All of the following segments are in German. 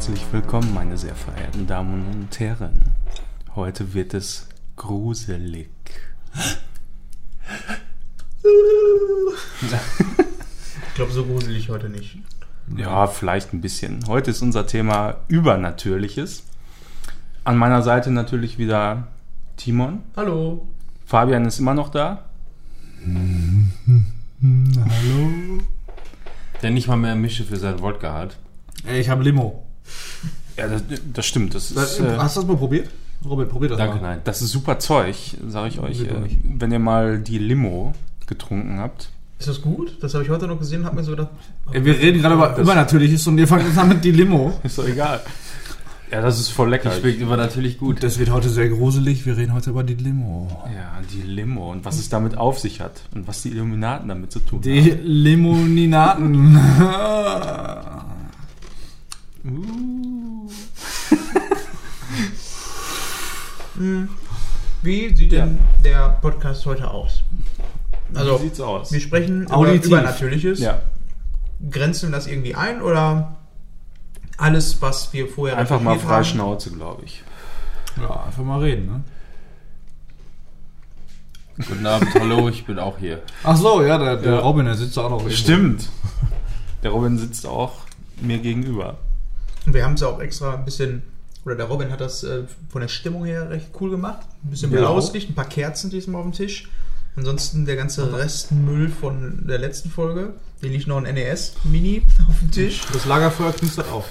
herzlich willkommen, meine sehr verehrten Damen und Herren. Heute wird es gruselig. Ich glaube, so gruselig heute nicht. Ja, vielleicht ein bisschen. Heute ist unser Thema Übernatürliches. An meiner Seite natürlich wieder Timon. Hallo. Fabian ist immer noch da. Hallo? Der nicht mal mehr Mische für sein Wodka hat. Ich habe Limo. Ja, das, das stimmt. Das ist, Das, äh, hast du das mal probiert? Robert, probier das Danke, mal. nein. das ist super Zeug, sage ich euch. Äh, wenn ihr mal die Limo getrunken habt. Ist das gut? Das habe ich heute noch gesehen und habe mir so gedacht, Ey, Wir reden gerade über Das- Übernatürliches und ihr fangt jetzt an mit die Limo. Ist doch egal. Ja, das ist voll lecker. Die schmeckt immer natürlich gut. Das wird heute sehr gruselig. Wir reden heute über die Limo. Ja, die Limo und was es damit auf sich hat und was die Illuminaten damit zu tun Die Limoninaten. Uh. wie sieht denn der Podcast heute aus? Also, Wie sieht's aus? wir sprechen über Auditiv. Übernatürliches. Ja, Grenzen das irgendwie ein oder alles, was wir vorher einfach mal frei haben? Schnauze, glaube ich. ja, einfach mal reden, ne? Guten Abend, hallo, ich bin auch hier. Ach so, ja, der, der Ja. Robin, der sitzt auch noch irgendwo. Stimmt. Der Robin sitzt auch mir gegenüber. Und wir haben es auch extra ein bisschen, oder der Robin hat das äh, von der Stimmung her recht cool gemacht. Ein bisschen Ja. blaues Licht, ein paar Kerzen diesmal auf dem Tisch. Ansonsten der ganze Restmüll von der letzten Folge. Hier liegt noch ein NES-Mini auf dem Tisch. Das Lagerfeuer knistert auf.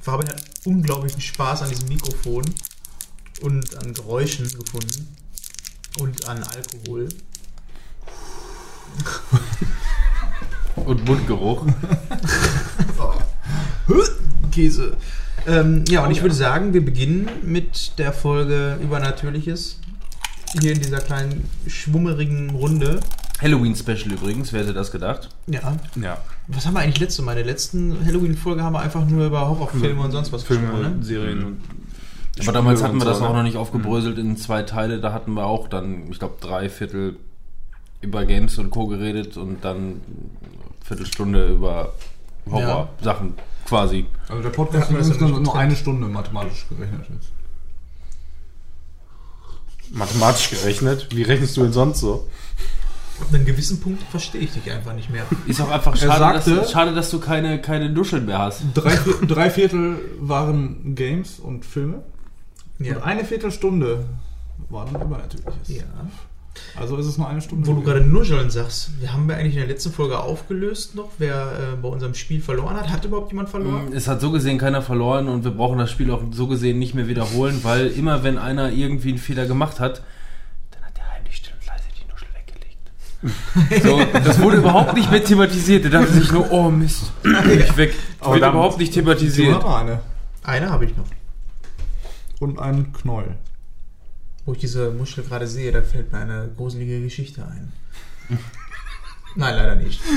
Fabian hat unglaublichen Spaß an diesem Mikrofon und an Geräuschen gefunden. Und an Alkohol. Und Mundgeruch. Käse. Ähm, ja, und ich würde sagen, wir beginnen mit der Folge Übernatürliches. Hier in dieser kleinen schwummerigen Runde. Halloween-Special übrigens, wer hätte das gedacht? Ja. Ja, Was haben wir eigentlich letzte Mal? In der letzten Halloween-Folge haben wir einfach nur über Horrorfilme und sonst was Filme, gesprochen. Ne? Serien und Aber damals Spiele hatten wir das so, auch ne? noch nicht aufgebröselt in zwei Teile. Da hatten wir auch dann, ich glaube, drei Viertel über Games und Co. geredet und dann eine Viertelstunde über Horror-Sachen quasi. Also der Podcast Ja, ist ist nur, eine Stunde mathematisch gerechnet jetzt. mathematisch gerechnet. Wie rechnest du denn sonst so? Ab einem gewissen Punkt verstehe ich dich einfach nicht mehr. Ist auch einfach schade, sagte- dass, schade dass du keine, keine Nuscheln mehr hast. Drei, drei Viertel waren Games und Filme. Ja. Und eine Viertelstunde war dann Übernatürliches. ja. Also ist es nur eine Stunde. Wo du gerade Nuscheln sagst, wir haben wir eigentlich in der letzten Folge aufgelöst noch, wer äh, bei unserem Spiel verloren hat. Hat überhaupt jemand verloren? Es hat so gesehen keiner verloren und wir brauchen das Spiel auch so gesehen nicht mehr wiederholen, weil immer wenn einer irgendwie einen Fehler gemacht hat, dann hat der heimlich still und leise die Nuschel weggelegt. so, das wurde überhaupt nicht mehr thematisiert. Der dachte sich nur, oh Mist, bin ich weg. Das wird überhaupt nicht Du thematisiert. noch eine. Eine habe ich noch. Und einen Knäuel. Wo ich diese Muschel gerade sehe, da fällt mir eine gruselige Geschichte ein. Nein, leider nicht.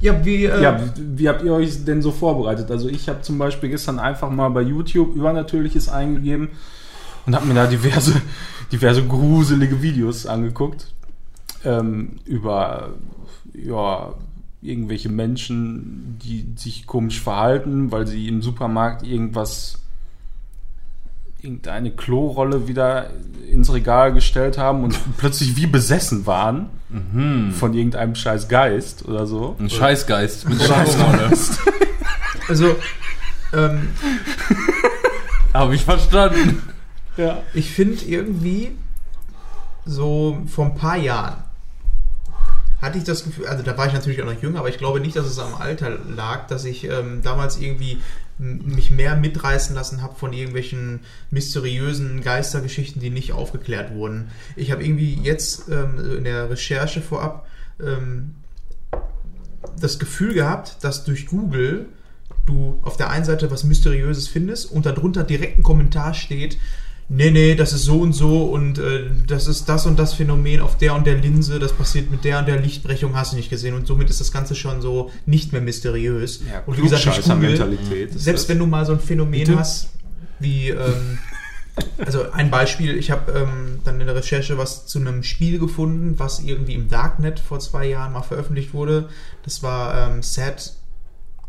ja, wie. Äh, Ja, wie, habt ihr euch denn so vorbereitet? Also ich habe zum Beispiel gestern einfach mal bei YouTube Übernatürliches eingegeben und habe mir da diverse, diverse gruselige Videos angeguckt ähm, über ja, irgendwelche Menschen, die sich komisch verhalten, weil sie im Supermarkt irgendwas irgendeine Klorolle wieder ins Regal gestellt haben und plötzlich wie besessen waren von irgendeinem scheiß Geist oder so. Ein Scheißgeist mit Scheißrolle. Also, ähm, Habe ich verstanden. Ja. ich finde irgendwie so vor ein paar Jahren hatte ich das Gefühl, also da war ich natürlich auch noch jünger, aber ich glaube nicht, dass es am Alter lag, dass ich ähm, damals irgendwie mich mehr mitreißen lassen habe von irgendwelchen mysteriösen Geistergeschichten, die nicht aufgeklärt wurden. Ich habe irgendwie jetzt ähm, in der Recherche vorab ähm, das Gefühl gehabt, dass durch Google du auf der einen Seite was Mysteriöses findest und darunter direkt ein Kommentar steht, nee, nee, das ist so und so und äh, das ist das und das Phänomen auf der und der Linse, das passiert mit der und der Lichtbrechung, hast du nicht gesehen und somit ist das Ganze schon so nicht mehr mysteriös. Ja, und wie gesagt, durch Google, selbst wenn du mal so ein Phänomen Bitte? hast, wie, ähm, also ein Beispiel, ich habe ähm, dann in der Recherche was zu einem Spiel gefunden, was irgendwie im Darknet vor zwei Jahren mal veröffentlicht wurde. Das war ähm, Sad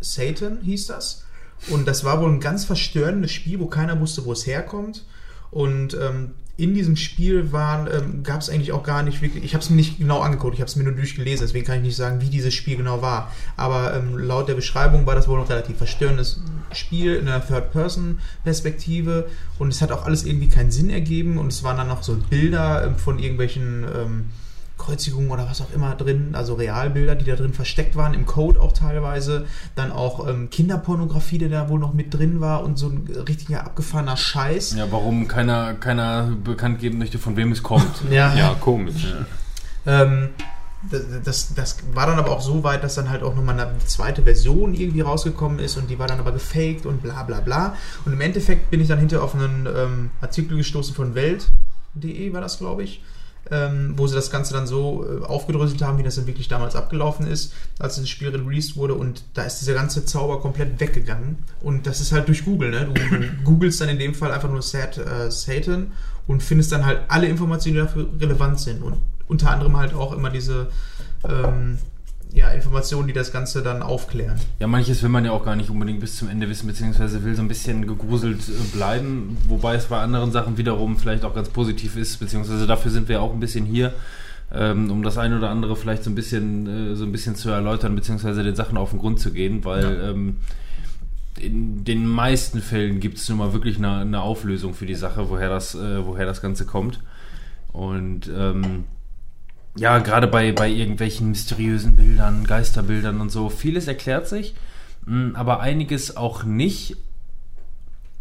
Satan hieß das. Und das war wohl ein ganz verstörendes Spiel, wo keiner wusste, wo es herkommt. Und ähm, in diesem Spiel waren, ähm, gab es eigentlich auch gar nicht wirklich, ich habe es mir nicht genau angeguckt, ich habe es mir nur durchgelesen, deswegen kann ich nicht sagen, wie dieses Spiel genau war. Aber ähm, laut der Beschreibung war das wohl ein relativ verstörendes Spiel in einer Third-Person-Perspektive und es hat auch alles irgendwie keinen Sinn ergeben und es waren dann noch so Bilder ähm, von irgendwelchen ähm, Kreuzigungen oder was auch immer drin, also Realbilder, die da drin versteckt waren, im Code auch teilweise. Dann auch ähm, Kinderpornografie, die da wohl noch mit drin war und so ein richtiger abgefahrener Scheiß. Ja, warum keiner, keiner bekannt geben möchte, von wem es kommt. Ja. Ja, komisch. Ähm, das, das, das war dann aber auch so weit, dass dann halt auch nochmal eine zweite Version irgendwie rausgekommen ist und die war dann aber gefaked und bla bla bla. Und im Endeffekt bin ich dann hinterher auf einen ähm, Artikel gestoßen von Welt.de, war das glaube ich, ähm, wo sie das Ganze dann so äh, aufgedröselt haben, wie das dann wirklich damals abgelaufen ist, als das Spiel released wurde und da ist dieser ganze Zauber komplett weggegangen. Und das ist halt durch Google, ne? Du, googelst dann in dem Fall einfach nur Sat, äh, Satan und findest dann halt alle Informationen, die dafür relevant sind. Und unter anderem halt auch immer diese ähm, ja, Informationen, die das Ganze dann aufklären. Ja, manches will man ja auch gar nicht unbedingt bis zum Ende wissen, beziehungsweise will so ein bisschen gegruselt äh, bleiben, wobei es bei anderen Sachen wiederum vielleicht auch ganz positiv ist, beziehungsweise dafür sind wir auch ein bisschen hier, ähm, um das eine oder andere vielleicht so ein bisschen, äh, so ein bisschen zu erläutern, beziehungsweise den Sachen auf den Grund zu gehen, weil Ja. ähm, in den meisten Fällen gibt es nun mal wirklich eine, eine Auflösung für die Sache, woher das, äh, woher das Ganze kommt. Und ähm, ja, gerade bei, bei irgendwelchen mysteriösen Bildern, Geisterbildern und so, vieles erklärt sich, mh, aber einiges auch nicht.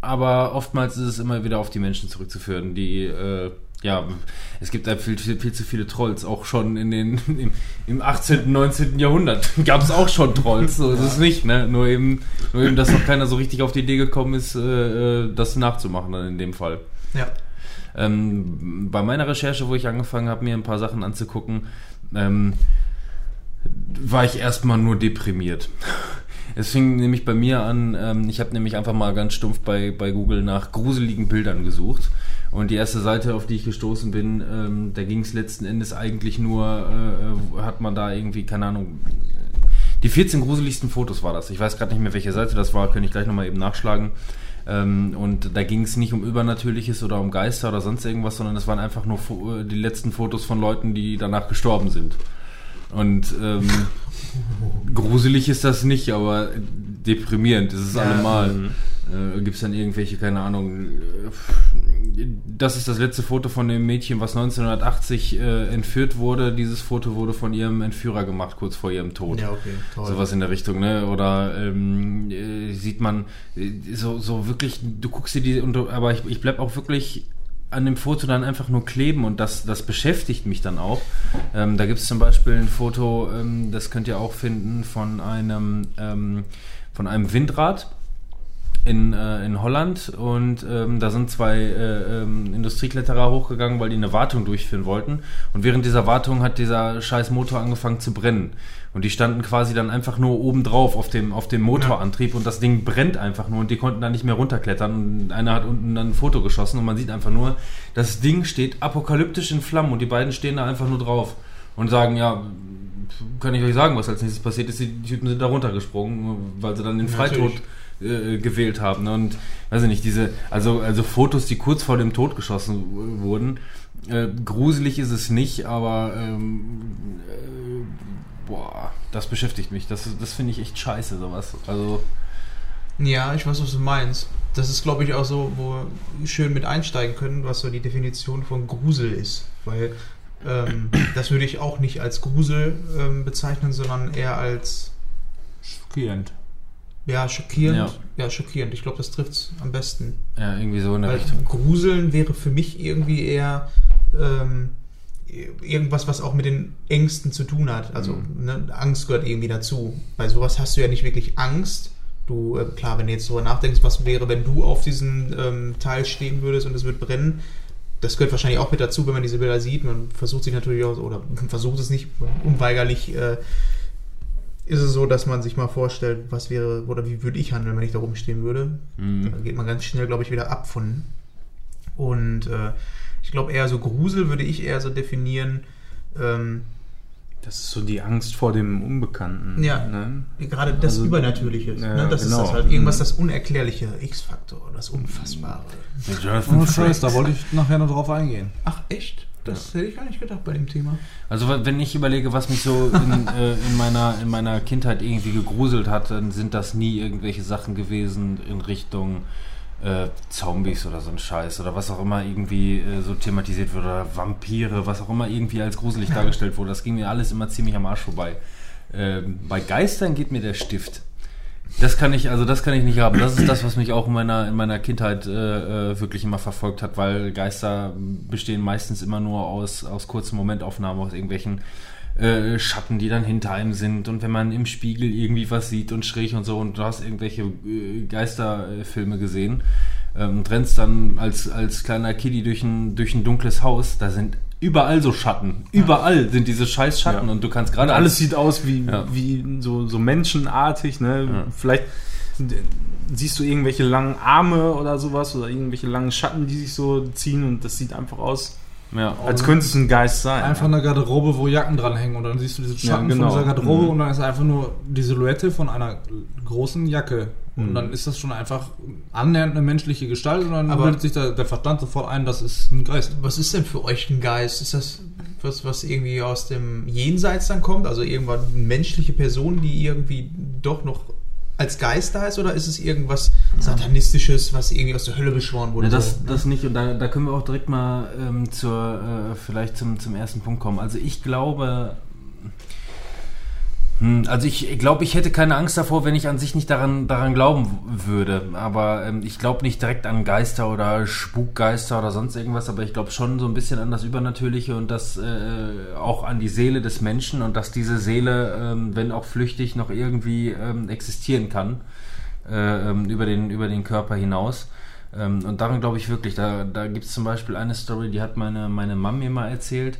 Aber oftmals ist es immer wieder auf die Menschen zurückzuführen, die, äh, ja, es gibt da viel, viel, viel zu viele Trolls, auch schon in den, im, im 18., 19. Jahrhundert gab es auch schon Trolls, so ist es nicht, ne? Nur eben, nur eben, dass noch keiner so richtig auf die Idee gekommen ist, äh, äh, das nachzumachen dann in dem Fall. Ja. Ähm, bei meiner Recherche, wo ich angefangen habe, mir ein paar Sachen anzugucken, ähm, war ich erstmal nur deprimiert. Es fing nämlich bei mir an, ähm, ich habe nämlich einfach mal ganz stumpf bei, bei Google nach gruseligen Bildern gesucht. Und die erste Seite, auf die ich gestoßen bin, ähm, da ging es letzten Endes eigentlich nur, äh, hat man da irgendwie, keine Ahnung, die 14 gruseligsten Fotos war das. Ich weiß gerade nicht mehr, welche Seite das war, könnte ich gleich nochmal eben nachschlagen. Ähm, und da ging es nicht um Übernatürliches oder um Geister oder sonst irgendwas, sondern es waren einfach nur äh, die letzten Fotos von Leuten, die danach gestorben sind. Und ähm, gruselig ist das nicht, aber deprimierend ist es Ja. allemal. Mhm. Äh, Gibt es dann irgendwelche, keine Ahnung. Das ist das letzte Foto von dem Mädchen, was 1980 äh, entführt wurde. Dieses Foto wurde von ihrem Entführer gemacht, kurz vor ihrem Tod. Ja, okay, toll. Sowas in der Richtung, ne? Oder ähm, äh, sieht man äh, so, so wirklich, du guckst dir die, aber ich, ich bleib auch wirklich an dem Foto dann einfach nur kleben und das, das beschäftigt mich dann auch. Ähm, da gibt es zum Beispiel ein Foto, ähm, das könnt ihr auch finden, von einem, ähm, von einem Windrad in, äh, in Holland und ähm, da sind zwei äh, ähm, Industriekletterer hochgegangen, weil die eine Wartung durchführen wollten. Und während dieser Wartung hat dieser scheiß Motor angefangen zu brennen. Und die standen quasi dann einfach nur oben drauf auf dem, auf dem Motorantrieb und das Ding brennt einfach nur und die konnten da nicht mehr runterklettern. Und einer hat unten dann ein Foto geschossen und man sieht einfach nur, das Ding steht apokalyptisch in Flammen und die beiden stehen da einfach nur drauf und sagen, ja, kann ich euch sagen, was als nächstes passiert ist. Die Typen sind da runtergesprungen, weil sie dann den Freitod Natürlich. Äh, gewählt haben. ne? Und weiß ich nicht, diese, also, also Fotos, die kurz vor dem Tod geschossen wurden. Äh, gruselig ist es nicht, aber ähm, äh, boah, das beschäftigt mich. Das, das finde ich echt scheiße, sowas. Also, Ja, ich weiß, was du meinst. Das ist, glaube ich, auch so, wo wir schön mit einsteigen können, was so die Definition von Grusel ist. Weil ähm, das würde ich auch nicht als Grusel ähm, bezeichnen, sondern eher als Schockierend. Ja, schockierend. Ja. Ja, schockierend. Ich glaube, das trifft es am besten. ja, irgendwie so in der Weil Richtung. Gruseln wäre für mich irgendwie eher ähm, irgendwas, was auch mit den Ängsten zu tun hat. Also Mhm. ne, Angst gehört irgendwie dazu. Bei sowas hast du ja nicht wirklich Angst. Du, äh, klar, wenn du jetzt darüber nachdenkst, was wäre, wenn du auf diesem ähm, Teil stehen würdest und es wird brennen, das gehört wahrscheinlich auch mit dazu, wenn man diese Bilder sieht. Man versucht sich natürlich auch, oder versucht es nicht, unweigerlich äh, ist es so, dass man sich mal vorstellt, was wäre, oder wie würde ich handeln, wenn ich da rumstehen würde. Da Mhm. geht man ganz schnell, glaube ich, wieder ab von. Und äh, ich glaube, eher so Grusel würde ich eher so definieren, ähm, Das ist so die Angst vor dem Unbekannten. Ja. Ne? Gerade das Also, Übernatürliche. ja, ne? Das genau. ist das halt irgendwas, das Unerklärliche, X-Faktor, das Unfassbare. Oh, Scheiß, da wollte ich nachher noch drauf eingehen. Ach, echt? Das hätte ich gar nicht gedacht bei dem Thema. Also wenn ich überlege, was mich so in, äh, in, meiner, in meiner Kindheit irgendwie gegruselt hat, dann sind das nie irgendwelche Sachen gewesen in Richtung äh, Zombies oder so ein Scheiß oder was auch immer irgendwie äh, so thematisiert wird oder Vampire, was auch immer irgendwie als gruselig dargestellt wurde. Das ging mir alles immer ziemlich am Arsch vorbei. Ähm, bei Geistern geht mir der Stift. Das kann ich, also das kann ich nicht haben. Das ist das, was mich auch in meiner, in meiner Kindheit äh, äh, wirklich immer verfolgt hat, weil Geister bestehen meistens immer nur aus, aus kurzen Momentaufnahmen, aus irgendwelchen äh, Schatten, die dann hinter einem sind. Und wenn man im Spiegel irgendwie was sieht und schräg und so und du hast irgendwelche äh, Geisterfilme gesehen ähm, rennst dann als, als kleiner Kiddie durch ein, durch ein dunkles Haus, da sind überall so Schatten. Überall sind diese scheiß Schatten Ja. und du kannst gerade alles sieht aus wie, Ja. wie so, so menschenartig, ne? Ja. Vielleicht siehst du irgendwelche langen Arme oder sowas oder irgendwelche langen Schatten, die sich so ziehen und das sieht einfach aus, ja. als könnte es ein Geist sein. Einfach eine Garderobe, wo Jacken dranhängen und dann siehst du diesen Schatten Ja, genau. von dieser Garderobe Mhm. und dann ist einfach nur die Silhouette von einer großen Jacke. Und Mhm. dann ist das schon einfach annähernd eine menschliche Gestalt und dann Aber- bildet sich da der Verstand sofort ein, das ist ein Geist. Was ist denn für euch ein Geist? Ist das was, was irgendwie aus dem Jenseits dann kommt? Also irgendwann menschliche Person, die irgendwie doch noch als Geist da ist? Oder ist es irgendwas Satanistisches, was irgendwie aus der Hölle beschworen wurde? Ja, das, das nicht und da, da können wir auch direkt mal ähm, zur, äh, vielleicht zum, zum ersten Punkt kommen. Also ich glaube, also ich glaube, ich hätte keine Angst davor, wenn ich an sich nicht daran, daran glauben würde. Aber ähm, ich glaube nicht direkt an Geister oder Spukgeister oder sonst irgendwas, aber ich glaube schon so ein bisschen an das Übernatürliche und das äh, auch an die Seele des Menschen und dass diese Seele, ähm, wenn auch flüchtig, noch irgendwie ähm, existieren kann äh, ähm, über, den, über den Körper hinaus. Ähm, und daran glaube ich wirklich. Da, da gibt es zum Beispiel eine Story, die hat meine, meine Mom mir mal erzählt.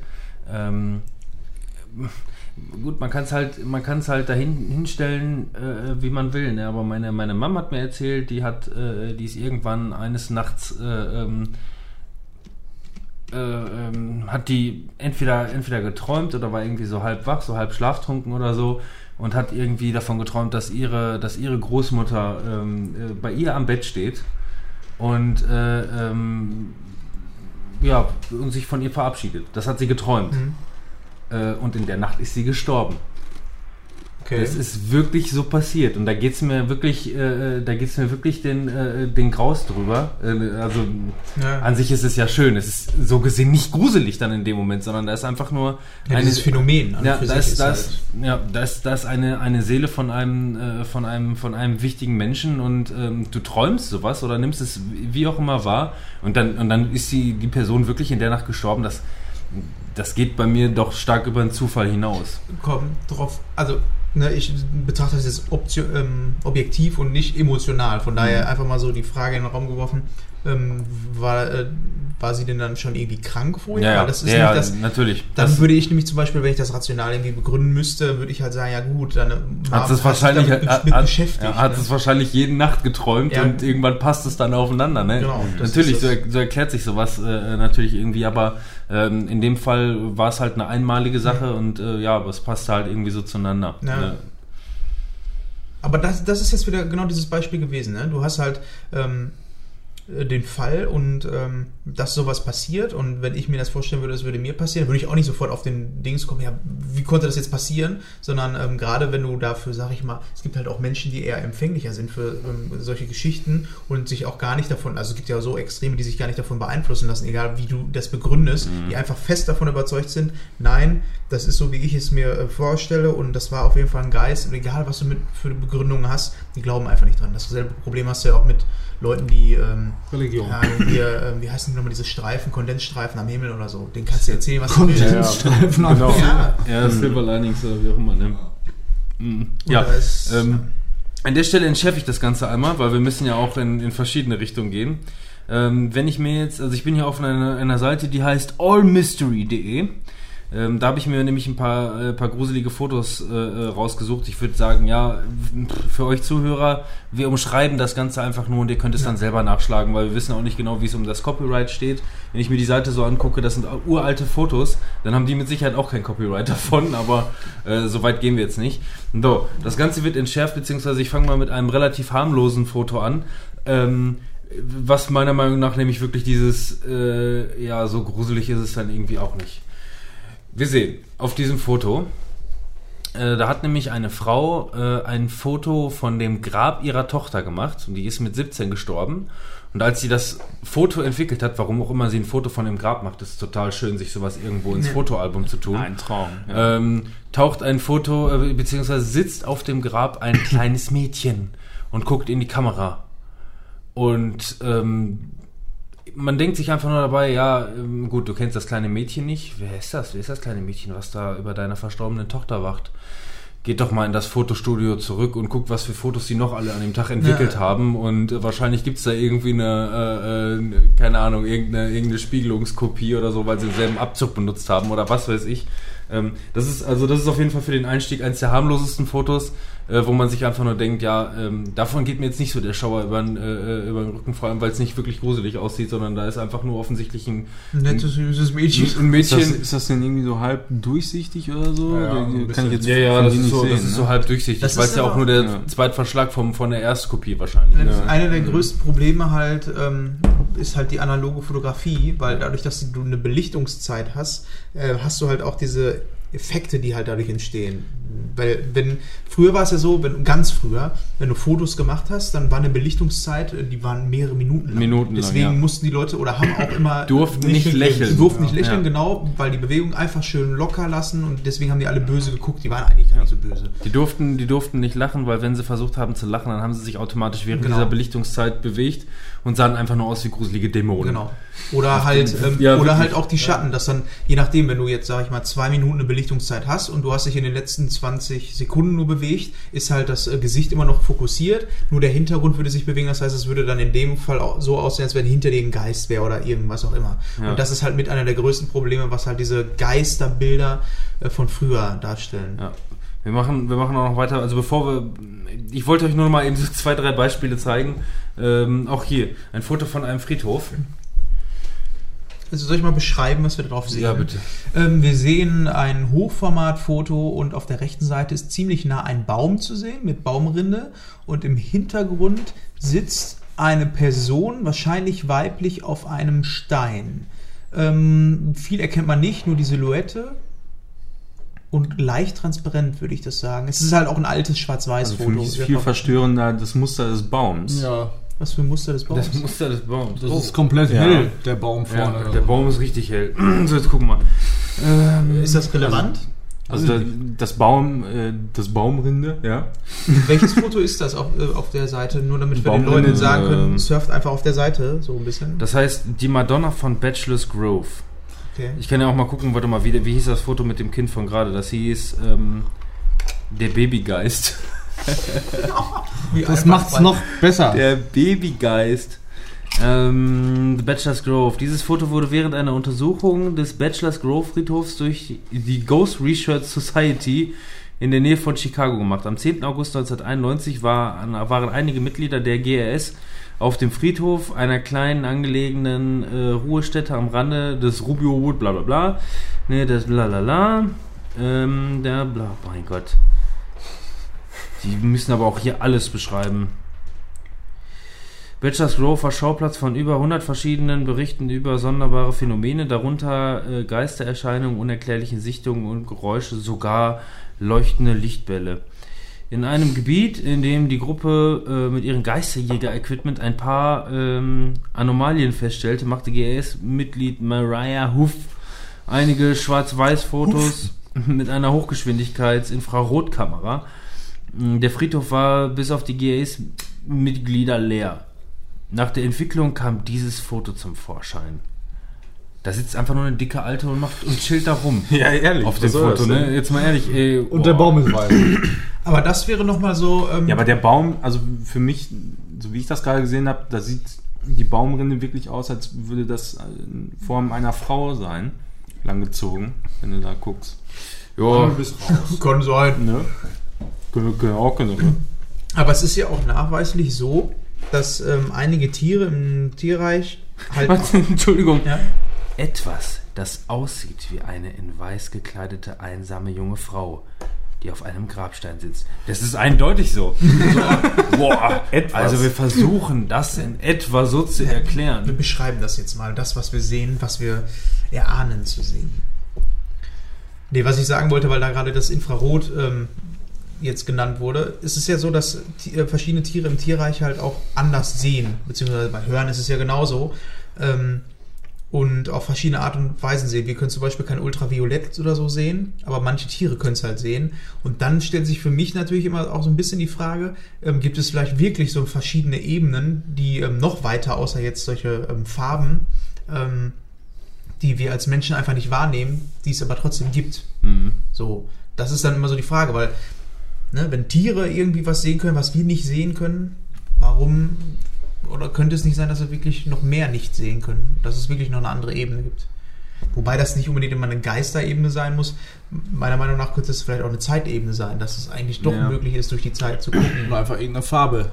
Gut, man kann es halt, man kann es halt dahin hinstellen, äh, wie man will. Ne? Aber meine, meine Mom hat mir erzählt, die hat, äh, die ist irgendwann eines Nachts äh, ähm, äh, ähm, hat die entweder, entweder geträumt oder war irgendwie so halb wach, so halb schlaftrunken oder so und hat irgendwie davon geträumt, dass ihre, dass ihre Großmutter ähm, äh, bei ihr am Bett steht und äh, ähm, ja, und sich von ihr verabschiedet. Das hat sie geträumt. Mhm. Äh, und in der Nacht ist sie gestorben. Okay. Das ist wirklich so passiert. Und da geht's mir wirklich, äh, da geht's mir wirklich den, äh, den Graus drüber. Äh, also ja. an sich ist es ja schön. Es ist so gesehen nicht gruselig dann in dem Moment, sondern da ist einfach nur ja, dieses Phänomen ja, da ist, da halt- ja, da ist, da ist eine, eine Seele von einem, äh, von einem, von einem wichtigen Menschen und ähm, du träumst sowas oder nimmst es wie auch immer wahr und dann, und dann ist die, die Person wirklich in der Nacht gestorben. Das, das geht bei mir doch stark über den Zufall hinaus. kommt drauf, also ne, ich betrachte das jetzt ähm, objektiv und nicht emotional. Von daher einfach mal so die Frage in den Raum geworfen, ähm, war, äh, war sie denn dann schon irgendwie krank vorher? Weil das ist ja, das, natürlich. dann würde ich nämlich zum Beispiel, wenn ich das rational irgendwie begründen müsste, würde ich halt sagen, ja gut, dann äh, hat es wahrscheinlich, hat, mit beschäftigt. ja, hat ne? es wahrscheinlich jede Nacht geträumt Ja. und irgendwann passt es dann aufeinander. Ne? Genau, natürlich, so, so erklärt sich sowas äh, natürlich irgendwie, aber ähm, in dem Fall war es halt eine einmalige Sache und äh, ja, aber es passte halt irgendwie so zueinander. Ja. Ne? Aber das, das ist jetzt wieder genau dieses Beispiel gewesen. Ne? Du hast halt ähm, äh, den Fall und ähm, dass sowas passiert. Und wenn ich mir das vorstellen würde, das würde mir passieren, würde ich auch nicht sofort auf den Dings kommen, ja, wie konnte das jetzt passieren, sondern ähm, gerade wenn du dafür, sag ich mal, es gibt halt auch Menschen, die eher empfänglicher sind für ähm, solche Geschichten und sich auch gar nicht davon, also es gibt ja so Extreme, die sich gar nicht davon beeinflussen lassen, egal wie du das begründest, die einfach fest davon überzeugt sind, nein, das ist so, wie ich es mir äh, vorstelle und das war auf jeden Fall ein Geist und egal, was du mit für Begründungen hast, die glauben einfach nicht dran. Dasselbe Problem hast du ja auch mit Leuten, die ähm, Religion. ja, hier, ähm, wie heißen die nochmal diese Streifen, Kondensstreifen am Himmel oder so. Den kannst du erzählen, was du willst. Kondensstreifen am Genau. Ja, Ja, Silver Linings oder wie auch immer. Ne? Mhm. Ja, Oder es- ähm, an der Stelle entschärfe ich das Ganze einmal, weil wir müssen ja auch in, in verschiedene Richtungen gehen. Ähm, wenn ich mir jetzt, also ich bin hier auf einer, einer Seite, die heißt allmystery.de. Ähm, da habe ich mir nämlich ein paar, äh, paar gruselige Fotos äh, äh, rausgesucht. Ich würde sagen, ja, für euch Zuhörer, wir umschreiben das Ganze einfach nur und ihr könnt es dann selber nachschlagen, weil wir wissen auch nicht genau, wie es um das Copyright steht. Wenn ich mir die Seite so angucke, das sind uralte Fotos, dann haben die mit Sicherheit auch kein Copyright davon, aber äh, so weit gehen wir jetzt nicht. So, das Ganze wird entschärft, beziehungsweise ich fange mal mit einem relativ harmlosen Foto an. Ähm, was meiner Meinung nach nämlich wirklich dieses, äh, ja, so gruselig ist es dann irgendwie auch nicht. Wir sehen auf diesem Foto, äh, da hat nämlich eine Frau äh, ein Foto von dem Grab ihrer Tochter gemacht und die ist mit 17 gestorben. Und als sie das Foto entwickelt hat, warum auch immer sie ein Foto von dem Grab macht, ist es total schön, sich sowas irgendwo ins. Fotoalbum zu tun. Ein Traum. Ja. Ähm, taucht ein Foto, äh, beziehungsweise sitzt auf dem Grab ein kleines Mädchen und guckt in die Kamera. Und ähm, man denkt sich einfach nur dabei, ja, ähm, gut, du kennst das kleine Mädchen nicht. Wer ist das? Wer ist das kleine Mädchen, was da über deiner verstorbenen Tochter wacht? Geht doch mal in das Fotostudio zurück und guckt, was für Fotos die noch alle an dem Tag entwickelt Ja. haben. Und äh, wahrscheinlich gibt's da irgendwie eine, äh, äh, keine Ahnung, irgendeine, irgendeine Spiegelungskopie oder so, weil sie denselben Abzug benutzt haben oder was weiß ich. Ähm, das ist also das ist auf jeden Fall für den Einstieg eines der harmlosesten Fotos, äh, wo man sich einfach nur denkt, ja, ähm, davon geht mir jetzt nicht so der Schauer über den, äh, über den Rücken, vor allem weil es nicht wirklich gruselig aussieht, sondern da ist einfach nur offensichtlich ein, Ein nettes, süßes Mädchen. ein Ist das, Mädchen. ist das denn irgendwie so halb durchsichtig oder so? Ja, ein kann ich jetzt Ja, ja, das ist, so, sehen, das ist ne? so halb durchsichtig, Das weil ist es ja auch nur der ja. Zweitverschlag vom, von der Erstkopie wahrscheinlich. Das ist Ja. Einer der größten Probleme halt ähm, ist halt die analoge Fotografie, weil dadurch, dass du eine Belichtungszeit hast, äh, hast du halt auch diese Effekte, die halt dadurch entstehen. Weil wenn früher war es ja so, wenn ganz früher, wenn du Fotos gemacht hast, dann war eine Belichtungszeit, äh, die waren mehrere Minuten lang. Minuten lang, Deswegen ja. mussten die Leute oder haben auch immer Durften nicht lächeln. Die durften nicht lächeln, Ja. genau, weil die Bewegung einfach schön locker lassen und deswegen haben die alle böse geguckt. Die waren eigentlich gar nicht so böse. Die durften, die durften nicht lachen, weil wenn sie versucht haben zu lachen, dann haben sie sich automatisch während Genau. dieser Belichtungszeit bewegt und sahen einfach nur aus wie gruselige Dämonen. Genau. Oder halt, ähm, Ja, oder wirklich. halt auch die Schatten, dass dann, je nachdem, wenn du jetzt, sag ich mal, zwei Minuten eine Belichtungszeit hast und du hast dich in den letzten 20 Sekunden nur bewegt, ist halt das äh, Gesicht immer noch fokussiert, nur der Hintergrund würde sich bewegen, das heißt, es würde dann in dem Fall auch so aussehen, als wenn hinter dir ein Geist wäre oder irgendwas auch immer. Ja. Und das ist halt mit einer der größten Probleme, was halt diese Geisterbilder äh, von früher darstellen. Ja. Wir machen, wir machen auch noch weiter. Also bevor wir, ich wollte euch nur noch mal eben so zwei, drei Beispiele zeigen. Ähm, auch hier ein Foto von einem Friedhof. Also soll ich mal beschreiben, was wir drauf sehen? Ja, bitte. Ähm, wir sehen ein Hochformatfoto und auf der rechten Seite ist ziemlich nah ein Baum zu sehen mit Baumrinde und im Hintergrund sitzt eine Person, wahrscheinlich weiblich, auf einem Stein. Ähm, viel erkennt man nicht, nur die Silhouette und leicht transparent, würde ich das sagen. Es ist halt auch ein altes Also Schwarz-Weiß-Foto. für mich ist viel verstörender das Muster des Baums. Ja, Was für ein Muster des Baums? Das Muster des Baums. das Oh. ist komplett Ja. hell, der Baum ja, vorne. der Baum ist richtig hell. so, jetzt gucken wir mal. Ähm, ist das relevant? Also da, das Baum, äh, das Baumrinde, ja. Welches Foto ist das auf, äh, auf der Seite? Nur damit wir den Leuten sagen können, ähm, surft einfach auf der Seite, so ein bisschen. das heißt, die Madonna von Bachelor's Grove. Okay. Ich kann ja auch mal gucken, warte mal, wie, wie hieß das Foto mit dem Kind von gerade? Das hieß ähm, der Babygeist. Das macht's noch besser. Der Babygeist. Ähm, The Bachelor's Grove. Dieses Foto wurde während einer Untersuchung des Bachelor's Grove Friedhofs durch die Ghost Research Society in der Nähe von Chicago gemacht. Am 10. August 1991 war, waren einige Mitglieder der GRS auf dem Friedhof einer kleinen angelegenen äh, Ruhestätte am Rande des Rubio Wood, bla bla bla. Ne, das bla bla bla. Ähm, der bla, mein Gott. Die müssen aber auch hier alles beschreiben. Bachelor's Grove war Schauplatz von über 100 verschiedenen Berichten über sonderbare Phänomene, darunter äh, Geistererscheinungen, unerklärliche Sichtungen und Geräusche, sogar leuchtende Lichtbälle. In einem Gebiet, in dem die Gruppe äh, mit ihrem Geisterjäger-Equipment ein paar ähm, Anomalien feststellte, machte GS-Mitglied Mariah Huff einige Schwarz-Weiß-Fotos mit einer Hochgeschwindigkeits-Infrarotkamera. Der Friedhof war bis auf die GS-Mitglieder leer. Nach der Entwicklung kam dieses Foto zum Vorschein. Da sitzt einfach nur eine dicke Alte und macht und chillt da rum. Ja, ehrlich. Auf dem Foto, ne? Jetzt mal ehrlich, ey. Und der Baum ist weiß. Aber das wäre nochmal so. Ähm, Ja, aber der Baum, also für mich, so wie ich das gerade gesehen habe, da sieht die Baumrinde wirklich aus, als würde das in Form einer Frau sein. langgezogen, wenn du da guckst. Ja. Kann sein. Ne? Auch können. Aber es ist ja auch nachweislich so, dass ähm, einige Tiere im Tierreich halt. Warte, Entschuldigung. Ja? Etwas, das aussieht wie eine in weiß gekleidete einsame junge Frau, die auf einem Grabstein sitzt. Das ist eindeutig so. so boah, Etwas. Also wir versuchen das in etwa so zu Wir erklären. beschreiben das jetzt mal, das, was wir sehen, was wir erahnen zu sehen. Nee, was ich sagen wollte, weil da gerade das Infrarot ähm, jetzt genannt wurde, ist es ja so, dass äh, verschiedene Tiere im Tierreich halt auch anders sehen, beziehungsweise bei Hören ist es ja genauso. Ähm, und auf verschiedene Art und Weisen sehen. Wir können zum Beispiel kein Ultraviolett oder so sehen, aber manche Tiere können es halt sehen. Und dann stellt sich für mich natürlich immer auch so ein bisschen die Frage, ähm, gibt es vielleicht wirklich so verschiedene Ebenen, die ähm, noch weiter, außer jetzt solche ähm, Farben, ähm, die wir als Menschen einfach nicht wahrnehmen, die es aber trotzdem gibt. Mhm. So, das ist dann immer so die Frage, weil ne, wenn Tiere irgendwie was sehen können, was wir nicht sehen können, warum oder könnte es nicht sein, dass wir wirklich noch mehr nicht sehen können, dass es wirklich noch eine andere Ebene gibt? Wobei das nicht unbedingt immer eine Geisterebene sein muss. Meiner Meinung nach könnte es vielleicht auch eine Zeitebene sein, dass es eigentlich doch Ja. möglich ist, durch die Zeit zu gucken. Nur einfach irgendeine Farbe,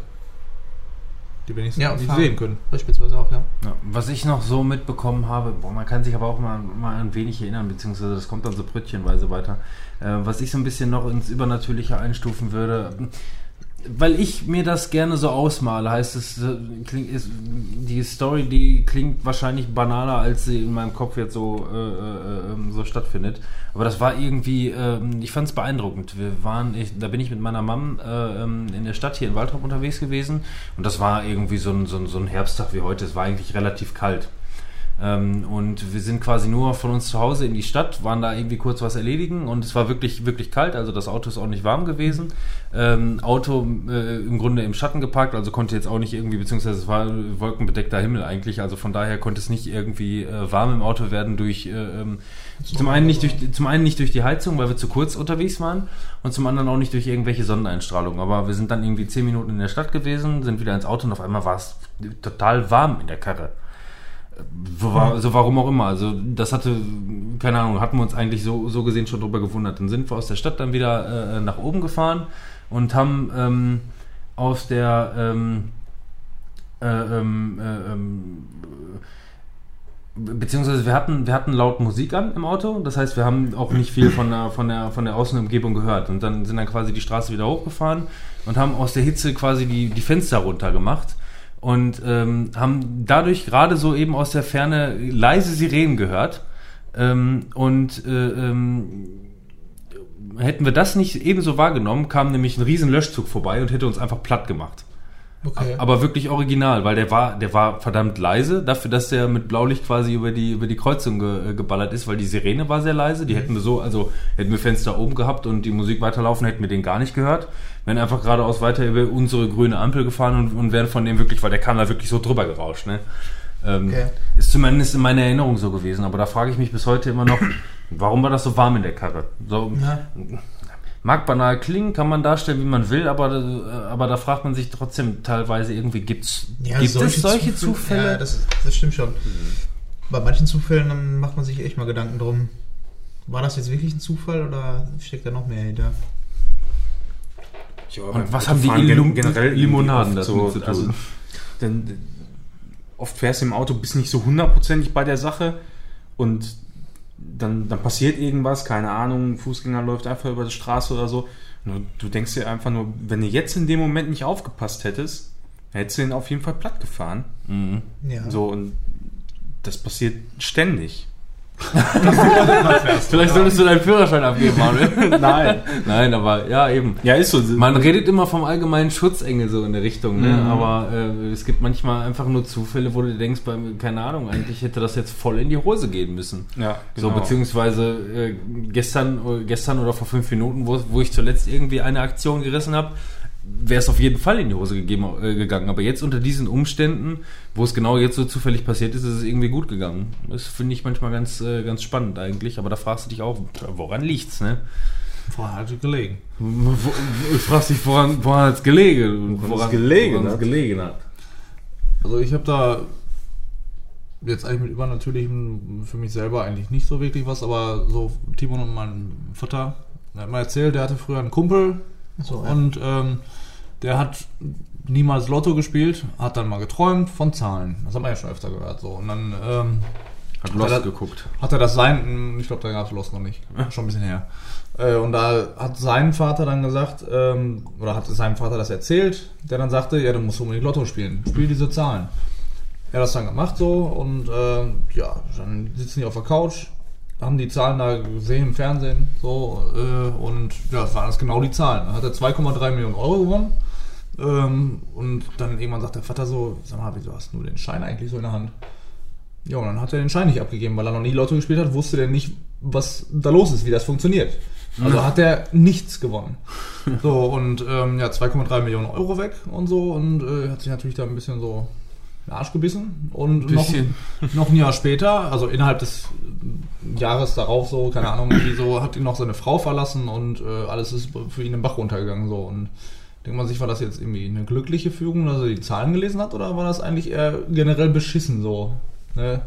die wir nicht, Ja, nicht Farbe. sehen können. Beispielsweise auch, ja. Ja, was ich noch so mitbekommen habe, boah, man kann sich aber auch mal, mal ein wenig erinnern, beziehungsweise das kommt dann so brötchenweise weiter. Äh, was ich so ein bisschen noch ins Übernatürliche einstufen würde, weil ich mir das gerne so ausmale, heißt es, äh, klingt, ist, die Story, die klingt wahrscheinlich banaler, als sie in meinem Kopf jetzt so, äh, äh, ähm, so stattfindet. Aber das war irgendwie, ähm, ich fand es beeindruckend. Wir waren, ich, da bin ich mit meiner Mom äh, ähm, in der Stadt hier in Waldrop unterwegs gewesen und das war irgendwie so ein, so ein, so ein Herbsttag wie heute. Es war eigentlich relativ kalt. Ähm, und wir sind quasi nur von uns zu Hause in die Stadt, waren da irgendwie kurz was erledigen und es war wirklich, wirklich kalt, also das Auto ist auch nicht warm gewesen. Ähm, Auto äh, im Grunde im Schatten geparkt, also konnte jetzt auch nicht irgendwie, beziehungsweise es war wolkenbedeckter Himmel eigentlich, also von daher konnte es nicht irgendwie äh, warm im Auto werden durch, äh, ähm, zum, einen nicht durch, zum einen nicht durch die Heizung, weil wir zu kurz unterwegs waren und zum anderen auch nicht durch irgendwelche Sonneneinstrahlung. Aber wir sind dann irgendwie zehn Minuten in der Stadt gewesen, sind wieder ins Auto und auf einmal war es total warm in der Karre. So, war, so warum auch immer. Also das hatte, keine Ahnung, hatten wir uns eigentlich so, so gesehen schon drüber gewundert. Dann sind wir aus der Stadt dann wieder äh, nach oben gefahren und haben ähm, aus der ähm, äh, ähm, äh, ähm, beziehungsweise wir hatten, wir hatten laut Musik an im Auto, das heißt, wir haben auch nicht viel von der, von der, von der Außenumgebung gehört und dann sind dann quasi die Straße wieder hochgefahren und haben aus der Hitze quasi die, die Fenster runter gemacht und ähm, haben dadurch gerade so eben aus der Ferne leise Sirenen gehört ähm, und äh, ähm, hätten wir das nicht ebenso wahrgenommen, kam nämlich ein riesen Löschzug vorbei und hätte uns einfach platt gemacht. Okay. Aber wirklich original, weil der war, der war verdammt leise, dafür, dass der mit Blaulicht quasi über die, über die Kreuzung ge, äh, geballert ist, weil die Sirene war sehr leise. Die hätten wir so, also hätten wir Fenster oben gehabt und die Musik weiterlaufen, hätten wir den gar nicht gehört. Wären einfach geradeaus weiter über unsere grüne Ampel gefahren und, und wären von dem wirklich, weil der kam da wirklich so drüber gerauscht, ne? Ähm, Okay. Ist zumindest in meiner Erinnerung so gewesen, aber da frage ich mich bis heute immer noch, warum war das so warm in der Karre? So, Ja. Mag banal klingen, kann man darstellen, wie man will, aber, äh, aber da fragt man sich trotzdem teilweise irgendwie, gibt's, Ja, gibt es solche Zufälle? Ja, das, das stimmt schon. Bei manchen Zufällen dann macht man sich echt mal Gedanken drum. War das jetzt wirklich ein Zufall oder steckt da noch mehr hinter? Ja, Und was haben die Illum- gen- generell Limonaden oft zu tun? Also, denn, oft fährst du im Auto, bist nicht so hundertprozentig bei der Sache und dann, dann passiert irgendwas, keine Ahnung, ein Fußgänger läuft einfach über die Straße oder so. Nur, du denkst dir einfach nur, wenn du jetzt in dem Moment nicht aufgepasst hättest, hättest du ihn auf jeden Fall platt gefahren. Mhm. Ja. So, und das passiert ständig. Vielleicht solltest du deinen Führerschein abgeben, Manuel. Nein. Nein, aber ja, eben. Ja, ist so. Man redet immer vom allgemeinen Schutzengel so in der Richtung, ne? Mhm. aber äh, es gibt manchmal einfach nur Zufälle, wo du denkst, bei, keine Ahnung, eigentlich hätte das jetzt voll in die Hose gehen müssen. ja, So, genau. beziehungsweise äh, gestern, äh, gestern oder vor fünf Minuten, wo, wo ich zuletzt irgendwie eine Aktion gerissen habe, wäre es auf jeden Fall in die Hose gegeben, äh, gegangen. Aber jetzt unter diesen Umständen, wo es genau jetzt so zufällig passiert ist, ist es irgendwie gut gegangen. Das finde ich manchmal ganz, äh, ganz spannend eigentlich. Aber da fragst du dich auch, woran liegt's, ne? Woran hat es gelegen? Du fragst dich, woran, woran hat's gelegen? Woran es gelegen woran es hat. gelegen hat. Also ich habe da jetzt eigentlich mit Übernatürlichem für mich selber eigentlich nicht so wirklich was, aber so Timon und mein Vater, der hat mal erzählt, der hatte früher einen Kumpel So, ja. und ähm, der hat niemals Lotto gespielt, hat dann mal geträumt von Zahlen. Das hat man ja schon öfter gehört. So. Und dann ähm, Hat Lost Lost geguckt. hat er das sein, ich glaube, da gab es Lost noch nicht, schon ein bisschen her. Äh, Und da hat sein Vater dann gesagt, ähm, oder hat seinem Vater das erzählt, der dann sagte, ja, du musst unbedingt Lotto spielen, spiel diese Zahlen. Er hat das dann gemacht so und äh, ja, dann sitzen die auf der Couch, haben die Zahlen da gesehen im Fernsehen so äh, und ja, das waren das genau die Zahlen. Dann hat er 2,3 Millionen Euro gewonnen ähm, und dann irgendwann sagt der Vater so, sag mal, wieso hast du nur den Schein eigentlich so in der Hand? Ja, und dann hat er den Schein nicht abgegeben, weil er noch nie Lotto gespielt hat, wusste der nicht, was da los ist, wie das funktioniert. Also hat er nichts gewonnen. So, und ähm, ja, 2,3 Millionen Euro weg und so und äh, hat sich natürlich da ein bisschen so in den Arsch gebissen. Und noch, noch ein Jahr später, also innerhalb des Jahres darauf so, keine Ahnung, wie so, hat ihn noch seine Frau verlassen und äh, alles ist für ihn im Bach runtergegangen. So. Und denkt man sich, war das jetzt irgendwie eine glückliche Fügung, dass er die Zahlen gelesen hat, oder war das eigentlich eher generell beschissen so? Ne?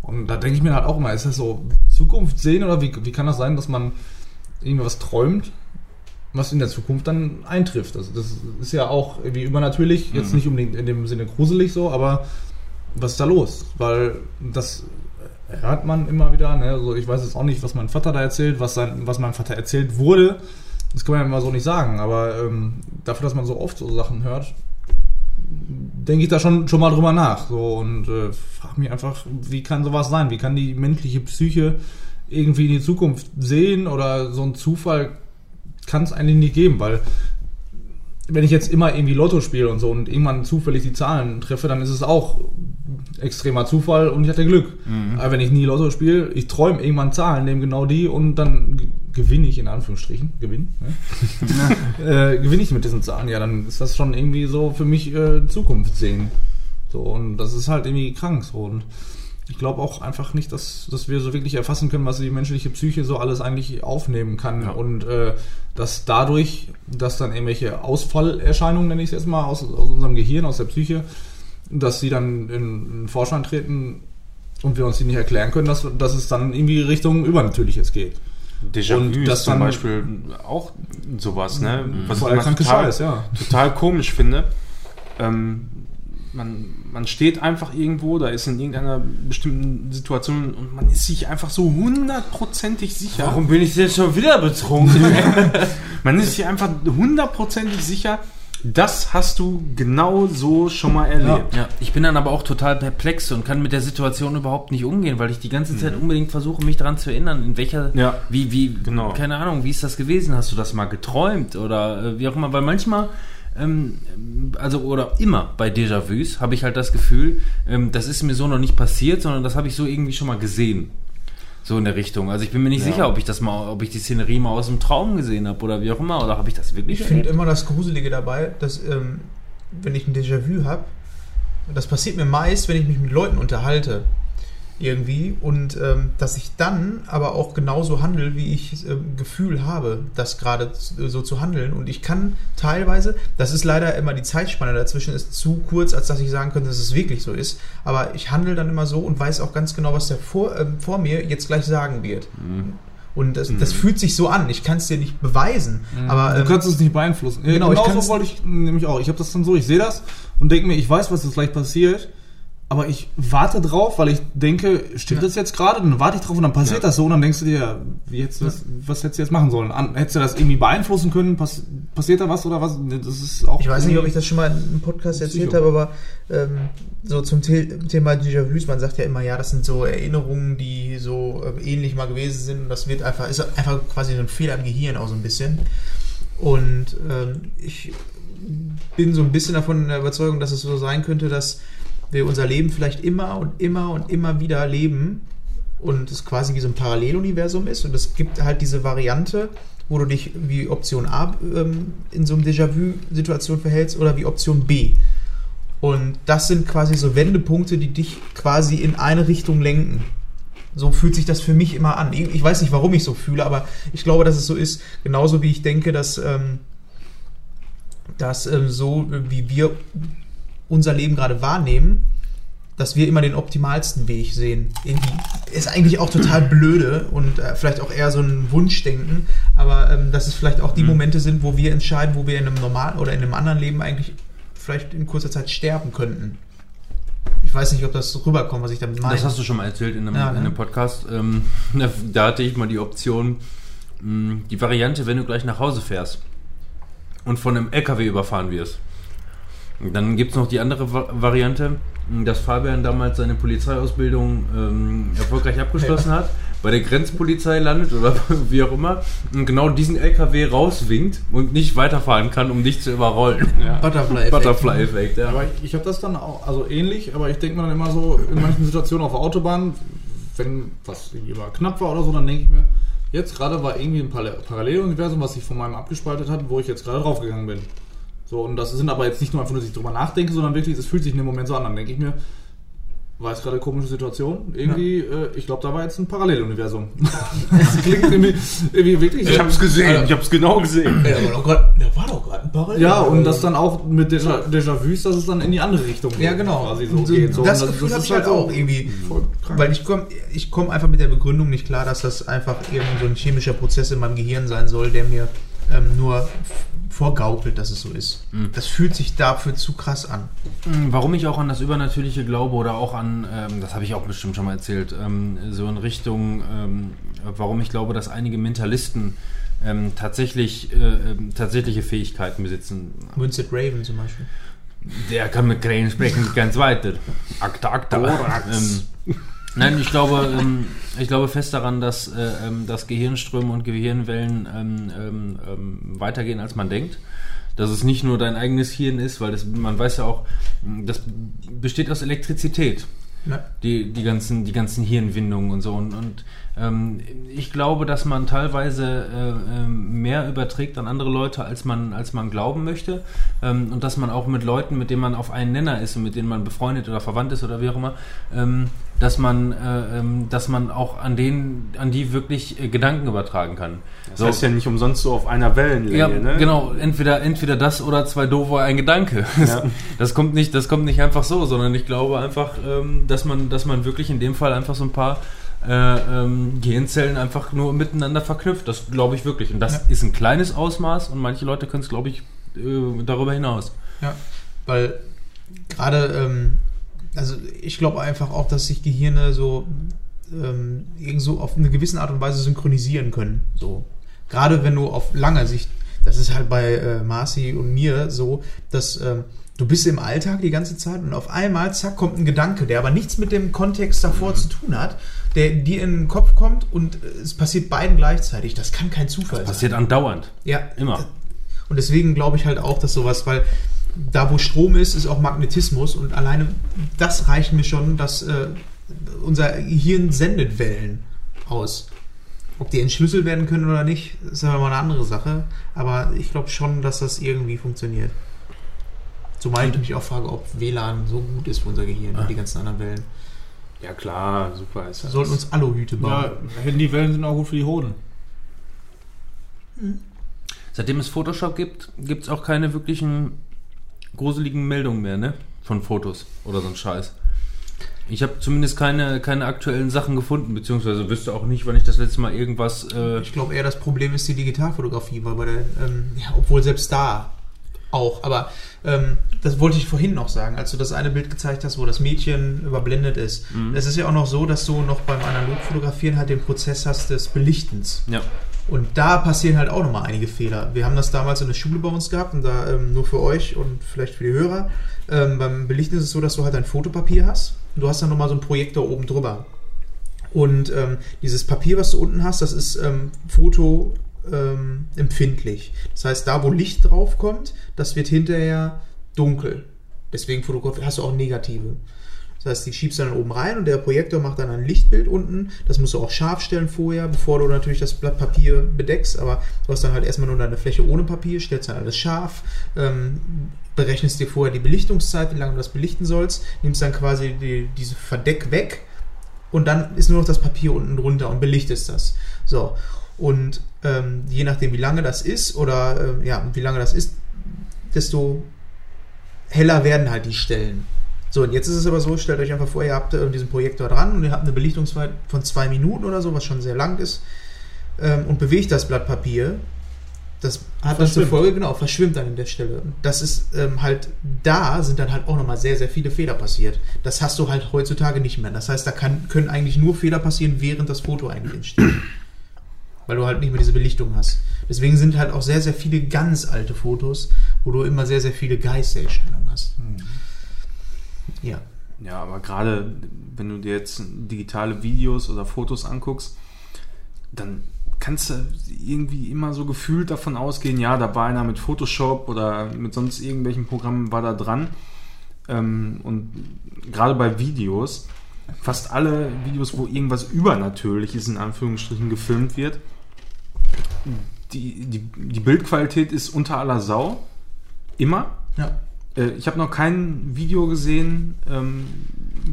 Und da denke ich mir halt auch immer, ist das so Zukunft sehen oder wie, wie kann das sein, dass man irgendwie was träumt, was in der Zukunft dann eintrifft? Also das ist ja auch irgendwie übernatürlich, jetzt nicht unbedingt in dem Sinne gruselig so, aber was ist da los? Weil das hört man immer wieder, ne? also ich weiß jetzt auch nicht, was mein Vater da erzählt, was, sein, was meinem Vater erzählt wurde, das kann man ja immer so nicht sagen, aber ähm, dafür, dass man so oft so Sachen hört, denke ich da schon, schon mal drüber nach. So, und äh, frage mich einfach, wie kann sowas sein? Wie kann die menschliche Psyche irgendwie in die Zukunft sehen oder so ein Zufall kann es eigentlich nicht geben, weil wenn ich jetzt immer irgendwie Lotto spiele und so und irgendwann zufällig die Zahlen treffe, dann ist es auch extremer Zufall und ich hatte Glück. Aber wenn ich nie Lotto spiele, ich träume irgendwann Zahlen, nehme genau die und dann gewinne ich in Anführungsstrichen, gewinn, ne? äh, gewinne ich mit diesen Zahlen, ja, dann ist das schon irgendwie so für mich äh, Zukunft sehen. So, und das ist halt irgendwie krank so. Und ich glaube auch einfach nicht, dass, dass wir so wirklich erfassen können, was die menschliche Psyche so alles eigentlich aufnehmen kann. Ja. Und äh, dass dadurch, dass dann irgendwelche Ausfallerscheinungen, nenne ich es jetzt mal, aus, aus unserem Gehirn, aus der Psyche, dass sie dann in, in den Vorschein treten und wir uns die nicht erklären können, dass, dass es dann irgendwie Richtung Übernatürliches geht. Déjà-vu ist das zum Beispiel auch sowas, ne? Was Voll ich total, Scheiß, ja. total komisch finde. Ähm, man, man steht einfach irgendwo, da ist in irgendeiner bestimmten Situation und man ist sich einfach so hundertprozentig sicher. Warum bin ich denn schon wieder betrunken? Man ist sich einfach hundertprozentig sicher, das hast du genau so schon mal erlebt. Ja, ich bin dann aber auch total perplex und kann mit der Situation überhaupt nicht umgehen, weil ich die ganze Zeit unbedingt versuche, mich daran zu erinnern, in welcher, Ja, wie, wie, genau. keine Ahnung, wie ist das gewesen? Hast du das mal geträumt oder äh, wie auch immer? Weil manchmal, ähm, also oder immer bei Déjà-vus habe ich halt das Gefühl, ähm, das ist mir so noch nicht passiert, sondern das habe ich so irgendwie schon mal gesehen. So in der Richtung. Also ich bin mir nicht Ja. sicher, ob ich das mal, ob ich die Szenerie mal aus dem Traum gesehen habe oder wie auch immer, oder habe ich das wirklich Ich finde immer das Gruselige dabei, dass ähm, wenn ich ein Déjà-vu habe, das passiert mir meist, wenn ich mich mit Leuten unterhalte. Irgendwie. Und ähm, dass ich dann aber auch genauso handle, wie ich ähm, Gefühl habe, das gerade z- so zu handeln. Und ich kann teilweise, das ist leider immer die Zeitspanne dazwischen, ist zu kurz, als dass ich sagen könnte, dass es wirklich so ist. Aber ich handle dann immer so und weiß auch ganz genau, was der vor, ähm, vor mir jetzt gleich sagen wird. Und das, das fühlt sich so an. Ich kann es dir nicht beweisen. Aber du ähm, kannst es nicht beeinflussen. Genau, genau ich so wollte ich nämlich auch. Ich habe das dann so, ich sehe das und denke mir, ich weiß, was jetzt gleich passiert, aber ich warte drauf, weil ich denke, stimmt das jetzt gerade? Dann warte ich drauf und dann passiert Ja. das so und dann denkst du dir, wie hättest du das, was hättest du jetzt machen sollen? An, hättest du das irgendwie beeinflussen können? Pass, passiert da was oder was? Das ist auch Ich weiß nicht, ob ich das schon mal einem Podcast erzählt habe, aber ähm, so zum The Thema Déjà-vus, man sagt ja immer, ja, das sind so Erinnerungen, die so äh, ähnlich mal gewesen sind und das wird einfach, ist einfach quasi so ein Fehler im Gehirn auch so ein bisschen. Und ähm, ich bin so ein bisschen davon in der Überzeugung, dass es so sein könnte, dass wir unser Leben vielleicht immer und immer und immer wieder leben und es quasi wie so ein Paralleluniversum ist und es gibt halt diese Variante, wo du dich wie Option A ähm, in so einem Déjà-vu-Situation verhältst oder wie Option B. Und das sind quasi so Wendepunkte, die dich quasi in eine Richtung lenken. So fühlt sich das für mich immer an. Ich weiß nicht, warum ich so fühle, aber ich glaube, dass es so ist. Genauso wie ich denke, dass, ähm, dass ähm, so, äh, wie wir unser Leben gerade wahrnehmen, dass wir immer den optimalsten Weg sehen. Irgendwie ist eigentlich auch total blöde und äh, vielleicht auch eher so ein Wunschdenken, aber ähm, dass es vielleicht auch die Momente sind, wo wir entscheiden, wo wir in einem normalen oder in einem anderen Leben eigentlich vielleicht in kurzer Zeit sterben könnten. Ich weiß nicht, ob das rüberkommt, was ich damit meine. Das hast du schon mal erzählt in einem, Ja, ne? in einem Podcast. Ähm, da, da hatte ich mal die Option, mh, die Variante, wenn du gleich nach Hause fährst und von einem LKW überfahren wirst. Dann gibt es noch die andere Va Variante, dass Fabian damals seine Polizeiausbildung ähm, erfolgreich abgeschlossen hat, bei der Grenzpolizei landet oder wie auch immer und genau diesen LKW rauswinkt und nicht weiterfahren kann, um dich zu überrollen. Butterfly-Effekt. Butterfly-Effekt, ja. Aber ich, ich habe das dann auch, also ähnlich, aber ich denke mir dann immer so, in manchen Situationen auf der Autobahn, wenn was mal knapp war oder so, dann denke ich mir, jetzt gerade war irgendwie ein Parallel- Paralleluniversum, was sich von meinem abgespaltet hat, wo ich jetzt gerade draufgegangen bin. So, und das sind aber jetzt nicht nur einfach nur, dass ich drüber nachdenke, sondern wirklich, es fühlt sich in dem Moment so an. Dann denke ich mir, war jetzt gerade eine komische Situation. Irgendwie, äh, ich glaube, da war jetzt ein Paralleluniversum. das klingt irgendwie, irgendwie wirklich. Ich hab's gesehen, ich hab's genau gesehen. Ja, aber doch grad, da war doch gerade ein Parallel. Ja, und das dann auch mit Déjà- Déjà-vus, dass es dann in die andere Richtung Ja, genau. quasi so Und geht. So, das und Gefühl habe ich halt so auch irgendwie. Weil ich komme ich komm einfach mit der Begründung nicht klar, dass das einfach irgend so ein chemischer Prozess in meinem Gehirn sein soll, der mir ähm, nur vorgaukelt, dass es so ist. Das fühlt sich dafür zu krass an. Mm, Warum ich auch an das Übernatürliche glaube oder auch an, ähm, das habe ich auch bestimmt schon mal erzählt, ähm, so in Richtung, ähm, warum ich glaube, dass einige Mentalisten ähm, tatsächlich äh, ähm, tatsächliche Fähigkeiten besitzen. Winston Raven zum Beispiel. Der kann mit Krähen sprechen ganz weiter. Akta, akta. Ähm, nein, ich glaube, ähm, ich glaube fest daran, dass, äh, ähm, dass Gehirnströme und Gehirnwellen ähm, ähm, ähm, weitergehen, als man denkt. Dass es nicht nur dein eigenes Hirn ist, weil das, man weiß ja auch, das besteht aus Elektrizität die, die, ganzen, die ganzen Hirnwindungen und so. Und, und ähm, ich glaube, dass man teilweise äh, ähm, mehr überträgt an andere Leute, als man, als man glauben möchte. Ähm, und dass man auch mit Leuten, mit denen man auf einen Nenner ist und mit denen man befreundet oder verwandt ist oder wie auch immer, ähm, dass man, äh, ähm, dass man auch an denen, an die wirklich äh, Gedanken übertragen kann. Das heißt ja nicht umsonst so auf einer Wellenlänge, Ja, ne? genau. Entweder, entweder das oder zwei doofe ein Gedanke. Das, Ja. das kommt nicht, das kommt nicht einfach so, sondern ich glaube einfach, ähm, dass man, dass man wirklich in dem Fall einfach so ein paar äh, ähm, Gehirnzellen einfach nur miteinander verknüpft. Das glaube ich wirklich. Und das Ja. ist ein kleines Ausmaß und manche Leute können es, glaube ich, äh, darüber hinaus. Ja, weil gerade, ähm, also ich glaube einfach auch, dass sich Gehirne so ähm, so auf eine gewisse Art und Weise synchronisieren können. So. Gerade wenn du auf lange Sicht, das ist halt bei äh, Marci und mir so, dass ähm, du bist im Alltag die ganze Zeit und auf einmal, zack, kommt ein Gedanke, der aber nichts mit dem Kontext davor zu tun hat, der dir in den Kopf kommt und äh, es passiert beiden gleichzeitig. Das kann kein Zufall sein. Passiert andauernd. Ja, Immer. Und deswegen glaube ich halt auch, dass sowas, weil da, wo Strom ist, ist auch Magnetismus und alleine das reicht mir schon, dass äh, unser Gehirn sendet Wellen aus. Ob die entschlüsselt werden können oder nicht, ist aber mal eine andere Sache. Aber ich glaube schon, dass das irgendwie funktioniert. Zumal ich mich auch frage, ob WLAN so gut ist für unser Gehirn und die ganzen anderen Wellen. Ja klar, super ist Wir das. sollten uns Aluhüte bauen. Ja, Handywellen sind auch gut für die Hoden. Seitdem es Photoshop gibt, gibt es auch keine wirklichen gruseligen Meldungen mehr, ne? Von Fotos oder so ein Scheiß. Ich habe zumindest keine, keine aktuellen Sachen gefunden, beziehungsweise wüsste auch nicht, wann ich das letzte Mal irgendwas. Äh, Ich glaube eher, das Problem ist die Digitalfotografie, weil bei der, ähm, ja, obwohl selbst da auch, aber ähm, das wollte ich vorhin noch sagen, als du das eine Bild gezeigt hast, wo das Mädchen überblendet ist. Es ist ja auch noch so, dass du noch beim Analogfotografieren halt den Prozess hast des Belichtens. ja. Und da passieren halt auch nochmal einige Fehler. Wir haben das damals in der Schule bei uns gehabt und da ähm, nur für euch und vielleicht für die Hörer. Ähm, beim Belichten ist es so, dass du halt ein Fotopapier hast und du hast dann nochmal so einen Projektor oben drüber. Und ähm, dieses Papier, was du unten hast, das ist ähm, Foto ähm. Das heißt, da wo Licht drauf kommt, das wird hinterher dunkel. Deswegen hast du auch negative. Das heißt, die schiebst du dann oben rein und der Projektor macht dann ein Lichtbild unten. Das musst du auch scharf stellen vorher, bevor du natürlich das Blatt Papier bedeckst. Aber du hast dann halt erstmal nur deine Fläche ohne Papier, stellst dann alles scharf, ähm, berechnest dir vorher die Belichtungszeit, wie lange du das belichten sollst, nimmst dann quasi die, diese Verdeck weg und dann ist nur noch das Papier unten drunter und belichtest das. So. Und ähm, je nachdem, wie lange das ist oder äh, ja, wie lange das ist, desto heller werden halt die Stellen. So, und jetzt ist es aber so, stellt euch einfach vor, ihr habt äh, diesen Projektor dran und ihr habt eine Belichtungszeit von zwei Minuten oder so, was schon sehr lang ist, ähm, und bewegt das Blatt Papier. Das hat dann zur. Folge, genau, verschwimmt dann in der Stelle. Das ist ähm, halt, da sind dann halt auch nochmal sehr, sehr viele Fehler passiert. Das hast du halt heutzutage nicht mehr. Das heißt, da kann, können eigentlich nur Fehler passieren, während das Foto eigentlich entsteht. Weil du halt nicht mehr diese Belichtung hast. Deswegen sind halt auch sehr, sehr viele ganz alte Fotos, wo du immer sehr, sehr viele Geistererscheinungen hast. Ja. Ja, aber gerade wenn du dir jetzt digitale Videos oder Fotos anguckst, dann kannst du irgendwie immer so gefühlt davon ausgehen, ja, da war einer mit Photoshop oder mit sonst irgendwelchen Programmen war da dran. Ähm, und gerade bei Videos, fast alle Videos, wo irgendwas Übernatürliches in Anführungsstrichen gefilmt wird, die, die, die Bildqualität ist unter aller Sau. Immer. Ja. Äh, Ich habe noch kein Video gesehen, ähm,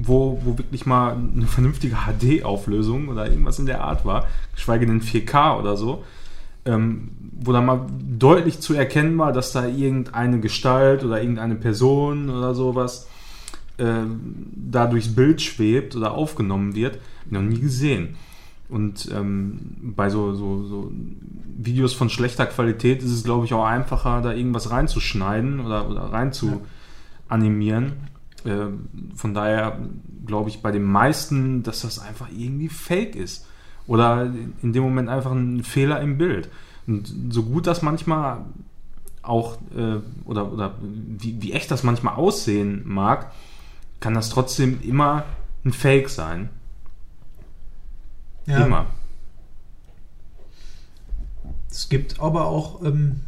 wo, wo wirklich mal eine vernünftige HD-Auflösung oder irgendwas in der Art war, geschweige denn 4K oder so, ähm, wo da mal deutlich zu erkennen war, dass da irgendeine Gestalt oder irgendeine Person oder sowas ähm, da durchs Bild schwebt oder aufgenommen wird. Noch nie gesehen. Und ähm, bei so, so, so Videos von schlechter Qualität ist es, glaube ich, auch einfacher, da irgendwas reinzuschneiden oder, oder rein zu animieren. Ähm, von daher glaube ich bei den meisten, dass das einfach irgendwie fake ist. Oder in dem Moment einfach ein Fehler im Bild. Und so gut das manchmal auch, äh, oder, oder wie, wie echt das manchmal aussehen mag, kann das trotzdem immer ein Fake sein. Ja. Immer. Es gibt aber auch, ähm,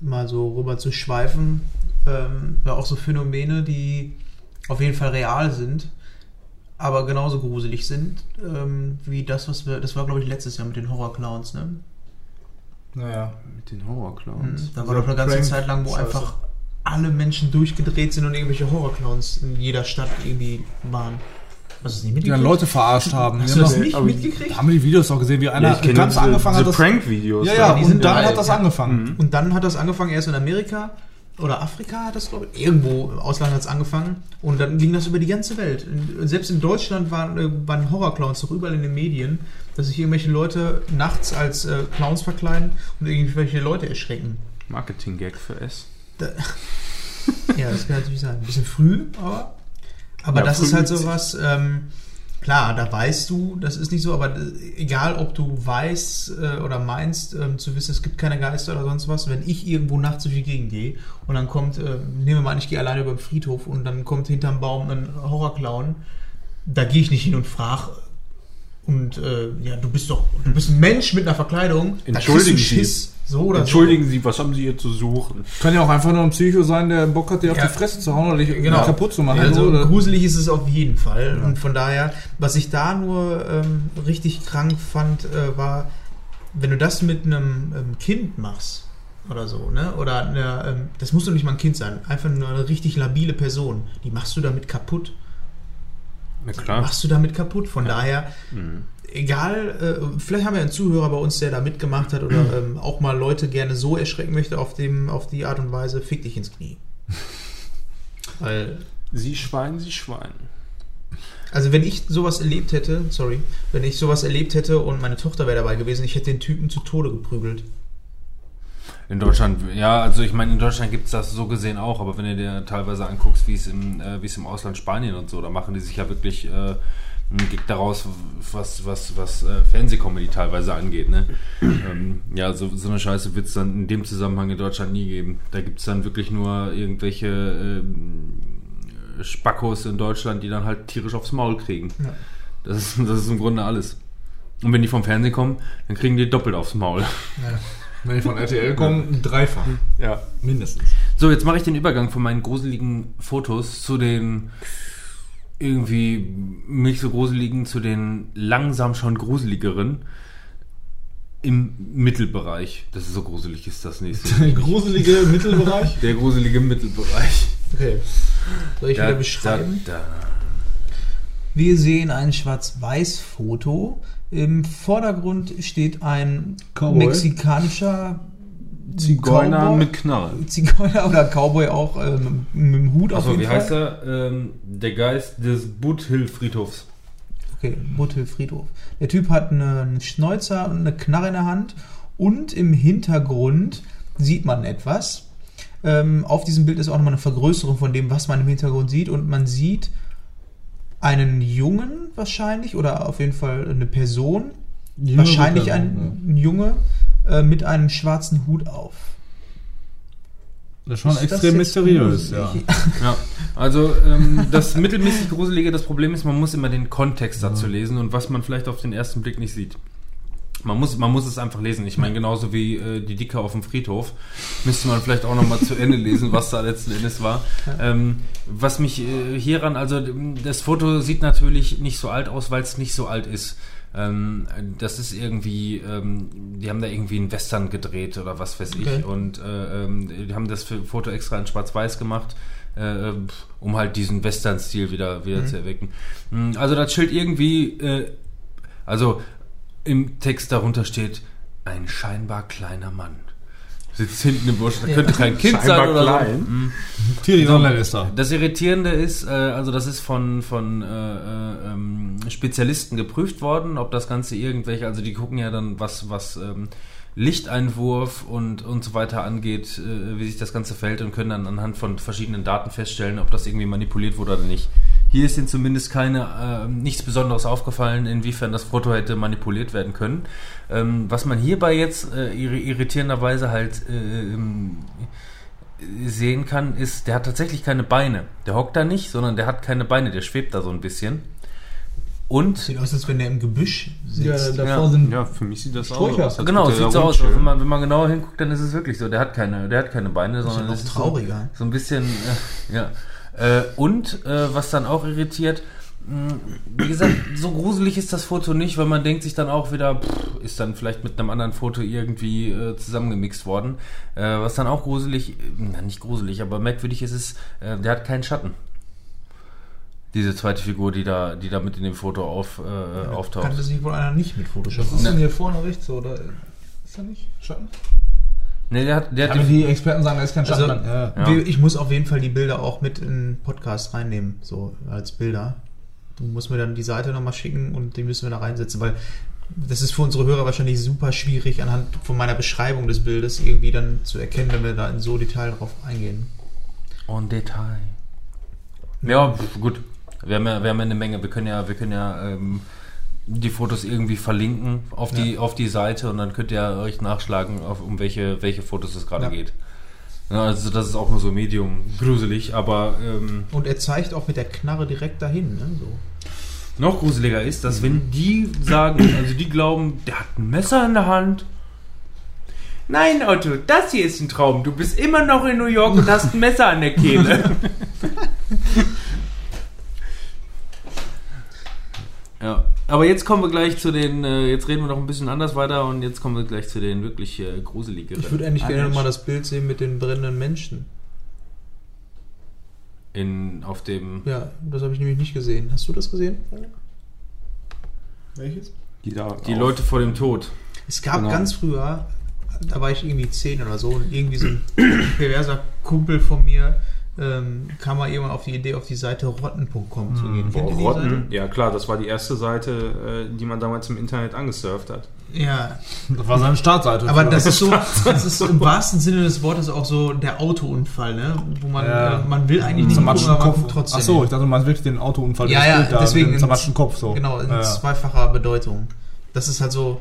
mal so rüber zu schweifen, ähm, ja auch so Phänomene, die auf jeden Fall real sind, aber genauso gruselig sind, ähm, wie das, was wir, das war glaube ich letztes Jahr mit den Horrorclowns, ne? Naja. Mit den Horrorclowns. Da war doch eine ganze Prank- Zeit lang, wo Scheiße. einfach alle Menschen durchgedreht sind und irgendwelche Horrorclowns in jeder Stadt irgendwie waren. Hast du das nicht Die mitgekriegt? dann Leute verarscht haben. Hast Die du haben das nicht mitgekriegt? Da haben wir die Videos auch gesehen, wie einer ich kenne ganz diese, angefangen hat. diese Das, Prank-Videos. ja, da. ja, die und sind dann hat das Ja. angefangen. Mhm. Und dann hat das angefangen, erst in Amerika oder Afrika hat das, glaube ich, irgendwo im Ausland hat es angefangen. Und dann ging das über die ganze Welt. In, selbst in Deutschland waren, äh, waren Horrorclowns doch überall in den Medien, dass sich irgendwelche Leute nachts als äh, Clowns verkleiden und irgendwelche Leute erschrecken. Marketing-Gag für S. Ja, das kann natürlich sein. Ein bisschen früh, aber. Aber Ja, das ist halt sowas, ähm, klar, da weißt du, das ist nicht so, aber äh, egal, ob du weißt äh, oder meinst, ähm, zu wissen, es gibt keine Geister oder sonst was, wenn ich irgendwo nachts durch die Gegend gehe und dann kommt, äh, nehmen wir mal an, ich gehe alleine über den Friedhof und dann kommt hinterm Baum ein Horrorclown, da gehe ich nicht hin und frage, und äh, ja, du bist doch, du bist ein Mensch mit einer Verkleidung, Entschuldigen Sie. So oder Entschuldigen Sie, was haben Sie hier zu suchen? Kann ja auch einfach nur ein Psycho sein, der Bock hat, dir auf Ja. die Fresse zu hauen oder dich Genau. kaputt zu machen. Also so, oder? gruselig ist es auf jeden Fall. Und von daher, was ich da nur ähm, richtig krank fand, äh, war, wenn du das mit einem ähm, Kind machst oder so, ne? Oder eine, ähm, das muss doch nicht mal ein Kind sein, einfach nur eine richtig labile Person, die machst du damit kaputt. Na Die klar. machst du damit kaputt. Von daher, Mhm. Egal, äh, vielleicht haben wir einen Zuhörer bei uns, der da mitgemacht hat oder ähm, auch mal Leute gerne so erschrecken möchte auf, dem, auf die Art und Weise, fick dich ins Knie. Weil Sie Schwein, Sie Schwein. Also wenn ich sowas erlebt hätte, sorry, wenn ich sowas erlebt hätte und meine Tochter wäre dabei gewesen, ich hätte den Typen zu Tode geprügelt. In Deutschland, ja, also ich meine, in Deutschland gibt es das so gesehen auch, aber wenn du dir teilweise anguckst, wie es im, äh, wie es im Ausland Spanien und so, da machen die sich ja wirklich äh, einen Gig daraus, was, was, was äh, Fernsehcomedy teilweise angeht. Ne? ähm, ja, so, so eine Scheiße wird es dann in dem Zusammenhang in Deutschland nie geben. Da gibt es dann wirklich nur irgendwelche ähm, Spackos in Deutschland, die dann halt tierisch aufs Maul kriegen. Ja. Das, ist, das ist im Grunde alles. Und wenn die vom Fernsehen kommen, dann kriegen die doppelt aufs Maul. Wenn die von RTL kommen, dreifach. Ja. Mindestens. So, jetzt mache ich den Übergang von meinen gruseligen Fotos zu den irgendwie nicht so gruseligen, zu den langsam schon gruseligeren im Mittelbereich. Das ist so gruselig, ist das nächste. Der gruselige Mittelbereich. Der gruselige Mittelbereich. Okay. Soll ich Da, wieder beschreiben? da, Wir sehen ein Schwarz-Weiß-Foto. Im Vordergrund steht ein Cowboy. mexikanischer Zigeuner Cowboy? mit Knarre. Zigeuner oder Cowboy auch ähm, mit dem Hut auf Achso, jeden wie Fall. heißt er? Ähm, der Geist des Buthill-Friedhofs. Okay, Buttel Friedhof. Der Typ hat eine- einen Schnäuzer und eine Knarre in der Hand und im Hintergrund sieht man etwas. Ähm, auf diesem Bild ist auch nochmal eine Vergrößerung von dem, was man im Hintergrund sieht und man sieht einen Jungen wahrscheinlich oder auf jeden Fall eine Person, Jüngere wahrscheinlich Person, ein, ein Junge äh, mit einem schwarzen Hut auf. Das ist schon Ist extrem mysteriös, ja. Ja, also ähm, das mittelmäßig Gruselige, das Problem ist, man muss immer den Kontext dazu lesen und was man vielleicht auf den ersten Blick nicht sieht. Man muss, man muss es einfach lesen. Ich meine, genauso wie äh, die Dicke auf dem Friedhof, müsste man vielleicht auch nochmal zu Ende lesen, was da letzten Endes war. Ähm, was mich äh, hieran, also das Foto sieht natürlich nicht so alt aus, weil es nicht so alt ist. Ähm, das ist irgendwie, ähm, die haben da irgendwie einen Western gedreht oder was weiß Okay. ich und äh, ähm, die haben das für Foto extra in Schwarz-Weiß gemacht, äh, um halt diesen Western-Stil wieder, wieder zu erwecken. Mm, Also das Schild irgendwie, äh, also im Text darunter steht, ein scheinbar kleiner Mann. Sitzt hinten im Busch, da könnte kein Kind Scheinbar sein oder klein. so. Thierry Sonderl ist da. Das Irritierende ist, äh, also das ist von, von äh, äh, ähm, Spezialisten geprüft worden, ob das Ganze irgendwelche, also die gucken ja dann, was, was ähm, Lichteinwurf und, und so weiter angeht, äh, wie sich das Ganze verhält und können dann anhand von verschiedenen Daten feststellen, ob das irgendwie manipuliert wurde oder nicht. Hier ist ihnen zumindest keine, äh, nichts Besonderes aufgefallen, inwiefern das Foto hätte manipuliert werden können. Ähm, was man hierbei jetzt äh, irri- irritierenderweise halt äh, ähm, sehen kann, ist, der hat tatsächlich keine Beine. Der hockt da nicht, sondern der hat keine Beine, der schwebt da so ein bisschen. Und Sieht aus, als wenn er im Gebüsch sitzt. davor Ja. sind Ja, für mich sieht das Sträucher. aus. als genau, sieht so aus. Wenn man, wenn man genauer hinguckt, dann ist es wirklich so. Der hat keine, der hat keine Beine, sondern das ist trauriger. So, so ein bisschen, äh, ja. Äh, und äh, was dann auch irritiert, wie gesagt, so gruselig ist das Foto nicht, weil man denkt sich dann auch wieder, pff, ist dann vielleicht mit einem anderen Foto irgendwie äh, zusammengemixt worden. Äh, was dann auch gruselig, äh, na nicht gruselig, aber merkwürdig ist, ist, äh, der hat keinen Schatten. Diese zweite Figur, die da, die da mit in dem Foto auf, äh, auftaucht. Kannte sich wohl einer nicht mit Photoshop Was ist aus. denn hier vorne rechts so? Oder ist da nicht Schatten? Nee, der hat, der hat Aber die, die Experten sagen, da ist kein Schatten. Also, ja. Ich muss auf jeden Fall die Bilder auch mit in den Podcast reinnehmen, so als Bilder. Du musst mir dann die Seite nochmal schicken und die müssen wir da reinsetzen, weil das ist für unsere Hörer wahrscheinlich super schwierig, anhand von meiner Beschreibung des Bildes irgendwie dann zu erkennen, wenn wir da in so Detail drauf eingehen. En Detail. Ja, gut. Wir haben ja, wir haben ja eine Menge. Wir können ja, wir können ja ähm, die Fotos irgendwie verlinken auf die, auf die Seite und dann könnt ihr euch nachschlagen, auf, um welche, welche Fotos es gerade Ja. geht. Ja, also das ist auch nur so Medium gruselig, aber ähm, Und er zeigt auch mit der Knarre direkt dahin, ne? So. noch gruseliger ist, dass wenn die sagen, also die glauben, der hat ein Messer in der Hand. Nein, Otto, das hier ist ein Traum. Du bist immer noch in New York und hast ein Messer an der Kehle. ja, aber jetzt kommen wir gleich zu den, äh, jetzt reden wir noch ein bisschen anders weiter und jetzt kommen wir gleich zu den wirklich äh, gruseligeren. Ich würde eigentlich Ah, gerne Mensch. mal das Bild sehen mit den brennenden Menschen. in, auf dem, Ja, das habe ich nämlich nicht gesehen. Hast du das gesehen? Welches? Die, da die auf- Leute vor dem Tod. Es gab Genau. ganz früher, da war ich irgendwie zehn oder so, und irgendwie so ein perverser Kumpel von mir ähm, kam mal irgendwann auf die Idee, auf die Seite rotten.com zu gehen. Boah, ihr die Rotten. Ja klar, das war die erste Seite, äh, die man damals im Internet angesurft hat. Seite? Ja, Das war seine Startseite. aber das ist so, das ist im wahrsten Sinne des Wortes auch so der Autounfall, ne? Wo man, Ja. äh, man will eigentlich nicht zermatschten gucken, aber man Kopf. trotzdem. Achso, ich dachte, man wirklich den Autounfall. Ja, ja, da, deswegen zermatschten Kopf so. Genau, in ja. zweifacher Bedeutung. Das ist halt so,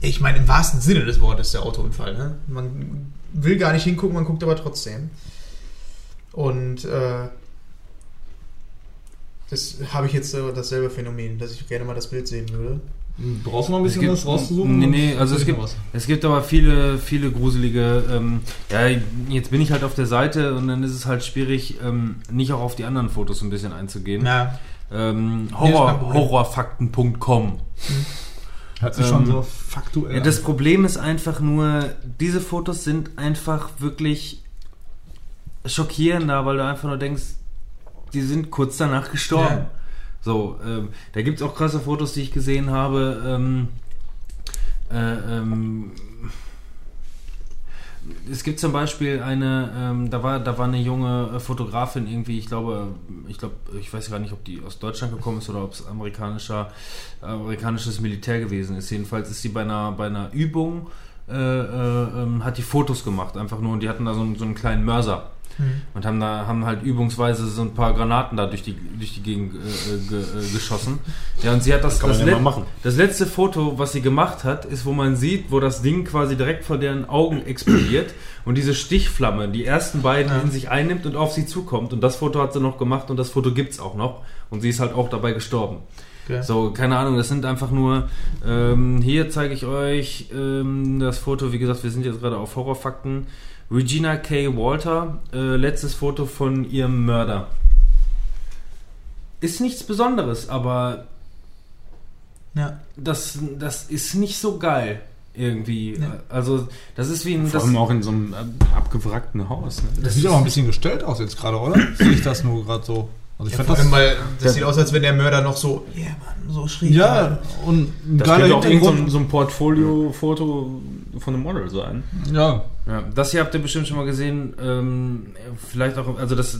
ich meine, im wahrsten Sinne des Wortes der Autounfall. Ne? Man will gar nicht hingucken, man guckt aber trotzdem. Und äh, das habe ich jetzt äh, dasselbe Phänomen, dass ich gerne mal das Bild sehen würde. Brauchst du noch ein bisschen gibt- was rauszusuchen? Nee, nee, also es gibt, es gibt aber viele, viele gruselige, ähm, ja, jetzt bin ich halt auf der Seite und dann ist es halt schwierig, ähm, nicht auch auf die anderen Fotos ein bisschen einzugehen. Na, Ähm, Horror, horrorfakten.com. Hört sich schon ähm, so faktuell Ja, das Problem ist einfach nur, diese Fotos sind einfach wirklich schockierender, weil du einfach nur denkst, die sind kurz danach gestorben. Ja. So, ähm, da gibt es auch krasse Fotos, die ich gesehen habe. Ähm, äh, ähm, es gibt zum Beispiel eine, ähm, da war, da war eine junge äh, Fotografin irgendwie, ich glaube, ich glaube, ich weiß gar nicht, ob die aus Deutschland gekommen ist oder ob es amerikanischer, amerikanisches Militär gewesen ist. Jedenfalls ist sie bei einer, bei einer Übung, äh, äh, ähm, hat die Fotos gemacht, einfach nur, und die hatten da so einen, so einen kleinen Mörser. Mhm. Und haben da haben halt übungsweise so ein paar Granaten da durch die, durch die Gegend äh, ge, äh, geschossen. Ja, und sie hat das, das, ja let- das letzte Foto, was sie gemacht hat, ist, wo man sieht, wo das Ding quasi direkt vor deren Augen explodiert und diese Stichflamme die ersten beiden Ja. in sich einnimmt und auf sie zukommt. Und das Foto hat sie noch gemacht und das Foto gibt's auch noch. Und sie ist halt auch dabei gestorben. Okay. So, keine Ahnung, das sind einfach nur, ähm, hier zeige ich euch ähm, das Foto, wie gesagt, wir sind jetzt gerade auf Horrorfakten. Regina K. Walter, äh, letztes Foto von ihrem Mörder. Ist nichts Besonderes, aber Ja. das, das ist nicht so geil irgendwie. Ja. Also, das ist wie ein. Vor Das, allem auch in so einem äh, abgewrackten Haus. Ne? Das sieht auch ein bisschen gestellt aus jetzt gerade, oder? Sehe ich das nur gerade so? Also ich Ja, fand vor das. allem, weil das sieht aus, als wenn der Mörder noch so, yeah, Mann, so schräg ja, und ein Das geiler könnte auch irgend so ein, so ein Portfolio-Foto von einem Model sein. Ja, Ja, das hier habt ihr bestimmt schon mal gesehen. Ähm, vielleicht auch, also das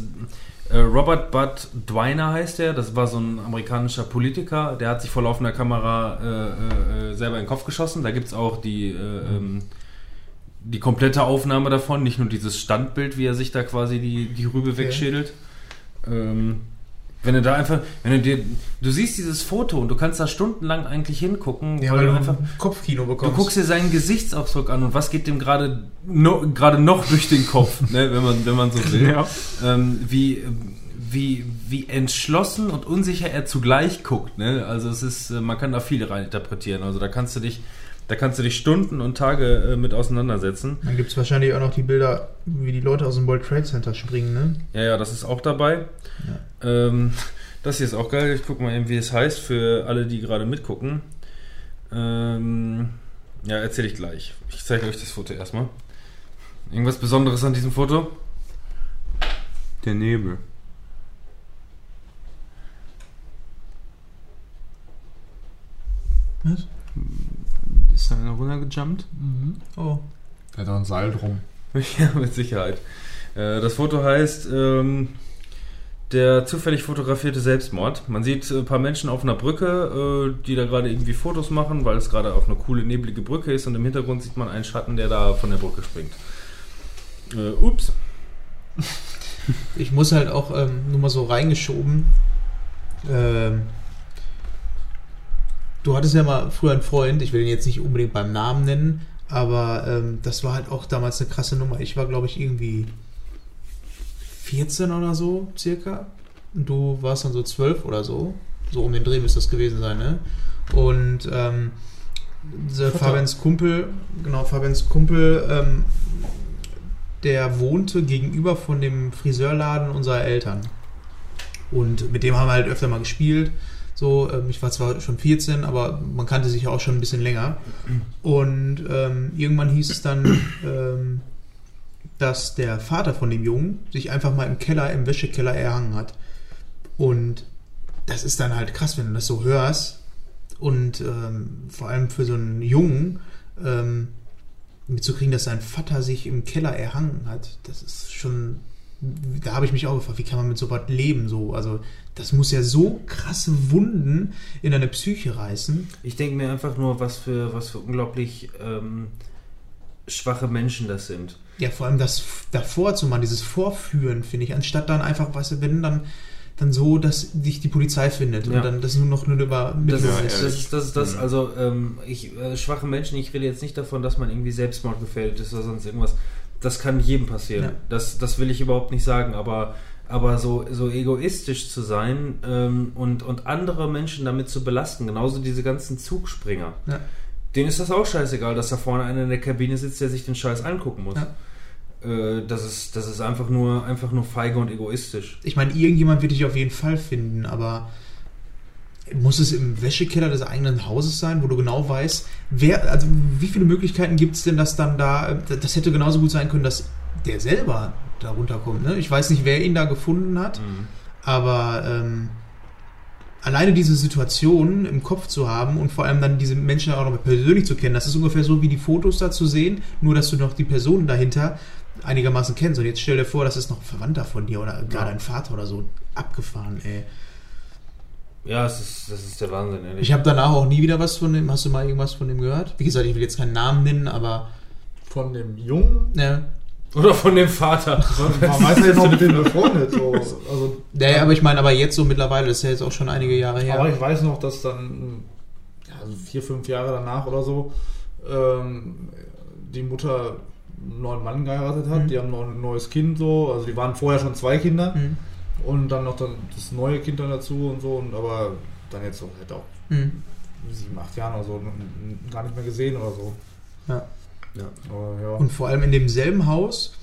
äh, Robert Bud Dwiner heißt er. Das war so ein amerikanischer Politiker. Der hat sich vor laufender Kamera äh, äh, selber in den Kopf geschossen. Da gibt es auch die, äh, ähm, die komplette Aufnahme davon, nicht nur dieses Standbild, wie er sich da quasi die, die Rübe Okay. wegschädelt. Ähm, wenn du da einfach, wenn du dir, du siehst dieses Foto und du kannst da stundenlang eigentlich hingucken, Ja, weil du einfach Kopfkino Du bekommst. guckst dir seinen Gesichtsausdruck an und was geht dem gerade no, gerade noch durch den Kopf, ne, wenn man wenn man so will. Ja. Ähm, wie wie wie entschlossen und unsicher er zugleich guckt, ne? Also es ist äh, man kann da viel rein interpretieren. Also da kannst du dich da kannst du dich Stunden und Tage äh, mit auseinandersetzen. Dann gibt es wahrscheinlich auch noch die Bilder, wie die Leute aus dem World Trade Center springen, ne? Ja, ja, das ist auch dabei. Ähm, das hier ist auch geil. Ich guck mal eben, wie es heißt für alle, die gerade mitgucken. Ähm, ja, erzähle ich gleich. Ich zeige euch das Foto erstmal. Irgendwas Besonderes an diesem Foto? Der Nebel. Was? Ist da einer runtergejumpt? Oh. der hat da ein Seil drum. ja, mit Sicherheit. Äh, das Foto heißt ähm, der zufällig fotografierte Selbstmord. Man sieht äh, ein paar Menschen auf einer Brücke, äh, die da gerade irgendwie Fotos machen, weil es gerade auf eine coole, neblige Brücke ist und im Hintergrund sieht man einen Schatten, der da von der Brücke springt. Äh, ups. Ich muss halt auch ähm, nur mal so reingeschoben. Ähm, du hattest ja mal früher einen Freund, ich will ihn jetzt nicht unbedingt beim Namen nennen, aber ähm, das war halt auch damals eine krasse Nummer. Ich war, glaube ich, irgendwie 14 oder so, circa. Und du warst dann so 12 oder so. So um den Dreh müsste das gewesen sein, ne? Und ähm. Fabians Kumpel, genau, Fabians Kumpel, ähm, der wohnte gegenüber von dem Friseurladen unserer Eltern. Und mit dem haben wir halt öfter mal gespielt. So, ähm, ich war zwar schon 14, aber man kannte sich ja auch schon ein bisschen länger. Und ähm, irgendwann hieß es dann, ähm, dass der Vater von dem Jungen sich einfach mal im Keller, im Wäschekeller erhangen hat. Und das ist dann halt krass, wenn du das so hörst. Und ähm, vor allem für so einen Jungen ähm, mitzukriegen, dass sein Vater sich im Keller erhangen hat, das ist schon. Da habe ich mich auch gefragt, wie kann man mit so was leben? So, also das muss ja so krasse Wunden in deine Psyche reißen. Ich denke mir einfach nur, was für, was für unglaublich ähm, schwache Menschen das sind. Ja, vor allem das davor zu machen, dieses Vorführen, finde ich, anstatt dann einfach, weißt du, wenn dann, dann so, dass dich die Polizei findet Ja. und dann das nur noch eine Das Übermittlung ist, ist. das ist, das ist das, also ähm, ich, äh, schwache Menschen, ich rede jetzt nicht davon, dass man irgendwie selbstmordgefährdet ist oder sonst irgendwas. Das kann jedem passieren. Ja. Das, das will ich überhaupt nicht sagen, aber, aber so, so egoistisch zu sein ähm, und, und andere Menschen damit zu belasten, genauso diese ganzen Zugspringer. Ja. Denen ist das auch scheißegal, dass da vorne einer in der Kabine sitzt, der sich den Scheiß angucken muss. Ja. Äh, das, ist, das ist einfach nur, einfach nur feige und egoistisch. Ich meine, irgendjemand wird dich auf jeden Fall finden, aber muss es im Wäschekeller des eigenen Hauses sein, wo du genau weißt, wer, also wie viele Möglichkeiten gibt es denn, dass dann da, das hätte genauso gut sein können, dass der selber da runterkommt. Ne? Ich weiß nicht, wer ihn da gefunden hat, aber ähm, alleine diese Situation im Kopf zu haben und vor allem dann diese Menschen auch noch persönlich zu kennen, das ist ungefähr so wie die Fotos da zu sehen, nur dass du noch die Personen dahinter einigermaßen kennst. Und jetzt stell dir vor, das ist noch ein Verwandter von dir oder gar dein Vater oder so. Abgefahren, ey. Ja, das ist, das ist der Wahnsinn, ehrlich. Ich habe danach auch nie wieder was von dem. Hast du mal irgendwas von dem gehört? Wie gesagt, ich will jetzt keinen Namen nennen, aber. Von dem Jungen, Ja. Oder von dem Vater. man weiß ja jetzt noch mit dem befreundet. So. Also, Ja, aber ich meine, aber jetzt so mittlerweile, das ist ja jetzt auch schon einige Jahre her. Aber ich weiß noch, dass dann ja, so vier, fünf Jahre danach oder so ähm, die Mutter einen neuen Mann geheiratet hat. Mhm. Die haben noch ein neues Kind so. Also die waren vorher schon zwei Kinder Mhm. Und dann noch dann das neue Kind dann dazu und so. Und aber dann jetzt so halt auch Mhm. sieben, acht Jahren oder so gar nicht mehr gesehen oder so. Ja. Ja. Aber ja. Und vor allem in demselben Haus,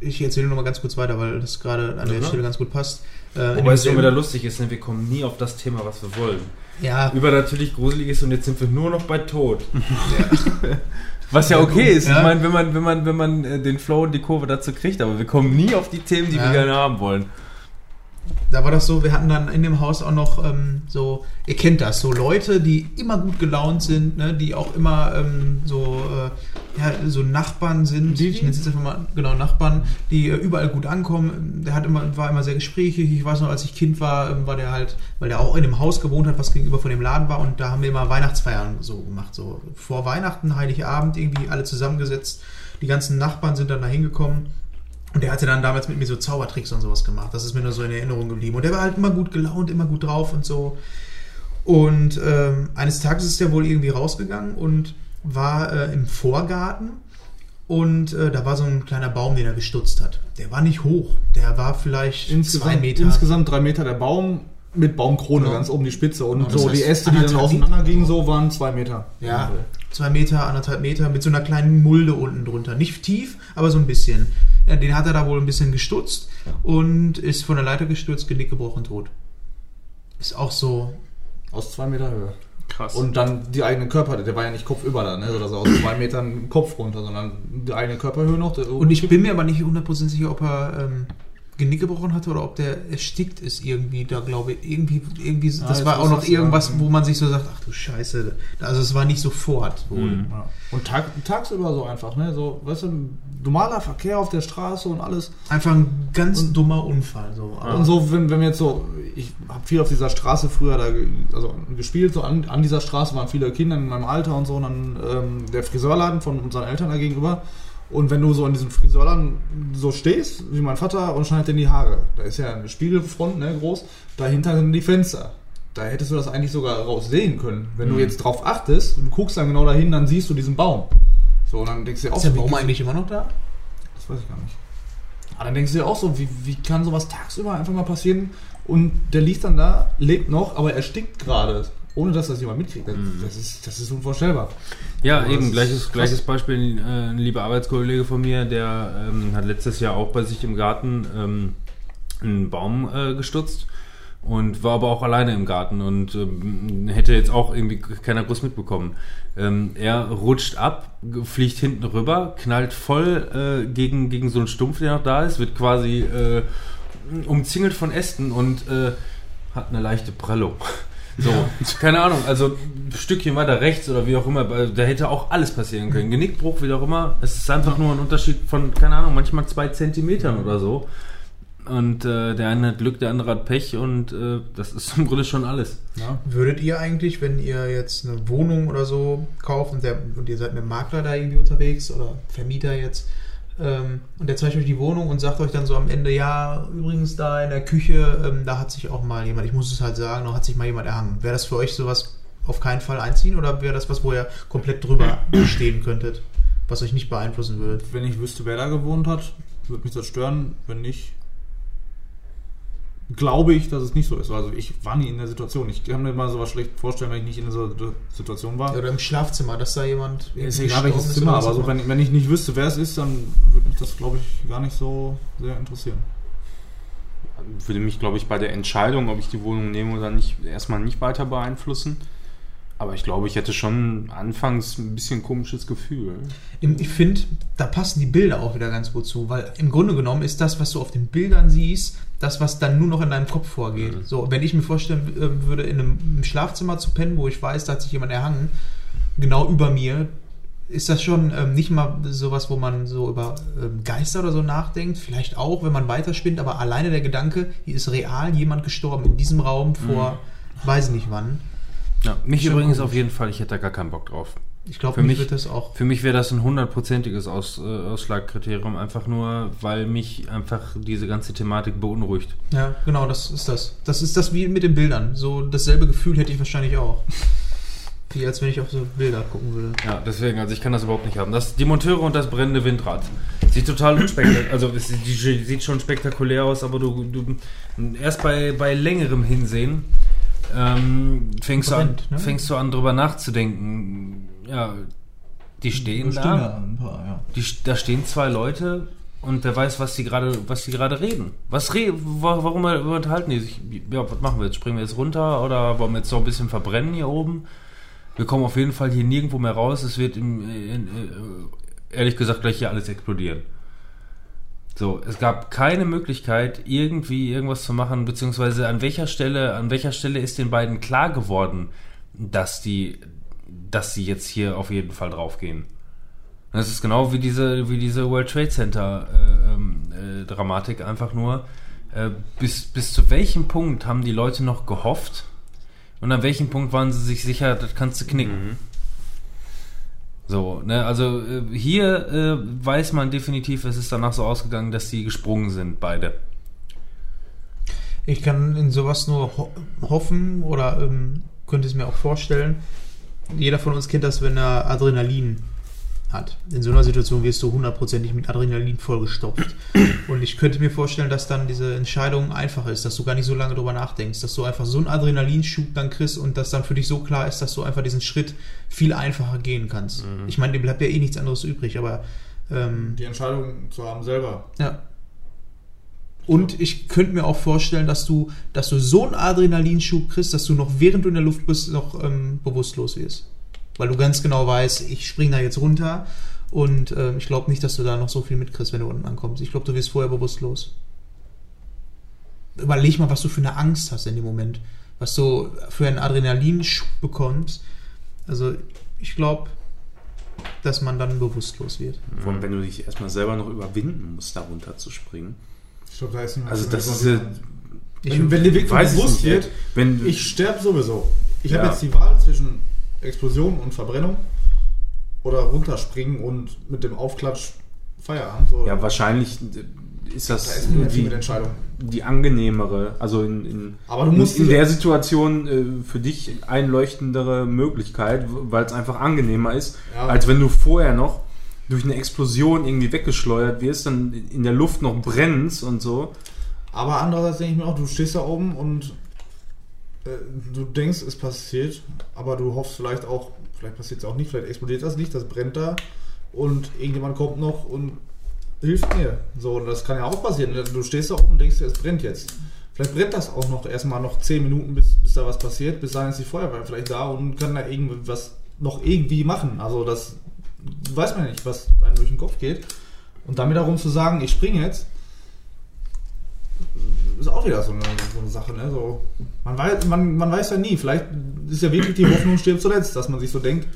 ich erzähle nur mal ganz kurz weiter, weil das gerade an der Ja. Stelle ganz gut passt. Äh, Wobei es schon demselben- wieder lustig ist, ne? wir kommen nie auf das Thema, was wir wollen. ja, Übernatürlich gruselig ist und jetzt sind wir nur noch bei Tod. Was ja okay ist. Ja. Ich meine, wenn man, wenn man, wenn man äh, den Flow und die Kurve dazu kriegt, aber wir kommen nie auf die Themen, die Ja. wir gerne haben wollen. Da war das so, wir hatten dann in dem Haus auch noch ähm, so, ihr kennt das, so Leute, die immer gut gelaunt sind, ne, die auch immer ähm, so, äh, ja, so Nachbarn sind, Die, ich nenne es jetzt einfach mal genau Nachbarn, die äh, überall gut ankommen. Der hat immer, war immer sehr gesprächig. Ich weiß noch, als ich Kind war, ähm, war der halt, weil der auch in dem Haus gewohnt hat, was gegenüber von dem Laden war und da haben wir immer Weihnachtsfeiern so gemacht, so vor Weihnachten, Heiligabend irgendwie alle zusammengesetzt. Die ganzen Nachbarn sind dann da hingekommen. Und der hatte dann damals mit mir so Zaubertricks und sowas gemacht. Das ist mir nur so in Erinnerung geblieben. Und der war halt immer gut gelaunt, immer gut drauf und so. Und ähm, eines Tages ist er wohl irgendwie rausgegangen und war äh, im Vorgarten. Und äh, da war so ein kleiner Baum, den er gestutzt hat. Der war nicht hoch. Der war vielleicht insgesamt, zwei Meter. insgesamt drei Meter der Baum mit Baumkrone Ja. ganz oben die Spitze. Und das so die Äste, die dann anderthalb auseinander gingen, so waren zwei Meter. Ja, zwei Meter, anderthalb Meter mit so einer kleinen Mulde unten drunter. Nicht tief, aber so ein bisschen. Ja, den hat er da wohl ein bisschen gestutzt und ist von der Leiter gestürzt, Genick gebrochen, tot. Ist auch so. Aus zwei Meter Höhe. Krass. Und dann die eigene Körper, der war ja nicht kopfüber da, ne? Sodass er aus zwei Metern Kopf runter, sondern die eigene Körperhöhe noch. Und ich bin mir aber nicht 100% sicher, ob er ähm, Genick gebrochen hatte oder ob der erstickt ist irgendwie. Da glaube ich, irgendwie, irgendwie das jetzt war auch noch das irgendwas, ja. wo man sich so sagt, ach du Scheiße. Also es war nicht sofort. Mhm. Ja. Und tag, tagsüber so einfach, ne? So, weißt du, normaler Verkehr auf der Straße und alles. Einfach ein ganz dummer Unfall. So. Aber Und so, wenn, wenn wir jetzt so, ich habe viel auf dieser Straße früher da also gespielt, so an, an dieser Straße waren viele Kinder in meinem Alter und so, und dann ähm, der Friseurladen von unseren Eltern da gegenüber. Und wenn du so in diesem Friseurladen so stehst, wie mein Vater, und schneidet dir die Haare, da ist ja eine Spiegelfront, ne, groß, dahinter sind die Fenster. Da hättest du das eigentlich sogar raus sehen können. Wenn du jetzt drauf achtest und guckst dann genau dahin, dann siehst du diesen Baum. So, und dann denkst du dir auch ist der Baum eigentlich immer noch da? das weiß ich gar nicht. Aber dann denkst du dir auch so, wie, wie kann sowas tagsüber einfach mal passieren und der liegt dann da, lebt noch, aber er stinkt gerade, ohne dass das jemand mitkriegt. Das, das, ist, das ist unvorstellbar. Ja, Aber eben, gleiches, gleiches Beispiel. Äh, ein lieber Arbeitskollege von mir, der ähm, hat letztes Jahr auch bei sich im Garten ähm, einen Baum äh, gestutzt und war aber auch alleine im Garten und ähm, hätte jetzt auch irgendwie keiner groß mitbekommen. Ähm, er rutscht ab, fliegt hinten rüber, knallt voll äh, gegen, gegen so einen Stumpf, der noch da ist, wird quasi äh, umzingelt von Ästen und äh, hat eine leichte Prellung. So, keine Ahnung, also ein Stückchen weiter rechts oder wie auch immer, weil da hätte auch alles passieren können. Genickbruch, wie auch immer. Es ist einfach nur ein Unterschied von, keine Ahnung, manchmal zwei Zentimetern oder so. Und äh, der eine hat Glück, der andere hat Pech und äh, das ist im Grunde schon alles. Ja. Würdet ihr eigentlich, wenn ihr jetzt eine Wohnung oder so kauft und, der, und ihr seid mit einem Makler da irgendwie unterwegs oder Vermieter jetzt und der zeigt euch die Wohnung und sagt euch dann so am Ende, ja, übrigens da in der Küche, ähm, da hat sich auch mal jemand, ich muss es halt sagen, da hat sich mal jemand erhangen. Wäre das für euch sowas auf keinen Fall einziehen oder wäre das was, wo ihr komplett drüber stehen könntet, was euch nicht beeinflussen würde? Wenn ich wüsste, wer da gewohnt hat, würde mich das stören. Wenn nicht, glaube ich, dass es nicht so ist. Also ich war nie in der Situation. Ich kann mir mal sowas schlecht vorstellen, wenn ich nicht in dieser Situation war. Oder im Schlafzimmer, dass da jemand Ist egal welches Zimmer, aber so, wenn, wenn ich nicht wüsste, wer es ist, dann würde mich das, glaube ich, gar nicht so sehr interessieren. würde mich, glaube ich, bei der Entscheidung, ob ich die Wohnung nehme oder nicht, erstmal nicht weiter beeinflussen. Aber ich glaube, ich hätte schon anfangs ein bisschen komisches Gefühl. Ich finde, da passen die Bilder auch wieder ganz gut zu, weil im Grunde genommen ist das, was du auf den Bildern siehst, das, was dann nur noch in deinem Kopf vorgeht. So, wenn ich mir vorstellen äh, würde, in einem im Schlafzimmer zu pennen, wo ich weiß, da hat sich jemand erhangen, genau über mir, ist das schon ähm, nicht mal sowas, wo man so über ähm, Geister oder so nachdenkt. Vielleicht auch, wenn man weiterspinnt, aber alleine der Gedanke, hier ist real jemand gestorben in diesem Raum vor, weiß ich nicht wann. Ja, mich Schon übrigens auf jeden Fall, ich hätte da gar keinen Bock drauf. Ich glaube, Für mich wird das auch. Für mich wäre das ein hundertprozentiges Aus, äh, Ausschlagkriterium, einfach nur, weil mich einfach diese ganze Thematik beunruhigt. Ja, genau, das ist das. Das ist das wie mit den Bildern. So dasselbe Gefühl hätte ich wahrscheinlich auch. Wie als wenn ich auf so Bilder gucken würde. Ja, deswegen, also ich kann das überhaupt nicht haben. Das, die Monteure und das brennende Windrad. Sieht total unspektakulär, also es die- sieht schon spektakulär aus, aber du, du erst bei, bei längerem Hinsehen ähm, fängst, du an, ne? fängst du an drüber nachzudenken. Ja, die stehen Da da, paar, ja. die, da stehen zwei Leute und wer weiß, was die gerade, was die gerade reden. Was re wa- warum unterhalten die sich? Ja, was machen wir jetzt? Springen wir jetzt runter oder wollen wir jetzt noch ein bisschen verbrennen hier oben? Wir kommen auf jeden Fall hier nirgendwo mehr raus. Es wird im, in, äh, ehrlich gesagt gleich hier alles explodieren. So, es gab keine Möglichkeit, irgendwie irgendwas zu machen, beziehungsweise an welcher Stelle, an welcher Stelle ist den beiden klar geworden, dass die, dass sie jetzt hier auf jeden Fall draufgehen. Das ist genau wie diese, wie diese World Trade Center äh, ähm, äh, Dramatik, einfach nur. Äh, bis, bis zu welchem Punkt haben die Leute noch gehofft? Und an welchem Punkt waren sie sich sicher, das kannst du knicken? So, ne, also äh, hier äh, weiß man definitiv, es ist danach so ausgegangen, dass die gesprungen sind, beide. Ich kann in sowas nur ho hoffen oder ähm, könnte es mir auch vorstellen. Jeder von uns kennt das, wenn er Adrenalin hat. In so einer Situation wirst du hundertprozentig mit Adrenalin vollgestopft. Und ich könnte mir vorstellen, dass dann diese Entscheidung einfacher ist, dass du gar nicht so lange drüber nachdenkst, dass du einfach so einen Adrenalinschub dann kriegst und dass dann für dich so klar ist, dass du einfach diesen Schritt viel einfacher gehen kannst. Ich meine, dir bleibt ja eh nichts anderes übrig, aber ähm, Die Entscheidung zu haben selber. ja. Und ich könnte mir auch vorstellen, dass du, dass du so einen Adrenalinschub kriegst, dass du noch während du in der Luft bist, noch ähm, bewusstlos wirst. Weil du ganz genau weißt, ich spring da jetzt runter und ähm, ich glaube nicht, dass du da noch so viel mitkriegst, wenn du unten ankommst. Ich glaube, du wirst vorher bewusstlos. Überleg mal, was du für eine Angst hast in dem Moment. Was du für einen Adrenalinschub bekommst. Also, ich glaube, dass man dann bewusstlos wird. Vor allem, wenn du dich erstmal selber noch überwinden musst, da runter zu springen. Ich glaube, da ist ein Also das ist ja, Ich, wenn, wenn dir wirklich bewusst nicht, wird, wenn ich sterbe sowieso. Ich habe Ja. jetzt die Wahl zwischen Explosion und Verbrennung oder runterspringen und mit dem Aufklatsch Feierabend. So. ja wahrscheinlich ist da das ist mir jetzt die, die angenehmere, also in, in, Aber du musst in, in der Situation äh, für dich einleuchtendere Möglichkeit, weil es einfach angenehmer ist, Ja. als wenn du vorher noch durch eine Explosion irgendwie weggeschleudert wirst, dann in der Luft noch brennst und so. Aber andererseits denke ich mir auch, du stehst da oben und äh, du denkst, es passiert, aber du hoffst vielleicht auch, vielleicht passiert es auch nicht, vielleicht explodiert das nicht, das brennt da und irgendjemand kommt noch und hilft mir. So, und das kann ja auch passieren. Du stehst da oben und denkst, es brennt jetzt. Vielleicht brennt das auch noch erstmal noch 10 Minuten, bis, bis da was passiert. Bis dahin ist die Feuerwehr vielleicht da und kann da irgendwas noch irgendwie machen. Also das weiß man nicht, was einem durch den Kopf geht. Und damit darum zu sagen, ich springe jetzt, ist auch wieder so eine, so eine Sache. Ne? So, man, weiß, man, man weiß ja nie, vielleicht ist ja wirklich die Hoffnung stirbt zuletzt, dass man sich so denkt,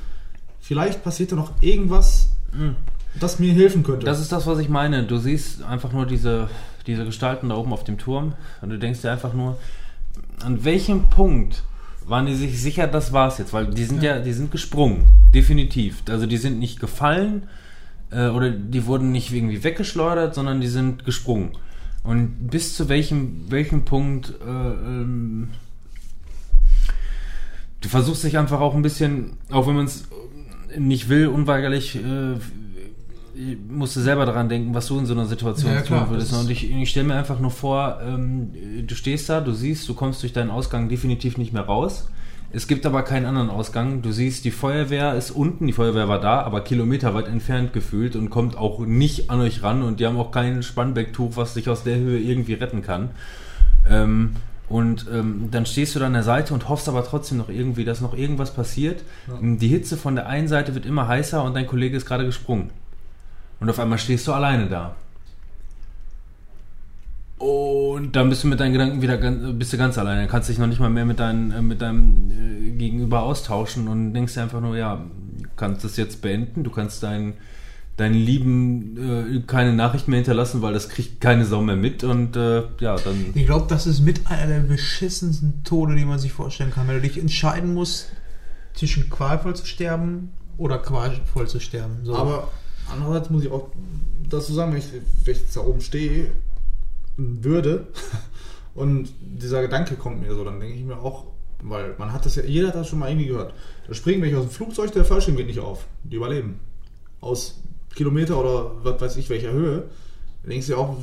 vielleicht passiert da noch irgendwas, das mir helfen könnte. Das ist das, was ich meine. Du siehst einfach nur diese, diese Gestalten da oben auf dem Turm und du denkst dir einfach nur, an welchem Punkt waren die sich sicher, das war's jetzt? Weil die sind ja, die sind gesprungen, definitiv. Also die sind nicht gefallen äh, oder die wurden nicht irgendwie weggeschleudert, sondern die sind gesprungen. Und bis zu welchem, welchem Punkt äh, ähm, du versuchst dich einfach auch ein bisschen, auch wenn man es nicht will, unweigerlich äh, musst du selber daran denken, was du in so einer Situation Ja, tun klar, würdest. das ist- Und ich, ich stelle mir einfach nur vor, ähm, du stehst da, du siehst, du kommst durch deinen Ausgang definitiv nicht mehr raus. Es gibt aber keinen anderen Ausgang. Du siehst, die Feuerwehr ist unten, die Feuerwehr war da, aber kilometerweit entfernt gefühlt und kommt auch nicht an euch ran und die haben auch kein Spannbecktuch, was dich aus der Höhe irgendwie retten kann. Ähm, Und ähm, dann stehst du da an der Seite und hoffst aber trotzdem noch irgendwie, dass noch irgendwas passiert. Die Hitze von der einen Seite wird immer heißer und dein Kollege ist gerade gesprungen. Und auf einmal stehst du alleine da. Und dann bist du mit deinen Gedanken wieder ganz, bist du ganz alleine. Dann kannst dich noch nicht mal mehr mit, dein, äh, mit deinem äh, Gegenüber austauschen und denkst dir einfach nur, ja, du kannst das jetzt beenden, du kannst deinen deinen Lieben äh, keine Nachricht mehr hinterlassen, weil das kriegt keine Sau mehr mit und äh, ja, dann. Ich glaube, das ist mit einer der beschissensten Tode, die man sich vorstellen kann. Wenn du dich entscheiden musst, zwischen qualvoll zu sterben oder qualvoll zu sterben. So. Aber andererseits muss ich auch dazu sagen, wenn ich, wenn ich jetzt da oben stehe, würde und dieser Gedanke kommt mir so, dann denke ich mir auch, weil man hat das ja, jeder hat das schon mal irgendwie gehört. Da springen welche aus dem Flugzeug, der Fallschirm geht nicht auf. Die überleben. Aus Kilometer oder was weiß ich welcher Höhe. Da denkst du ja auch,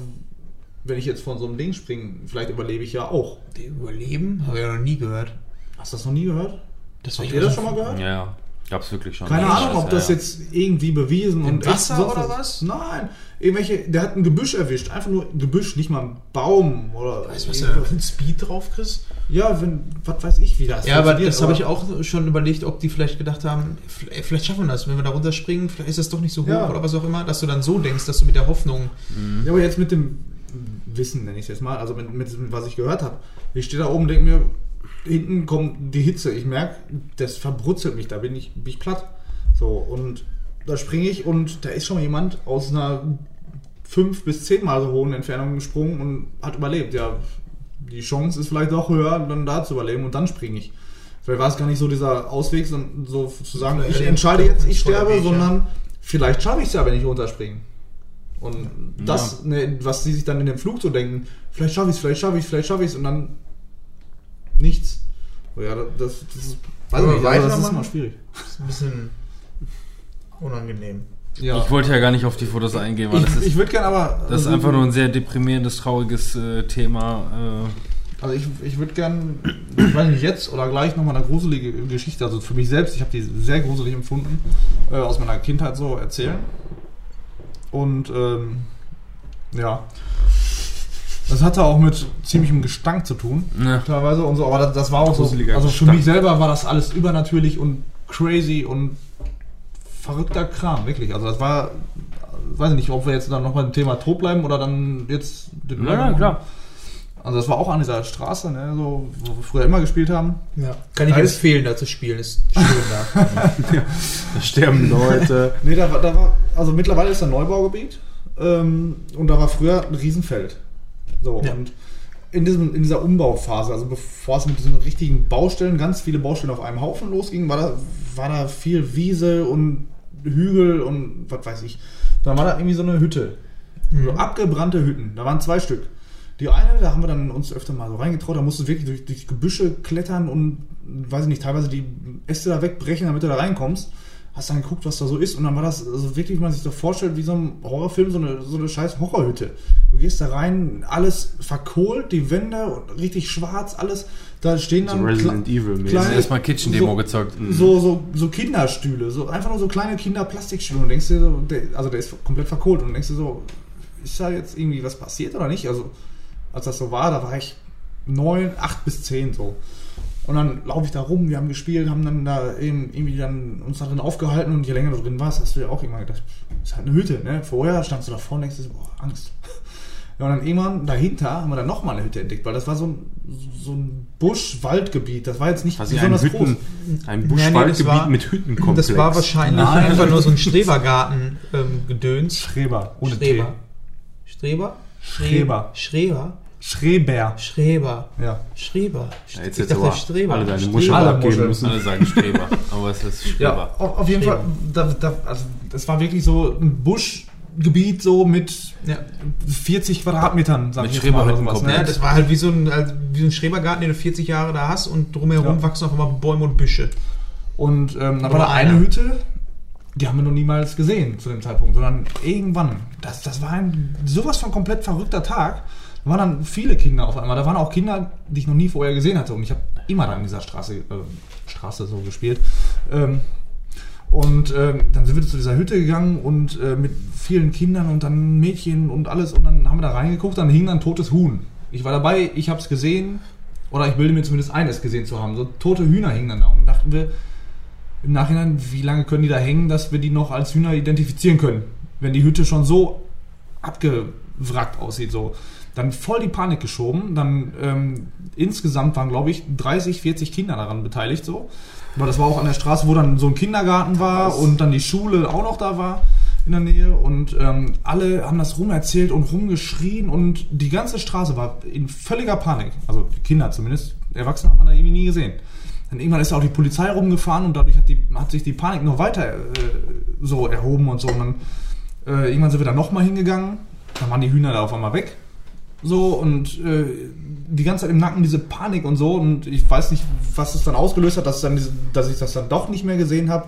wenn ich jetzt von so einem Ding springe, vielleicht überlebe ich ja auch. die überleben? Habe ich ja noch nie gehört. Hast du das noch nie gehört? Das Habt ihr das schon mal gehört? Ja, gab's wirklich schon. Keine Ahnung, ob das ja. jetzt irgendwie bewiesen und echt Wasser sonst oder was? Nein, irgendwelche, der hat ein Gebüsch erwischt, einfach nur ein Gebüsch, nicht mal ein Baum oder Weißt du, was irgendwas. für einen Speed drauf kriegst? Ja, wenn, was weiß ich, wie das Ja, aber das habe ich auch schon überlegt, ob die vielleicht gedacht haben, vielleicht schaffen wir das, wenn wir da runterspringen, vielleicht ist das doch nicht so hoch Ja. oder was auch immer, dass du dann so denkst, dass du mit der Hoffnung. Ja, aber jetzt mit dem Wissen, nenne ich es jetzt mal, also mit, mit, was ich gehört habe. Ich stehe da oben und denke mir, hinten kommt die Hitze. Ich merke, das verbrutzelt mich, da bin ich, bin ich platt. So, und da springe ich und da ist schon jemand aus einer fünf bis zehnmal so hohen Entfernung gesprungen und hat überlebt. Ja, die Chance ist vielleicht doch höher, dann da zu überleben und dann springe ich. Vielleicht war es gar nicht so dieser Ausweg, sondern so zu sagen, ich entscheide jetzt, ich sterbe, sondern vielleicht schaffe ich es ja, wenn ich runterspringe. Und das, ne, was sie sich dann in dem Flug so denken, vielleicht schaffe ich es, vielleicht schaffe ich es, vielleicht schaffe ich es und dann nichts. So, Ja, das, das ist, weiß Aber ich nicht, aber das ist immer schwierig. Das ist ein bisschen unangenehm. Ja. Ich wollte ja gar nicht auf die Fotos eingehen, weil ich, das ist, ich würde gerne aber. das ist also, einfach nur ein sehr deprimierendes, trauriges äh, Thema. Also ich, ich würde gerne, ich weiß nicht, jetzt oder gleich nochmal eine gruselige Geschichte, also für mich selbst, ich habe die sehr gruselig empfunden, äh, aus meiner Kindheit so erzählen. Und ähm, ja, das hatte auch mit ziemlichem Gestank zu tun, ne. teilweise und so, aber das, das war auch so, also für Gestank. mich selber war das alles übernatürlich und crazy und verrückter Kram, wirklich. Also das war, weiß ich nicht, ob wir jetzt dann noch beim Thema Tod bleiben oder dann jetzt den Ja, ja, klar. also das war auch an dieser Straße, ne, so, wo wir früher immer gespielt haben. Ja. Kann ich Alles- empfehlen, da zu spielen, ist schön da. Da sterben Leute. Nee, da war, da war also mittlerweile ist da ein Neubaugebiet ähm, und da war früher ein Riesenfeld. So, Ja. und in, diesem, in dieser Umbauphase, also bevor es mit diesen richtigen Baustellen, ganz viele Baustellen auf einem Haufen losging, war da, war da viel Wiese und Hügel und was weiß ich. Dann war da irgendwie so eine Hütte. So abgebrannte Hütten. Da waren zwei Stück. Die eine, da haben wir dann uns öfter mal so reingetraut, da musst du wirklich durch, durch Gebüsche klettern und, weiß ich nicht, teilweise die Äste da wegbrechen, damit du da reinkommst. Hast dann geguckt, was da so ist und dann war das also wirklich, wie man sich so vorstellt, wie so ein Horrorfilm, so eine, so eine scheiß Horrorhütte. Du gehst da rein, alles verkohlt, die Wände, und richtig schwarz, alles. Da stehen So dann Resident kle- Evil mäßig. kleine- Erstmal Kitchen-Demo so- gezockt. so, so, so Kinderstühle, so einfach nur so kleine Kinderplastikstühle und denkst dir so, der, also der ist komplett verkohlt und denkst dir so, ist da jetzt irgendwie was passiert oder nicht? Also, als das so war, da war ich neun, acht bis zehn so. Und dann laufe ich da rum, wir haben gespielt, haben dann da eben irgendwie dann uns da drin aufgehalten und je länger du drin warst, hast du ja auch irgendwann gedacht, das ist halt eine Hütte, ne? Vorher standst du davor und denkst boah, Angst. Ja, und dann irgendwann dahinter haben wir dann nochmal eine Hütte entdeckt, weil das war so ein, so ein Busch-Waldgebiet. Das war jetzt nicht Quasi ein, besonders Hütten, groß. ein Nee, nee, Buschwaldgebiet das war- mit Hüttenkomplex. Das war wahrscheinlich Nein. einfach nur so ein Strebergarten-Gedöns. Schreber, ohne Streber. T. Streber? Schreber. Schreber? Schreber. Schreber. Ja. Schreber. Ja, jetzt ich jetzt dachte Streber. alle deine. Muscheln Alle abgeben Muscheln. müssen. Alle sagen Streber, aber es ist Streber. Ja, auf, auf jeden Streber. Fall, da, da, also das war wirklich so ein Buschgebiet so mit Ja. 40 Quadratmetern, sag Mit ich jetzt mal. sowas. Ja, das war halt wie so ein, also wie so ein Schrebergarten, den du 40 Jahre da hast und drumherum Ja. wachsen auf einmal Bäume und Büsche. Und ähm, da war da eine. Hütte, die haben wir noch niemals gesehen zu dem Zeitpunkt, sondern irgendwann. Das, das war ein sowas von komplett verrückter Tag. Da waren dann viele Kinder auf einmal. Da waren auch Kinder, die ich noch nie vorher gesehen hatte. Und ich habe immer da in dieser Straße, äh, Straße so gespielt. Ähm, und ähm, dann sind wir zu dieser Hütte gegangen und äh, mit vielen Kindern und dann Mädchen und alles. Und dann haben wir da reingeguckt, dann hing ein totes Huhn. Ich war dabei, ich habe es gesehen Oder ich bilde mir zumindest ein, es gesehen zu haben. So tote Hühner hingen dann da. Und dachten wir im Nachhinein, wie lange können die da hängen, dass wir die noch als Hühner identifizieren können? Wenn die Hütte schon so abgewrackt aussieht, so. Dann voll die Panik geschoben. Dann ähm, insgesamt waren, glaube ich, 30, 40 Kinder daran beteiligt, so. Aber das war auch an der Straße, wo dann so ein Kindergarten war und dann die Schule auch noch da war in der Nähe. Und ähm, alle haben das rumerzählt und rumgeschrien und die ganze Straße war in völliger Panik. Also die Kinder zumindest. Erwachsene hat man da irgendwie nie gesehen. Dann irgendwann ist auch die Polizei rumgefahren und dadurch hat, die, hat sich die Panik noch weiter äh, so erhoben und so. Und dann äh, irgendwann sind wir da nochmal hingegangen. Dann waren die Hühner da auf einmal weg. So und äh, die ganze Zeit im Nacken diese Panik und so. Und ich weiß nicht, was es dann ausgelöst hat, dass, dann diese, dass ich das dann doch nicht mehr gesehen habe.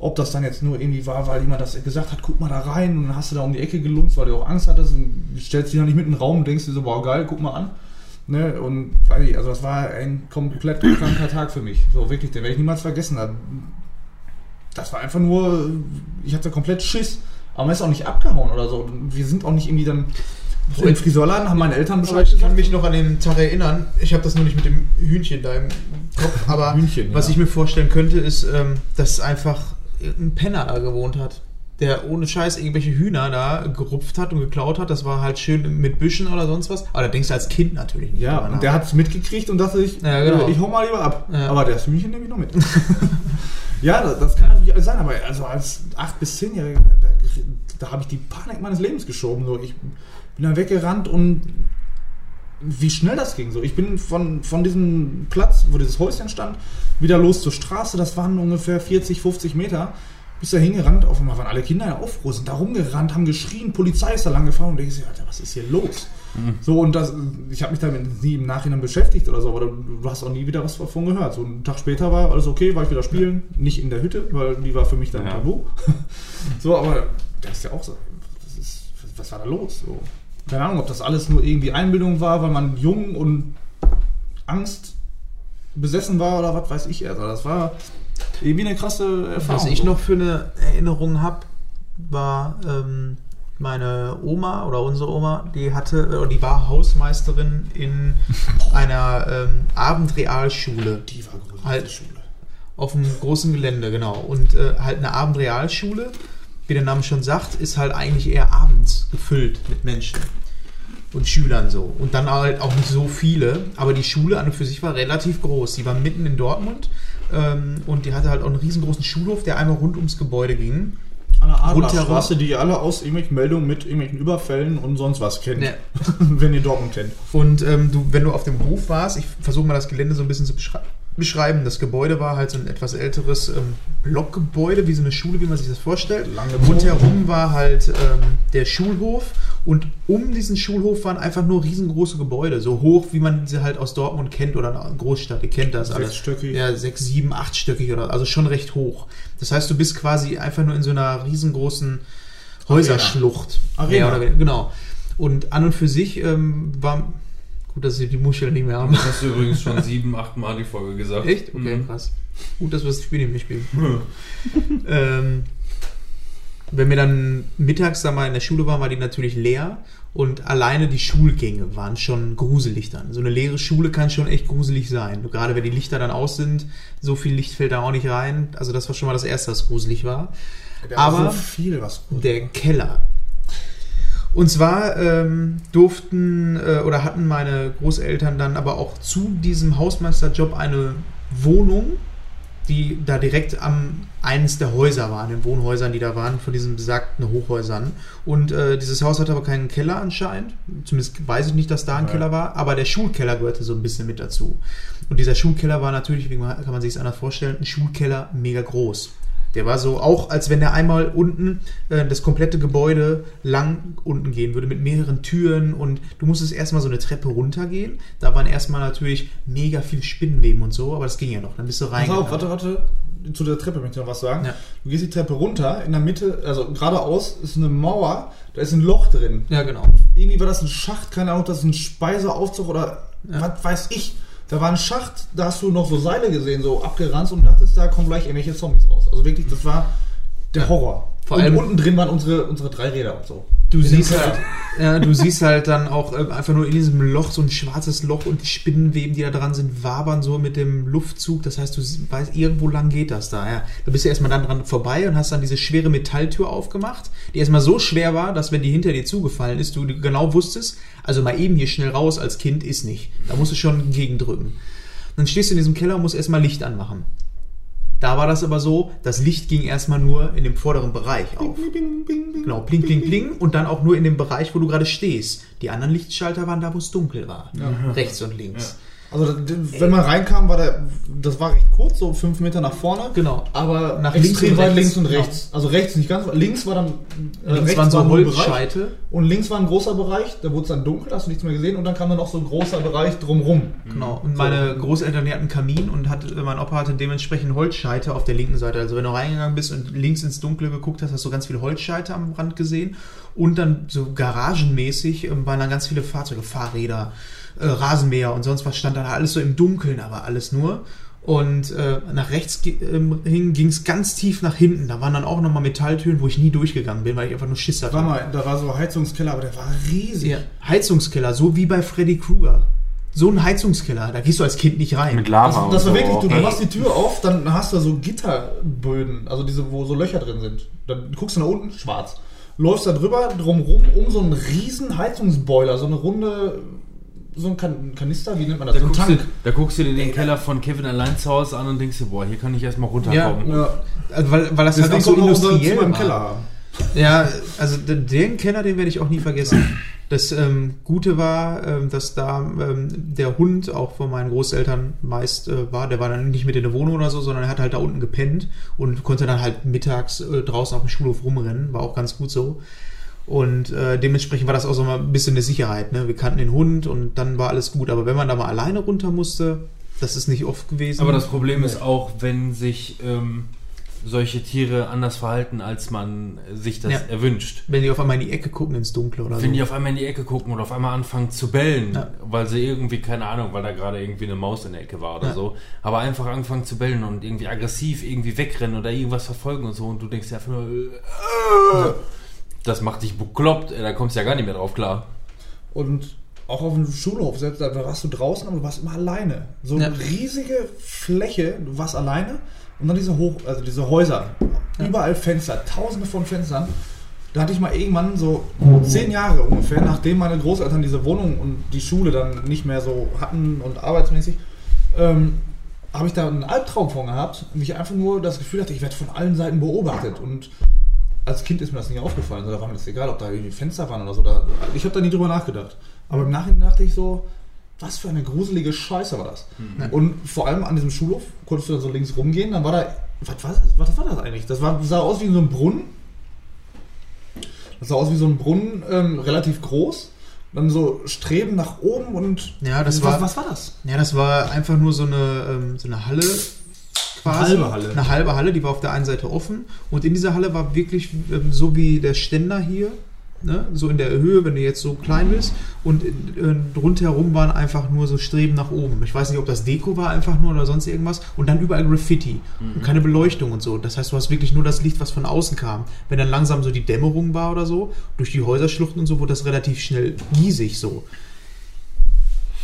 Ob das dann jetzt nur irgendwie war, weil jemand das gesagt hat, guck mal da rein und dann hast du da um die Ecke gelunzt, weil du auch Angst hattest und stellst dich dann nicht mit in den Raum und denkst dir so, wow geil, guck mal an. Ne? Und weiß ich, also das war ein komplett kranker Tag für mich. So wirklich, den werde ich niemals vergessen. Das war einfach nur, ich hatte komplett Schiss. Aber man ist auch nicht abgehauen oder so. Wir sind auch nicht irgendwie dann im Friseurladen, haben meine Eltern Bescheid ich kann mich noch an den Tag erinnern. Ich habe das nur nicht mit dem Hühnchen da im Kopf. Aber Hühnchen, was ja. ich mir vorstellen könnte, ist, ähm, dass einfach ein Penner da gewohnt hat. Der ohne Scheiß irgendwelche Hühner da gerupft hat und geklaut hat. Das war halt schön mit Büschen oder sonst was. Aber da denkst du als Kind natürlich nicht. Ja, und der hat es mitgekriegt und dachte ich, Ja, genau. äh, ich hau mal lieber ab. Ja. Aber das Hühnchen nehme ich noch mit. ja, das, das kann natürlich alles sein, aber also als 8- bis 10-Jähriger, da, da, da habe ich die Panik meines Lebens geschoben. So. Ich bin dann weggerannt und wie schnell das ging. So. Ich bin von, von diesem Platz, wo dieses Häuschen stand, wieder los zur Straße. Das waren ungefähr 40, 50 Meter. Bis da hingerannt, auf einmal waren alle Kinder in Aufruhr, sind da rumgerannt, haben geschrien, Polizei ist da lang gefahren und ich so, Alter, was ist hier los? So, und das, ich habe mich damit nie im Nachhinein beschäftigt oder so, aber du, hast auch nie wieder was davon gehört. So einen Tag später war alles okay, war ich wieder spielen, nicht in der Hütte, weil die war für mich dann Ja. tabu. so, aber das ist ja auch so, was, ist, was war da los? So. Keine Ahnung, ob das alles nur irgendwie Einbildung war, weil man jung und Angst besessen war oder was weiß ich. Also das war irgendwie eine krasse Erfahrung. Was ich noch für eine Erinnerung habe, war ähm, meine Oma oder unsere Oma, die hatte, oder die war Hausmeisterin in einer ähm, Abendrealschule Die war gruselig, Halt. Schule. auf einem großen Gelände, genau. Und äh, halt eine Abendrealschule, wie der Name schon sagt, ist halt eigentlich eher abends gefüllt mit Menschen und Schülern so. Und dann halt auch nicht so viele, aber die Schule an und für sich war relativ groß. Die war mitten in Dortmund ähm, und die hatte halt auch einen riesengroßen Schulhof, der einmal rund ums Gebäude ging. An der. Adlerstraße, die ihr alle aus irgendwelchen Meldungen mit irgendwelchen Überfällen und sonst was kennt. Ja. Wenn ihr Dortmund kennt. Und ähm, du, wenn du auf dem Hof warst, ich versuche mal das Gelände so ein bisschen zu beschrei beschreiben. Das Gebäude war halt so ein etwas älteres ähm, Blockgebäude, wie so eine Schule, wie man sich das vorstellt. Lange Rundherum war halt ähm, der Schulhof und um diesen Schulhof waren einfach nur riesengroße Gebäude, so hoch, wie man sie halt aus Dortmund kennt oder einer Großstadt. Ihr kennt das alles. Sechsstöckig. Ja, sechs, sieben, achtstöckig oder also schon recht hoch. Das heißt, du bist quasi einfach nur in so einer riesengroßen Häuserschlucht. Arena. Ja, oder, genau. Und an und für sich ähm, war gut, dass sie die Muschel nicht mehr haben. Das hast du übrigens schon sieben, acht Mal die Folge gesagt. Echt? Okay, Mhm. krass. Gut, dass wir das Spiel nicht mehr spielen. ähm, wenn wir dann mittags da mal in der Schule waren, war die natürlich leer und alleine die Schulgänge waren schon gruselig dann. So eine leere Schule kann schon echt gruselig sein. Gerade wenn die Lichter dann aus sind, so viel Licht fällt da auch nicht rein. Also das war schon mal das Erste, was gruselig war. Der war Aber so viel was der Keller. Und zwar ähm, durften äh, oder hatten meine Großeltern dann aber auch zu diesem Hausmeisterjob eine Wohnung, die da direkt am eines der Häuser waren, den Wohnhäusern, die da waren, von diesen besagten Hochhäusern. Und äh, dieses Haus hatte aber keinen Keller anscheinend. Zumindest weiß ich nicht, dass da ein Ja. Keller war, aber der Schulkeller gehörte so ein bisschen mit dazu. Und dieser Schulkeller war natürlich, wie man, kann man sich es anders vorstellen, ein Schulkeller mega groß. Der war so, auch als wenn der einmal unten äh, das komplette Gebäude lang unten gehen würde, mit mehreren Türen und du musstest erstmal so eine Treppe runtergehen. Da waren erstmal natürlich mega viel Spinnenweben und so, aber das ging ja noch. Dann bist du Pass reingegangen. auf, warte, warte. Zu der Treppe möchte ich noch was sagen. Ja. Du gehst die Treppe runter, in der Mitte, also geradeaus ist eine Mauer, da ist ein Loch drin. Ja, genau. Irgendwie war das ein Schacht, keine Ahnung, das ist ein Speiseaufzug oder Ja. was weiß ich. Da war ein Schacht, da hast du noch so Seile gesehen, so abgeranzt und dachtest, da kommen gleich irgendwelche Zombies raus. Also wirklich, das war der. Horror. Vor und allem- unten drin waren unsere, unsere drei Räder und so. Du siehst halt, ja, du siehst halt dann auch äh, einfach nur in diesem Loch so ein schwarzes Loch und die Spinnenweben, die da dran sind, wabern so mit dem Luftzug. Das heißt, du weißt, irgendwo lang geht das da. Ja. Da bist du erstmal dann dran vorbei und hast dann diese schwere Metalltür aufgemacht, die erstmal so schwer war, dass wenn die hinter dir zugefallen ist, du genau wusstest, also mal eben hier schnell raus als Kind ist nicht. Da musst du schon gegendrücken. Dann stehst du in diesem Keller und musst erstmal Licht anmachen. Da war das aber so, das Licht ging erstmal nur in dem vorderen Bereich auf. Genau, bling, bling, bling. Und dann auch nur in dem Bereich, wo du gerade stehst. Die anderen Lichtschalter waren da, wo es dunkel war. Rechts und links. Also wenn man reinkam, war der, das war recht kurz, so fünf Meter nach vorne. Genau. Aber Nach links und rechts. links und Genau. rechts. Also rechts nicht ganz, links war dann äh, Links rechts waren so. Holzscheite. Und links war ein großer Bereich, da wurde es dann dunkel, hast du nichts mehr gesehen und dann kam dann noch so ein großer Bereich drumrum. Genau. Und meine Großeltern, die hatten einen Kamin und hat, mein Opa hatte dementsprechend Holzscheite auf der linken Seite. Also wenn du reingegangen bist und links ins Dunkle geguckt hast, hast du ganz viele Holzscheite am Rand gesehen. Und dann so garagenmäßig ähm, waren dann ganz viele Fahrzeuge, Fahrräder, äh, Rasenmäher und sonst was stand da alles so im Dunkeln, aber alles nur. Und äh, nach rechts ähm, hin ging es ganz tief nach hinten. Da waren dann auch nochmal Metalltüren, wo ich nie durchgegangen bin, weil ich einfach nur Schiss hatte. War mal, da war so ein Heizungskeller, aber der war riesig. Ja, Heizungskeller, so wie bei Freddy Krueger. So ein Heizungskeller, da gehst du als Kind nicht rein. Mit Lava Das, das war so wirklich, du, du ne? machst die Tür auf, dann hast du so Gitterböden, also diese, wo so Löcher drin sind. Dann guckst du nach unten, schwarz. Läufst da drüber, drumrum, um so einen riesen Heizungsboiler, so eine runde, so ein kan Kanister, wie nennt man das? Da so ein guckst, du, da guckst du dir den Keller von Kevin allein zu Hause an und denkst dir, boah, hier kann ich erstmal runterkommen. Ja. Also, weil, weil das halt auch Deswegen so kommt auch unser industriell im. Keller haben. Ja, also den- Keller, den werde ich auch nie vergessen. Das ähm, Gute war, ähm, dass da ähm, der Hund auch von meinen Großeltern meist äh, war. Der war dann nicht mit in der Wohnung oder so, sondern er hat halt da unten gepennt und konnte dann halt mittags äh, draußen auf dem Schulhof rumrennen. War auch ganz gut so. Und äh, dementsprechend war das auch so mal ein bisschen eine Sicherheit. Ne? Wir kannten den Hund und dann war alles gut. Aber wenn man da mal alleine runter musste, das ist nicht oft gewesen. Aber das Problem ist auch, wenn sich ähm, solche Tiere anders verhalten, als man sich das Ja. erwünscht. wenn die auf einmal in die Ecke gucken ins Dunkle oder Wenn so. die auf einmal in die Ecke gucken oder auf einmal anfangen zu bellen, Ja. weil sie irgendwie, keine Ahnung, weil da gerade irgendwie eine Maus in der Ecke war oder Ja. so, aber einfach anfangen zu bellen und irgendwie aggressiv irgendwie wegrennen oder irgendwas verfolgen und so und du denkst einfach nur, äh, das macht dich bekloppt, ey, da kommst du ja gar nicht mehr drauf klar. Und auch auf dem Schulhof, selbst da warst du draußen, aber du warst immer alleine. So Ja. eine riesige Fläche, du warst alleine und dann diese Hoch, also diese Häuser, überall Fenster, tausende von Fenstern. Da hatte ich mal irgendwann so zehn Jahre ungefähr, nachdem meine Großeltern diese Wohnung und die Schule dann nicht mehr so hatten und arbeitsmäßig, ähm, habe ich da einen Albtraum von gehabt und ich einfach nur das Gefühl hatte, ich werde von allen Seiten beobachtet und als Kind ist mir das nicht aufgefallen, so, da war mir das egal, ob da irgendwie Fenster waren oder so. Da, ich habe da nie drüber nachgedacht. Aber im Nachhinein dachte ich so, was für eine gruselige Scheiße war das. Und vor allem an diesem Schulhof konntest du dann so links rumgehen, dann war da, was war das, was war das eigentlich? Das war, sah aus wie so ein Brunnen. Das sah aus wie so ein Brunnen, ähm, relativ groß. Dann so Streben nach oben und Ja, das was, war- was war das? Ja, das war einfach nur so eine, ähm, so eine Halle. Quasi. halbe Halle. Eine halbe Halle, die war auf der einen Seite offen. Und in dieser Halle war wirklich ähm, so wie der Ständer hier, ne? so in der Höhe, wenn du jetzt so klein bist. Und äh, rundherum waren einfach nur so Streben nach oben. Ich weiß nicht, ob das Deko war einfach nur oder sonst irgendwas. Und dann überall Graffiti und keine Beleuchtung und so. Das heißt, du hast wirklich nur das Licht, was von außen kam. Wenn dann langsam so die Dämmerung war oder so, durch die Häuserschluchten und so, wurde das relativ schnell giesig so.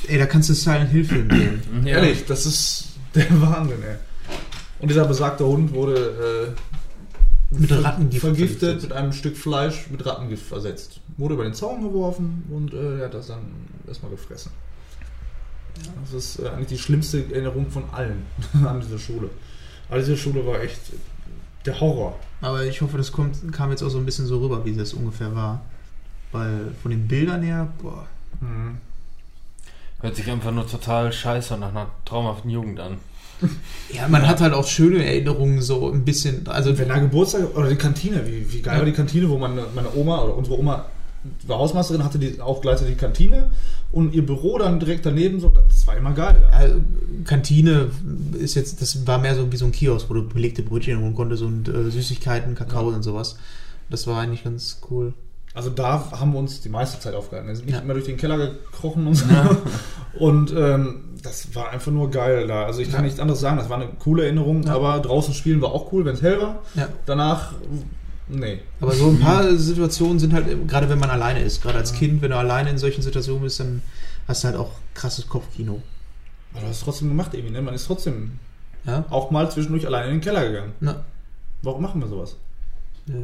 Ey, da kannst du Silent Hill Film sehen. Ja. Ehrlich, das ist der Wahnsinn, ey. Und dieser besagte Hund wurde äh, Mit ver- Rattengift vergiftet, vergiftet. mit einem Stück Fleisch mit Rattengift versetzt. Wurde über den Zaun geworfen und äh, er hat das dann erstmal gefressen. Das ist äh, eigentlich die schlimmste Erinnerung von allen an diese Schule. Aber diese Schule war echt der Horror. Aber ich hoffe, das kommt, kam jetzt auch so ein bisschen so rüber, wie das ungefähr war. Weil von den Bildern her, boah. Mhm. Hört sich einfach nur total scheiße nach einer traumhaften Jugend an. Ja, man hat halt auch schöne Erinnerungen, so ein bisschen. Also, Wenn da Geburtstag oder die Kantine, wie, wie geil Ja. war die Kantine, wo meine, meine Oma oder unsere Oma war Hausmeisterin, hatte die auch gleichzeitig die Kantine und ihr Büro dann direkt daneben, so, das war immer geil. äh, Kantine ist jetzt, das war mehr so wie so ein Kiosk, wo du belegte Brötchen holen konntest und äh, Süßigkeiten, Kakao und sowas. Das war eigentlich ganz cool. Also da haben wir uns die meiste Zeit aufgehalten. Wir sind nicht Ja. immer durch den Keller gekrochen und so. Und ähm, das war einfach nur geil da. Also ich kann Ja. nichts anderes sagen. Das war eine coole Erinnerung, Ja. aber draußen spielen war auch cool, wenn es hell war. Ja. Danach Nee. Aber so ein paar Situationen sind halt, gerade wenn man alleine ist, gerade als Kind, wenn du alleine in solchen Situationen bist, dann hast du halt auch krasses Kopfkino. Aber du hast es trotzdem gemacht, irgendwie, ne? Man ist trotzdem Ja? auch mal zwischendurch alleine in den Keller gegangen. Na, Warum machen wir sowas? ja.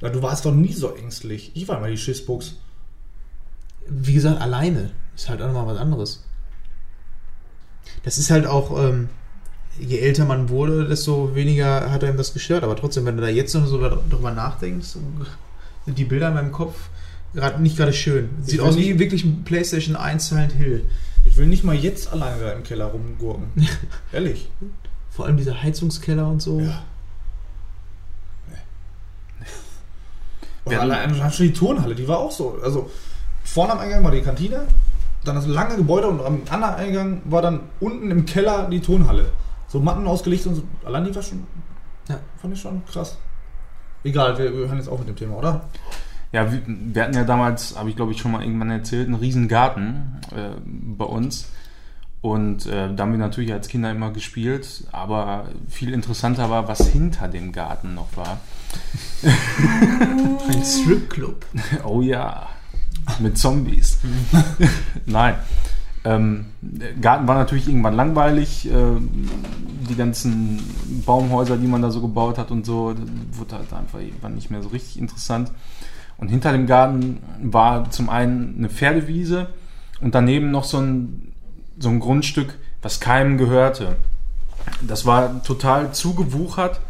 Ja, du warst doch nie so ängstlich. Ich war mal die Schissbuchs. Wie gesagt, alleine ist halt auch nochmal was anderes. Das ist halt auch, ähm, je älter man wurde, desto weniger hat einem das gestört. Aber trotzdem, wenn du da jetzt noch so drüber nachdenkst, sind die Bilder in meinem Kopf gerade nicht gerade schön. Sieht aus wie wirklich ein PlayStation 1 Silent Hill. Ich will nicht mal jetzt alleine da im Keller rumgurken. Ehrlich. Vor allem dieser Heizungskeller und so. Ja. Wir hatten- allein schon die Turnhalle, die war auch so. Also vorne am Eingang war die Kantine, dann das lange Gebäude und am anderen Eingang war dann unten im Keller die Turnhalle. So Matten ausgelegt und so. Allein die war schon. Ja. Fand ich schon krass. Egal, wir, wir hören jetzt auch mit dem Thema, oder? Ja, wir, wir hatten ja damals, habe ich glaube ich schon mal irgendwann erzählt, einen riesen Garten äh, bei uns. Und äh, da haben wir natürlich als Kinder immer gespielt, aber viel interessanter war, was hinter dem Garten noch war. Ein Stripclub. Oh ja, mit Zombies. Nein. Ähm, der Garten war natürlich irgendwann langweilig. Äh, die ganzen Baumhäuser, die man da so gebaut hat und so, wurde halt einfach irgendwann nicht mehr so richtig interessant. Und hinter dem Garten war zum einen eine Pferdewiese und daneben noch so ein, so ein Grundstück, was keinem gehörte. Das war total zugewuchert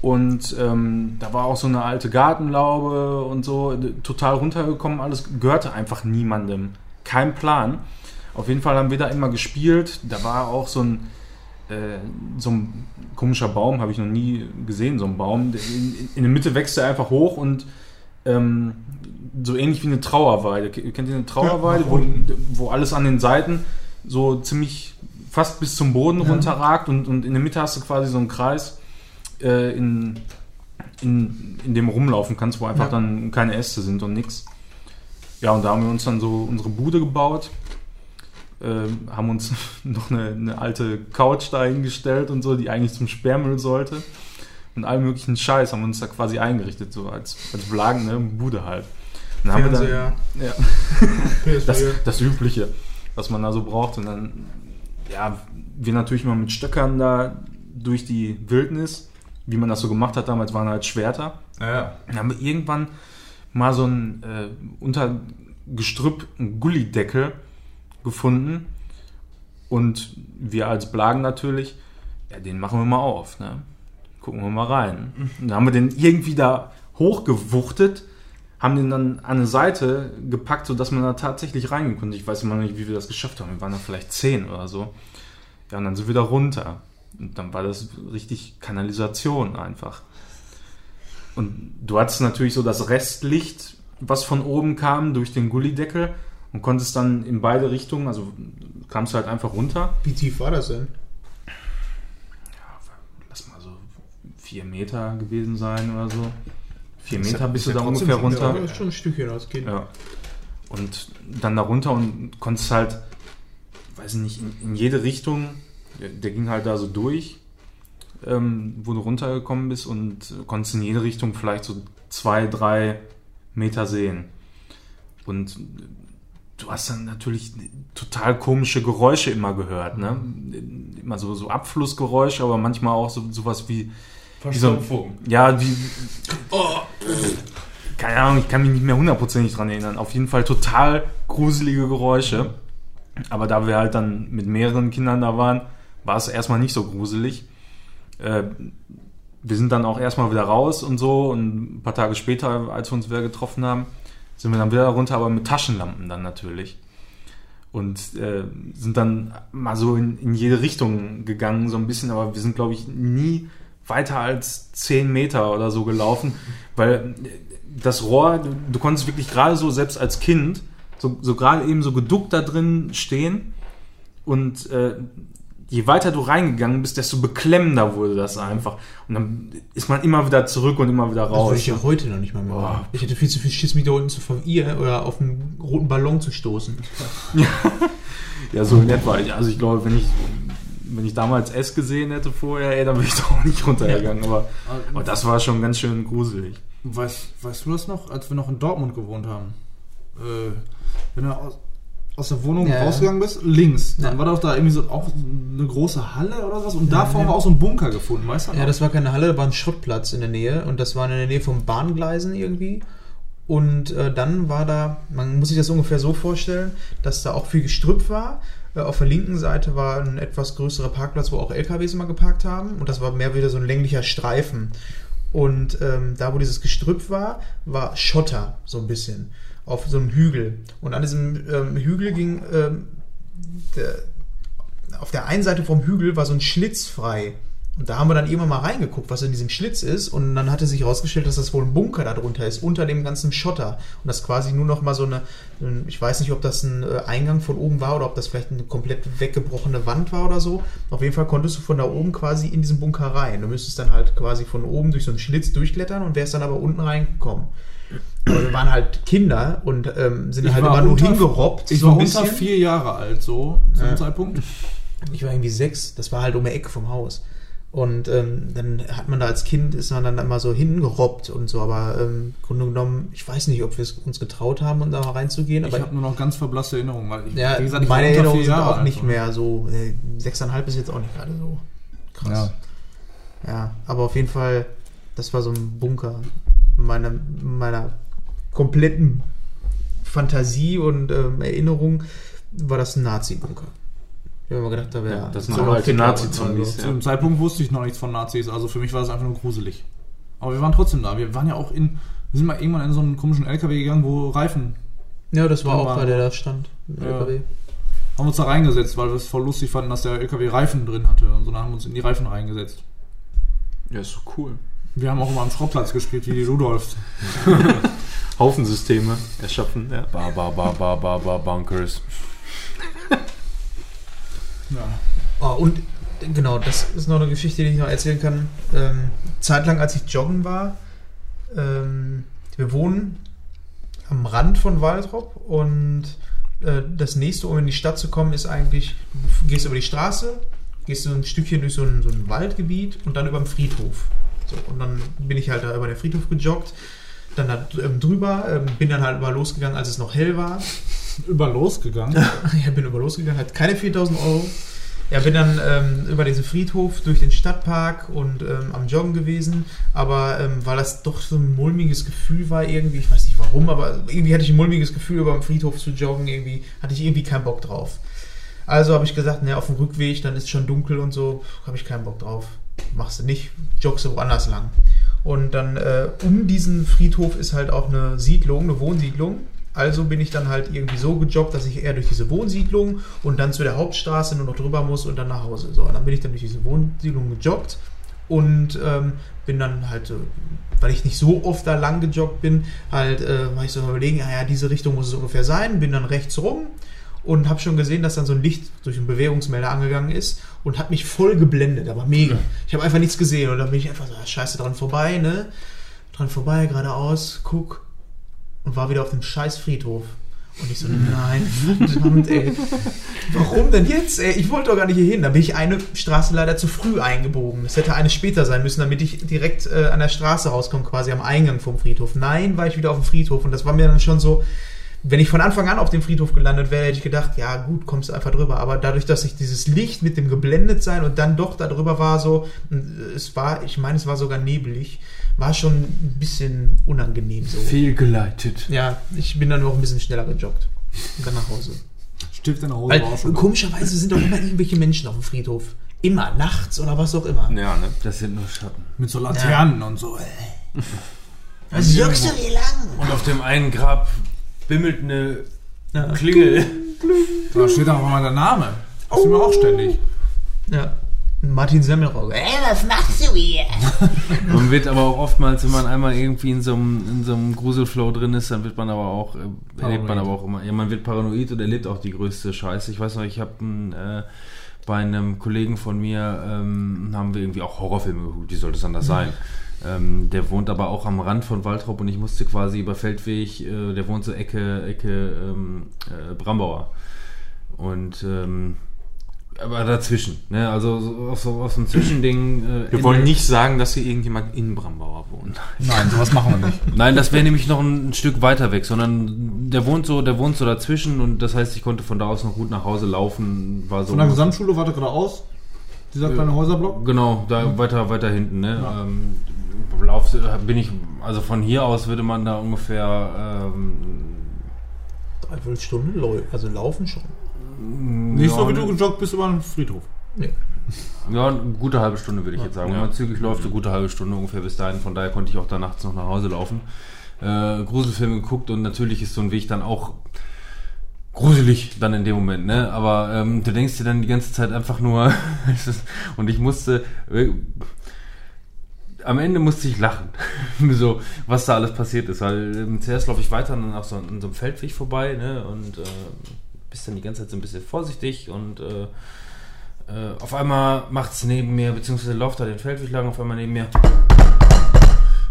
und ähm, da war auch so eine alte Gartenlaube und so, d- total runtergekommen, alles gehörte einfach niemandem. Kein Plan. Auf jeden Fall haben wir da immer gespielt. Da war auch so ein, äh, so ein komischer Baum, habe ich noch nie gesehen, so ein Baum. In, in der Mitte wächst er einfach hoch und ähm, so ähnlich wie eine Trauerweide. Ke- Kennt ihr eine Trauerweide, nach wo, wo alles an den Seiten so ziemlich fast bis zum Boden Ja. runterragt und, und in der Mitte hast du quasi so einen Kreis, äh, in, in, in dem rumlaufen kannst, wo einfach Ja. dann keine Äste sind und nix. Ja, und da haben wir uns dann so unsere Bude gebaut, ähm, haben uns noch eine, eine alte Couch da hingestellt und so, die eigentlich zum Sperrmüll sollte. Und all möglichen Scheiß haben wir uns da quasi eingerichtet, so als, als Blagen, ne, Bude halt. Und dann haben wir dann, ja, das, PS4. das Übliche, was man da so braucht. Und dann, ja, wir natürlich mal mit Stöckern da durch die Wildnis, wie man das so gemacht hat damals, waren halt Schwerter. Ja. Dann haben wir irgendwann mal so ein äh, unter Gestrüpp einen Gullideckel gefunden. Und wir als Blagen natürlich, ja, den machen wir mal auf, ne? Gucken wir mal rein. Und dann haben wir den irgendwie da hochgewuchtet, haben den dann an eine Seite gepackt, sodass man da tatsächlich reingehen konnte. Ich weiß immer noch nicht, wie wir das geschafft haben. Wir waren da vielleicht zehn oder so. Ja, und dann sind wir da runter. Und dann war das richtig Kanalisation einfach. Und du hattest natürlich so das Restlicht, was von oben kam, durch den Gullideckel und konntest dann in beide Richtungen, also kamst du halt einfach runter. Wie tief war das denn? Lass mal so vier Meter gewesen sein oder so. Vier Meter ja- bist du ja da ungefähr runter. Ja, schon ein Stückchen Kind. Ja. Und dann da runter und konntest halt, weiß ich nicht, in, in jede Richtung, der, ging halt da so durch, ähm, wo du runtergekommen bist und konntest in jede Richtung vielleicht so zwei, drei Meter sehen. Und du hast dann natürlich total komische Geräusche immer gehört, ne? Immer so, so Abflussgeräusche, aber manchmal auch so sowas wie, wie so, ja, wie. Keine Ahnung, ich kann mich nicht mehr hundertprozentig dran erinnern. Auf jeden Fall total gruselige Geräusche. Aber da wir halt dann mit mehreren Kindern da waren, war es erstmal nicht so gruselig. Äh, wir sind dann auch erstmal wieder raus und so. Und ein paar Tage später, als wir uns wieder getroffen haben, sind wir dann wieder runter, aber mit Taschenlampen dann natürlich. Und äh, sind dann mal so in, in jede Richtung gegangen, so ein bisschen. Aber wir sind, glaube ich, nie weiter als 10 Meter oder so gelaufen, weil das Rohr, du, du konntest wirklich gerade so, selbst als Kind, so, so gerade eben so geduckt da drin stehen und äh, je weiter du reingegangen bist, desto beklemmender wurde das einfach. Und dann ist man immer wieder zurück und immer wieder Das würde raus. ich ja heute noch nicht mal mehr Boah. machen. Ich hätte viel zu viel Schiss, mich da unten zu verirren oder auf einen roten Ballon zu stoßen. Ja, so in etwa. Also ich glaube, wenn ich wenn ich damals S gesehen hätte vorher, ey, dann wäre ich doch auch nicht runtergegangen. Aber, aber das war schon ganz schön gruselig. Weißt, weißt du das noch, als wir noch in Dortmund gewohnt haben? Äh, wenn du aus, aus der Wohnung Ja. rausgegangen bist, links, dann Ja. war doch da irgendwie so auch eine große Halle oder was und Ja, davor ja. war auch so ein Bunker gefunden, weißt du? Ja, das war keine Halle, da war ein Schrottplatz in der Nähe und das war in der Nähe von Bahngleisen irgendwie. Und äh, dann war da, man muss sich das ungefähr so vorstellen, dass da auch viel Gestrüpp war. Äh, auf der linken Seite war ein etwas größerer Parkplatz, wo auch LKWs immer geparkt haben. Und das war mehr wieder so ein länglicher Streifen. Und ähm, da, wo dieses Gestrüpp war, war Schotter, so ein bisschen, auf so einem Hügel. Und an diesem ähm, Hügel ging, ähm, der, auf der einen Seite vom Hügel war so ein Schlitz frei. Und da haben wir dann irgendwann mal reingeguckt, was in diesem Schlitz ist. Und dann hatte sich herausgestellt, dass das wohl ein Bunker darunter ist, unter dem ganzen Schotter. Und das quasi nur noch mal so eine, ein- ich weiß nicht, ob das ein äh, Eingang von oben war oder ob das vielleicht eine komplett weggebrochene Wand war oder so. Auf jeden Fall konntest du von da oben quasi in diesen Bunker rein. Du müsstest dann halt quasi von oben durch so einen Schlitz durchklettern und wärst dann aber unten reingekommen. Aber wir waren halt Kinder und ähm, sind Ich halt immer nur hingerobbt. Ich so war unter vier Jahre alt, so zu dem Ja. Zeitpunkt. Ich war irgendwie sechs, das war halt um die Ecke vom Haus. Und ähm, dann hat man da als Kind, ist man dann immer so hingerobbt und so, aber ähm, im Grunde genommen, ich weiß nicht, ob wir es uns getraut haben, um da mal reinzugehen, Ich habe nur noch ganz verblasste Erinnerungen, weil ich, ja, wie gesagt, ich meine Erinnerungen sind auch alt, nicht so. mehr so, äh, sechseinhalb ist jetzt auch nicht gerade so krass. Ja. Ja. aber auf jeden Fall, das war so ein Bunker meiner, meiner kompletten Fantasie und ähm, Erinnerung, war das ein Nazi-Bunker. Ich habe immer gedacht, da wäre Ja, das so sind alte Nazi-Zombies, ja. Zu dem Zeitpunkt wusste ich noch nichts von Nazis, also für mich war es einfach nur gruselig. Aber wir waren trotzdem da. Wir waren ja auch in, wir sind mal irgendwann in so einen komischen LKW gegangen, wo Reifen, Ja, das war auch waren bei der da stand. im Ja. LKW. haben uns da reingesetzt, weil wir es voll lustig fanden, dass der LKW Reifen drin hatte. Und so dann haben wir uns in die Reifen reingesetzt. Ja, ist so cool. Wir haben auch immer am Schrottplatz gespielt, wie die Rudolfs. Haufensysteme erschaffen, ja. Ba, ba, ba, ba, ba, ba, Bunkers. Ja. Oh, und genau, das ist noch eine Geschichte, die ich noch erzählen kann. Ähm, zeitlang, als ich joggen war, ähm, wir wohnen am Rand von Waldrop und äh, das nächste, um in die Stadt zu kommen, ist eigentlich, du gehst über die Straße, gehst so ein Stückchen durch so ein, so ein Waldgebiet und dann über den Friedhof. So, und dann bin ich halt da über den Friedhof gejoggt, dann da ähm, drüber, ähm, bin dann halt mal losgegangen, als es noch hell war. Über losgegangen. Ja, bin über losgegangen, hat keine 4000 Euro. Ja, bin dann ähm, über diesen Friedhof durch den Stadtpark und ähm, am Joggen gewesen. Aber ähm, weil das doch so ein mulmiges Gefühl war, irgendwie, ich weiß nicht warum, aber irgendwie hatte ich ein mulmiges Gefühl, über den Friedhof zu joggen. Irgendwie hatte ich irgendwie keinen Bock drauf. Also habe ich gesagt, ne, auf dem Rückweg, dann ist schon dunkel und so, habe ich keinen Bock drauf. Machst du nicht, joggst du woanders lang. Und dann äh, um diesen Friedhof ist halt auch eine Siedlung, eine Wohnsiedlung. Also bin ich dann halt irgendwie so gejoggt, dass ich eher durch diese Wohnsiedlung und dann zu der Hauptstraße nur noch drüber muss und dann nach Hause. So, und dann bin ich dann durch diese Wohnsiedlung gejoggt und ähm, bin dann halt, äh, weil ich nicht so oft da lang gejoggt bin, halt, äh, war ich so überlegen, ja, ja, diese Richtung muss es ungefähr sein, bin dann rechts rum und habe schon gesehen, dass dann so ein Licht durch einen Bewegungsmelder angegangen ist und hat mich voll geblendet, aber mega. Ich habe einfach nichts gesehen und dann bin ich einfach so, scheiße, dran vorbei, ne? Dran vorbei, geradeaus, guck und war wieder auf dem scheiß Friedhof. Und ich so, nein, verdammt, ey. Warum denn jetzt, ey? Ich wollte doch gar nicht hier hin. Da bin ich eine Straße leider zu früh eingebogen. Es hätte eine später sein müssen, damit ich direkt äh, an der Straße rauskomme, quasi am Eingang vom Friedhof. Nein, war ich wieder auf dem Friedhof. Und das war mir dann schon so, wenn ich von Anfang an auf dem Friedhof gelandet wäre, hätte ich gedacht, ja gut, kommst du einfach drüber. Aber dadurch, dass ich dieses Licht mit dem geblendet sein und dann doch da drüber war, so, es war, ich meine, es war sogar nebelig, war schon ein bisschen unangenehm so. Fehlgeleitet. Ja, ich bin dann noch ein bisschen schneller gejoggt. Und dann nach Hause. Stift in der Hose Weil, war auch schon. komischerweise sind doch immer irgendwelche Menschen auf dem Friedhof. Immer, nachts oder was auch immer. Ja, ne? Das sind nur Schatten. Mit so Laternen und so. Was joggst du hier lang? Und auf dem einen Grab bimmelt eine Ja. Klingel. Da steht auch mal der Name. Das ist mir auch ständig. ja. Martin Semmelrogge. Ey, was machst du hier? Man wird aber auch oftmals, wenn man einmal irgendwie in so einem, in so einem Gruselflow drin ist, dann wird man aber auch, äh, erlebt man aber auch immer, ja, man wird paranoid und erlebt auch die größte Scheiße. Ich weiß noch, ich habe äh, bei einem Kollegen von mir, ähm, haben wir irgendwie auch Horrorfilme geguckt, wie sollte es anders sein? Ähm, der wohnt aber auch am Rand von Waldrop und ich musste quasi über Feldweg, äh, der wohnt so Ecke, Ecke ähm, äh, Brambauer. Und ähm, aber dazwischen, ne? Also so aus, so aus dem Zwischending. Äh, Wir wollen nicht sagen, dass hier irgendjemand in Brambauer wohnt. Nein, sowas machen wir nicht. Nein, das wäre nämlich noch ein, ein Stück weiter weg, sondern der wohnt so, der wohnt so dazwischen und das heißt, ich konnte von da aus noch gut nach Hause laufen. War so Von der Gesamtschule warte geradeaus. Dieser kleine Häuserblock. Genau, da weiter, weiter hinten, ne? Ähm, Lauf bin ich, also von hier aus würde man da ungefähr ähm, Dreiviertel Stunde, läu- also laufen schon. Nicht ja, so wie du gejoggt bist über den Friedhof. Nee. Ja, eine gute halbe Stunde würde ich jetzt sagen. Wenn Ja. man zügig läuft, eine gute halbe Stunde ungefähr bis dahin. Von daher konnte ich auch da nachts noch nach Hause laufen. Äh, Gruselfilme geguckt und natürlich ist so ein Weg dann auch gruselig dann in dem Moment, ne? Aber ähm, du denkst dir dann die ganze Zeit einfach nur und ich musste äh, am Ende musste ich lachen, so was da alles passiert ist, weil ähm, zuerst laufe ich weiter dann auch so an so einem Feldweg vorbei, ne? Und äh, bist dann die ganze Zeit so ein bisschen vorsichtig und äh, äh, auf einmal macht's neben mir, beziehungsweise läuft da den Feldweg lang, auf einmal neben mir.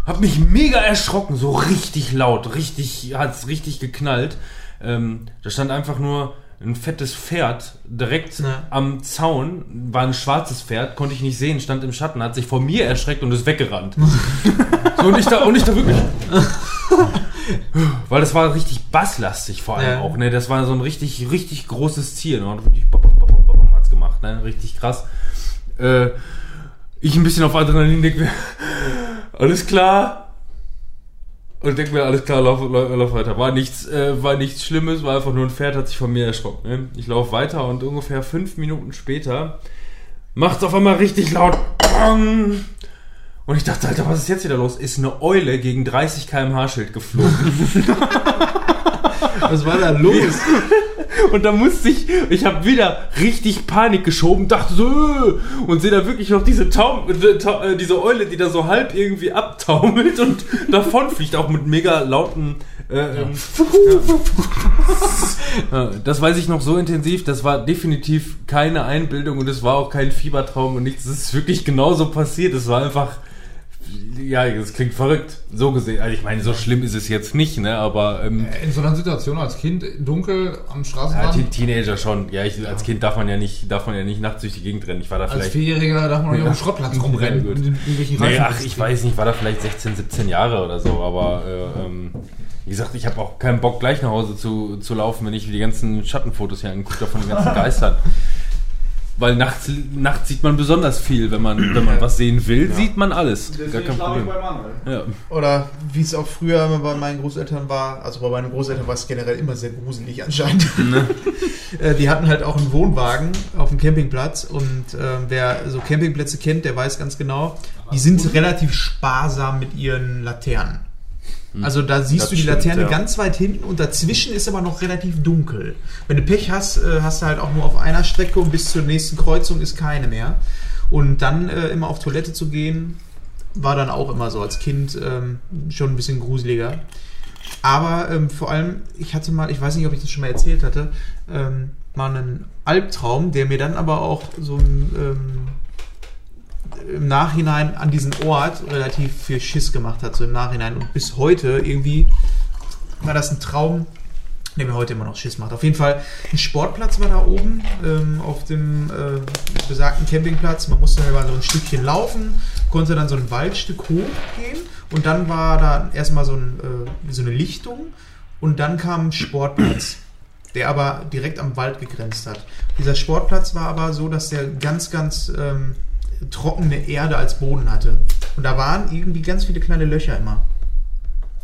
Hab mich mega erschrocken, so richtig laut, richtig, hat's richtig geknallt. Ähm, da stand einfach nur ein fettes Pferd direkt Ja. am Zaun, war ein schwarzes Pferd, konnte ich nicht sehen, stand im Schatten, hat sich vor mir erschreckt und ist weggerannt. so, und ich da, und ich da wirklich. Weil das war richtig basslastig vor allem Ja. auch, ne? Das war so ein richtig, richtig großes Tier, ne? Und wirklich bop, bop, bop, bop, hat's gemacht, ne? Richtig krass. Äh, ich ein bisschen auf Adrenalin denke alles klar. Und denke mir, alles klar, lauf, lauf, lauf weiter. War nichts, äh, war nichts Schlimmes, war einfach nur ein Pferd, hat sich von mir erschrocken. Ne? Ich laufe weiter und ungefähr fünf Minuten später macht's auf einmal richtig laut. Und ich dachte, Alter, was ist jetzt wieder los? Ist eine Eule gegen 30 km/h Schild geflogen. Was war da los? Und da musste ich, ich habe wieder richtig Panik geschoben, dachte so, äh, und sehe da wirklich noch diese Taum, äh, äh, diese Eule, die da so halb irgendwie abtaumelt und davonfliegt, auch mit mega lauten. Äh, ähm, ja. das weiß ich noch so intensiv, das war definitiv keine Einbildung und es war auch kein Fiebertraum und nichts, es ist wirklich genauso passiert, es war einfach. Ja, das klingt verrückt. So gesehen. Also ich meine, so schlimm ist es jetzt nicht, ne? Aber ähm, In so einer Situation als Kind dunkel am ja, Straßenrand. Te- Teenager schon. Ja, ich, als Kind darf man ja nicht, darf man ja nicht nachts durch die Gegend rennen. Ich war da als vielleicht. Vierjähriger darf man nicht auf dem Schrottplatz rumrennen. Ja, in Nee, ach, ich weiß nicht, war da vielleicht 16, 17 Jahre oder so, aber äh, ähm, wie gesagt, ich habe auch keinen Bock, gleich nach Hause zu, zu laufen, wenn ich die ganzen Schattenfotos hier angucke von den ganzen Geistern. Weil nachts, nachts sieht man besonders viel, wenn man, wenn man was sehen will, sieht man alles. Gar kein Problem. Ja. Oder wie es auch früher bei meinen Großeltern war, also bei meinen Großeltern war es generell immer sehr gruselig anscheinend. Äh, Die hatten halt auch einen Wohnwagen auf dem Campingplatz und ähm, wer so Campingplätze kennt, der weiß ganz genau, die sind relativ sparsam mit ihren Laternen. Also da siehst Das du die stimmt, Laterne ja. ganz weit hinten und dazwischen ist aber noch relativ dunkel. Wenn du Pech hast, äh, hast du halt auch nur auf einer Strecke und bis zur nächsten Kreuzung ist keine mehr. Und dann äh, immer auf Toilette zu gehen, war dann auch immer so als Kind ähm, schon ein bisschen gruseliger. Aber ähm, vor allem, ich hatte mal, ich weiß nicht, ob ich das schon mal erzählt hatte, ähm, mal einen Albtraum, der mir dann aber auch so ein, ähm, im Nachhinein an diesen Ort relativ viel Schiss gemacht hat, so im Nachhinein. Und bis heute irgendwie war das ein Traum, der mir heute immer noch Schiss macht. Auf jeden Fall, ein Sportplatz war da oben ähm, auf dem äh, besagten Campingplatz. Man musste mal so ein Stückchen laufen, konnte dann so ein Waldstück hochgehen und dann war da erstmal so, ein, äh, so eine Lichtung und dann kam ein Sportplatz, der aber direkt am Wald gegrenzt hat. Dieser Sportplatz war aber so, dass der ganz, ganz ähm, trockene Erde als Boden hatte. Und da waren irgendwie ganz viele kleine Löcher immer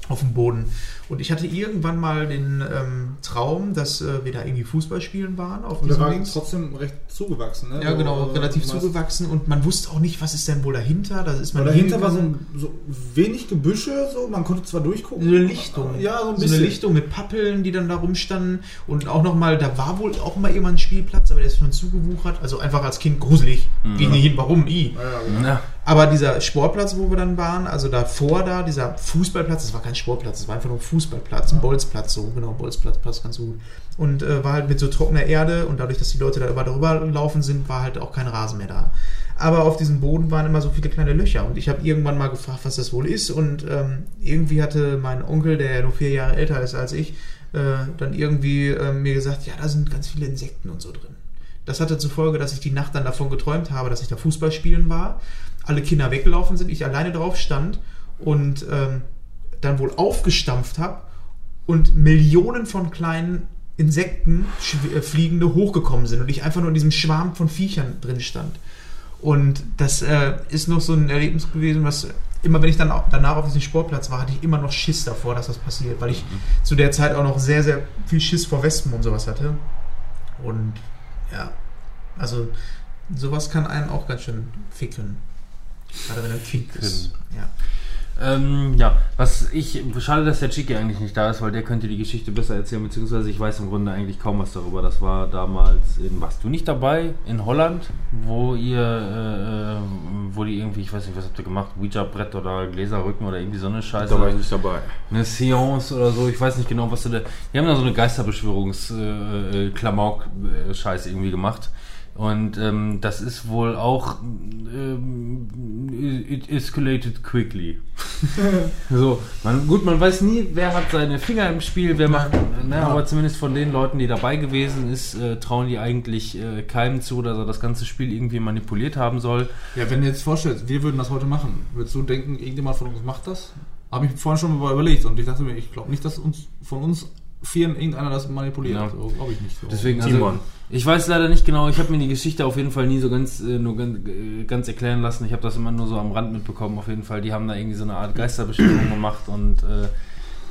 auf dem Boden. Und ich hatte irgendwann mal den ähm, Traum, dass äh, wir da irgendwie Fußball spielen waren auf Und diesem war Dings. trotzdem recht zugewachsen, ne? Ja, So, genau, äh, relativ zugewachsen und man wusste auch nicht, was ist denn wohl dahinter. Da ist man Aber dahinter war so, ein, so wenig Gebüsche, so man konnte zwar durchgucken. So eine Lichtung. Ja, so ein So bisschen. eine Lichtung mit Pappeln, die dann da rumstanden. Und auch nochmal, da war wohl auch mal jemand ein Spielplatz, aber der ist schon zugewuchert. Also einfach als Kind gruselig. Geh nicht hin, warum? I. Ja, ja, genau. Na, Aber dieser Sportplatz, wo wir dann waren, also davor da, dieser Fußballplatz, das war kein Sportplatz, das war einfach nur ein Fußballplatz, ein Bolzplatz, so genau, Bolzplatz passt ganz gut. Und äh, war halt mit so trockener Erde und dadurch, dass die Leute da immer drüber laufen sind, war halt auch kein Rasen mehr da. Aber auf diesem Boden waren immer so viele kleine Löcher und ich habe irgendwann mal gefragt, was das wohl ist und ähm, irgendwie hatte mein Onkel, der ja nur vier Jahre älter ist als ich, äh, dann irgendwie äh, mir gesagt, ja, da sind ganz viele Insekten und so drin. Das hatte zur Folge, dass ich die Nacht dann davon geträumt habe, dass ich da Fußball spielen war, alle Kinder weggelaufen sind, ich alleine drauf stand und ähm, dann wohl aufgestampft habe und Millionen von kleinen Insekten, äh, Fliegende, hochgekommen sind und ich einfach nur in diesem Schwarm von Viechern drin stand. Und das äh, ist noch so ein Erlebnis gewesen, was immer, wenn ich dann auch danach auf diesem Sportplatz war, hatte ich immer noch Schiss davor, dass das passiert, weil ich zu der Zeit auch noch sehr, sehr viel Schiss vor Wespen und sowas hatte. Und ja, also sowas kann einen auch ganz schön ficken. Gerade wenn er Kind ist. Ja. Ähm, ja, was ich, schade, dass der Chiki eigentlich nicht da ist, weil der könnte die Geschichte besser erzählen, beziehungsweise ich weiß im Grunde eigentlich kaum was darüber. Das war damals, in, warst du nicht dabei, in Holland, wo ihr, äh, äh, wo die irgendwie, ich weiß nicht, was habt ihr gemacht, Ouija-Brett oder Gläserrücken oder irgendwie so eine Scheiße. Da war ich nicht dabei. eine Seance oder so, ich weiß nicht genau, was du da. Die haben da so eine Geisterbeschwörungs-Klamauk-Scheiße irgendwie gemacht. Und ähm, das ist wohl auch ähm, it escalated quickly. so, man, gut, man weiß nie, wer hat seine Finger im Spiel, wer macht, ne, Ja. aber zumindest von den Leuten, die dabei gewesen ist, äh, trauen die eigentlich äh, keinem zu, dass er das ganze Spiel irgendwie manipuliert haben soll. Ja, wenn du jetzt vorstellst, wir würden das heute machen, würdest du denken, irgendjemand von uns macht das? Habe ich vorhin schon mal überlegt und ich dachte mir, ich glaube nicht, dass uns von uns vieren irgendeiner das manipuliert. Ja. So, glaube ich nicht. So. Deswegen, also, Timon. Ich weiß leider nicht genau, ich habe mir die Geschichte auf jeden Fall nie so ganz, äh, nur ganz, äh, ganz erklären lassen. Ich habe das immer nur so am Rand mitbekommen, auf jeden Fall. Die haben da irgendwie so eine Art Geisterbeschwörung gemacht und äh,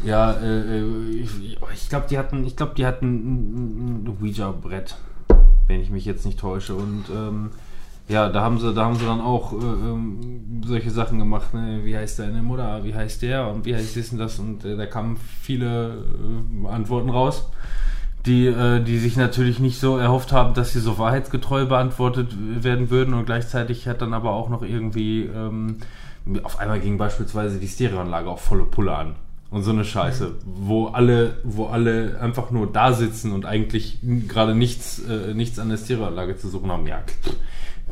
ja, äh, ich, ich glaube, die hatten, ich glaube, die hatten ein, ein Ouija-Brett, wenn ich mich jetzt nicht täusche. Und ähm, ja, da haben sie, da haben sie dann auch äh, ähm, solche Sachen gemacht. Ne? Wie heißt deine Mutter? Wie heißt der? Und wie heißt das und das? Und äh, da kamen viele äh, Antworten raus die, äh, die sich natürlich nicht so erhofft haben, dass sie so wahrheitsgetreu beantwortet werden würden. Und gleichzeitig hat dann aber auch noch irgendwie ähm, auf einmal ging beispielsweise die Stereoanlage auf volle Pulle an. Und so eine Scheiße, wo alle, wo alle einfach nur da sitzen und eigentlich gerade nichts, äh, nichts an der Stereoanlage zu suchen haben. Ja,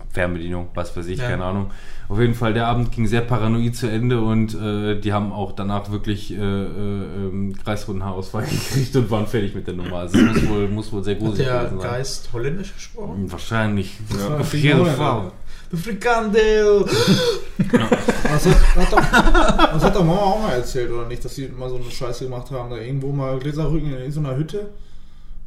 Fernbedienung, was weiß ich, Ja. keine Ahnung. Auf jeden Fall, der Abend ging sehr paranoid zu Ende und äh, die haben auch danach wirklich äh, äh, ähm, Kreisrundenhaarausfall gekriegt und waren fertig mit der Nummer. Also es muss wohl, muss wohl sehr Hat gruselig der gewesen sein. Geist holländisch gesprochen? Wahrscheinlich. war Auf jeden. Fall. Frikandel! Das hat, hat doch, das hat doch Mama auch mal erzählt, oder nicht? Dass sie mal so eine Scheiße gemacht haben, da irgendwo mal Gläserrücken in so einer Hütte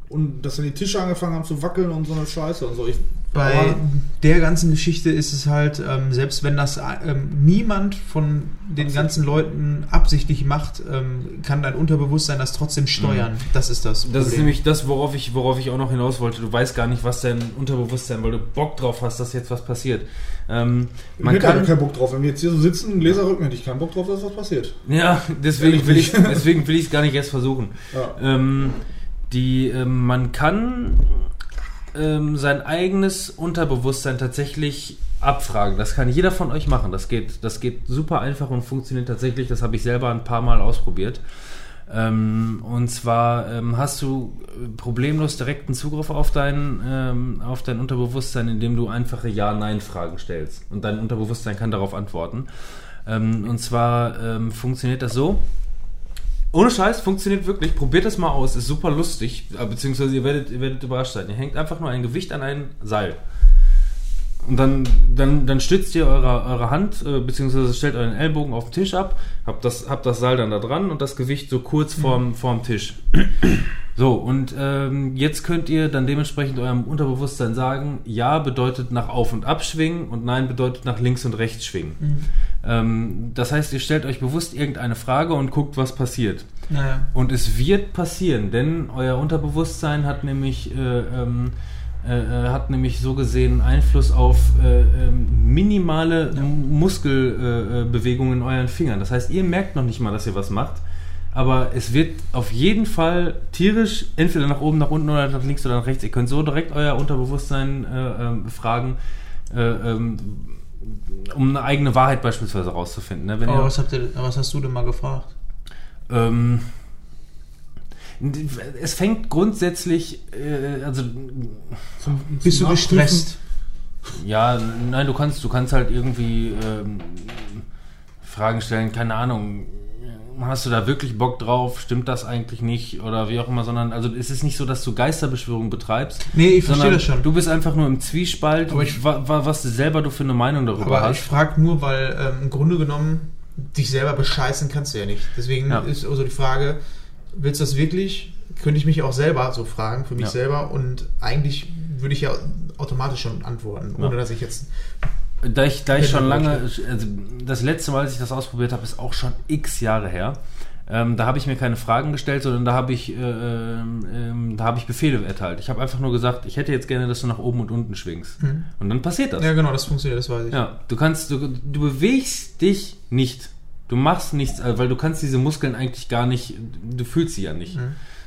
und dass dann die Tische angefangen haben zu wackeln und so eine Scheiße und so. Ich, Bei aber- der ganzen Geschichte ist es halt, ähm, selbst wenn das ähm, niemand von den ganzen Leuten absichtlich macht, ähm, kann dein Unterbewusstsein das trotzdem steuern. Das ist das. Das ist nämlich das, worauf ich, worauf ich auch noch hinaus wollte. Du weißt gar nicht, was dein Unterbewusstsein, weil du Bock drauf hast, dass jetzt was passiert. Ähm, ich man hätte kann, keinen Bock drauf. Wenn wir jetzt hier so sitzen, Gläserrücken, hätte ich keinen Bock drauf, dass was passiert. Ja, deswegen Ehrlich will ich deswegen will ich es gar nicht erst versuchen. Ja. Die, ähm, man kann ähm, sein eigenes Unterbewusstsein tatsächlich abfragen. Das kann jeder von euch machen. Das geht, das geht super einfach und funktioniert tatsächlich. Das habe ich selber ein paar Mal ausprobiert. Ähm, und zwar ähm, hast du äh, problemlos direkten Zugriff auf dein, ähm, auf dein Unterbewusstsein, indem du einfache Ja-Nein-Fragen stellst. Und dein Unterbewusstsein kann darauf antworten. Ähm, und zwar ähm, funktioniert das so. Ohne Scheiß, funktioniert wirklich. Probiert das mal aus, ist super lustig. äh, Beziehungsweise ihr werdet, ihr werdet überrascht sein. Ihr hängt einfach nur ein Gewicht an ein Seil. Und dann, dann, dann stützt ihr eure, eure Hand, äh, beziehungsweise stellt euren Ellbogen auf den Tisch ab, habt das, habt das Seil dann da dran und das Gewicht so kurz vorm, vorm Tisch. So, und ähm, jetzt könnt ihr dann dementsprechend eurem Unterbewusstsein sagen, ja bedeutet nach auf und ab schwingen und nein bedeutet nach links und rechts schwingen. Ähm, das heißt, ihr stellt euch bewusst irgendeine Frage und guckt, was passiert. Naja. Und es wird passieren, denn euer Unterbewusstsein hat nämlich, äh, ähm, äh, äh, hat nämlich so gesehen Einfluss auf äh, ähm, minimale Muskelbewegungen äh, äh, in euren Fingern. Das heißt, ihr merkt noch nicht mal, dass ihr was macht, aber es wird auf jeden Fall tierisch entweder nach oben, nach unten oder nach links oder nach rechts. Ihr könnt so direkt euer Unterbewusstsein äh, um eine eigene Wahrheit beispielsweise rauszufinden. Ne? Wenn Aber ihr, was, habt ihr, was hast du denn mal gefragt? ähm, es fängt grundsätzlich, äh, also Zum, Bist du zum gestresst? ja, nein, du kannst, du kannst halt irgendwie ähm, Fragen stellen, keine Ahnung. Hast du da wirklich Bock drauf? Stimmt das eigentlich nicht? Oder wie auch immer, sondern also es ist nicht so, dass du Geisterbeschwörung betreibst. Nee, ich verstehe das schon. Du bist einfach nur im Zwiespalt, Aber ich- wa, wa, was du selber du für eine Meinung darüber Aber ich hast. frage nur, weil ähm, im Grunde genommen dich selber bescheißen kannst du ja nicht. Deswegen Ja. ist also die Frage, willst du das wirklich? Könnte ich mich auch selber so fragen, für mich Ja. selber. Und eigentlich würde ich ja automatisch schon antworten, ohne Ja. dass ich jetzt... Da ich, da ich schon lange, also das letzte Mal, als ich das ausprobiert habe, ist auch schon x Jahre her. Ähm, da habe ich mir keine Fragen gestellt, sondern da habe ich, äh, ähm, ähm, da habe ich Befehle erteilt. Ich habe einfach nur gesagt, ich hätte jetzt gerne, dass du nach oben und unten schwingst. Und dann passiert das. Ja, genau, das funktioniert, das weiß ich. Ja, du kannst, du, du bewegst dich nicht. Du machst nichts, also, weil du kannst diese Muskeln eigentlich gar nicht, du fühlst sie ja nicht.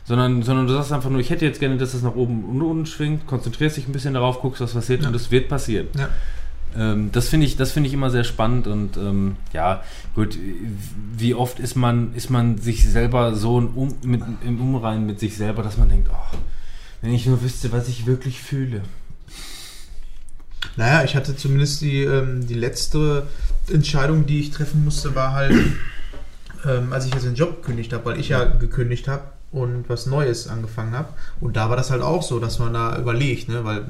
Sondern, sondern du sagst einfach nur, ich hätte jetzt gerne, dass es nach oben und unten schwingt, konzentrierst dich ein bisschen darauf, guckst, was passiert Ja. und es wird passieren. Ja. Ähm, das finde ich, das ich immer sehr spannend und ähm, ja, gut, wie oft ist man, ist man sich selber so im, um, mit, im Umrein mit sich selber, dass man denkt, oh, wenn ich nur wüsste, was ich wirklich fühle. Naja, ich hatte zumindest die, ähm, die letzte Entscheidung, die ich treffen musste, war halt, ähm, als ich jetzt den Job gekündigt habe, weil ich ja gekündigt habe und was Neues angefangen habe. Und da war das halt auch so, dass man da überlegt, ne? weil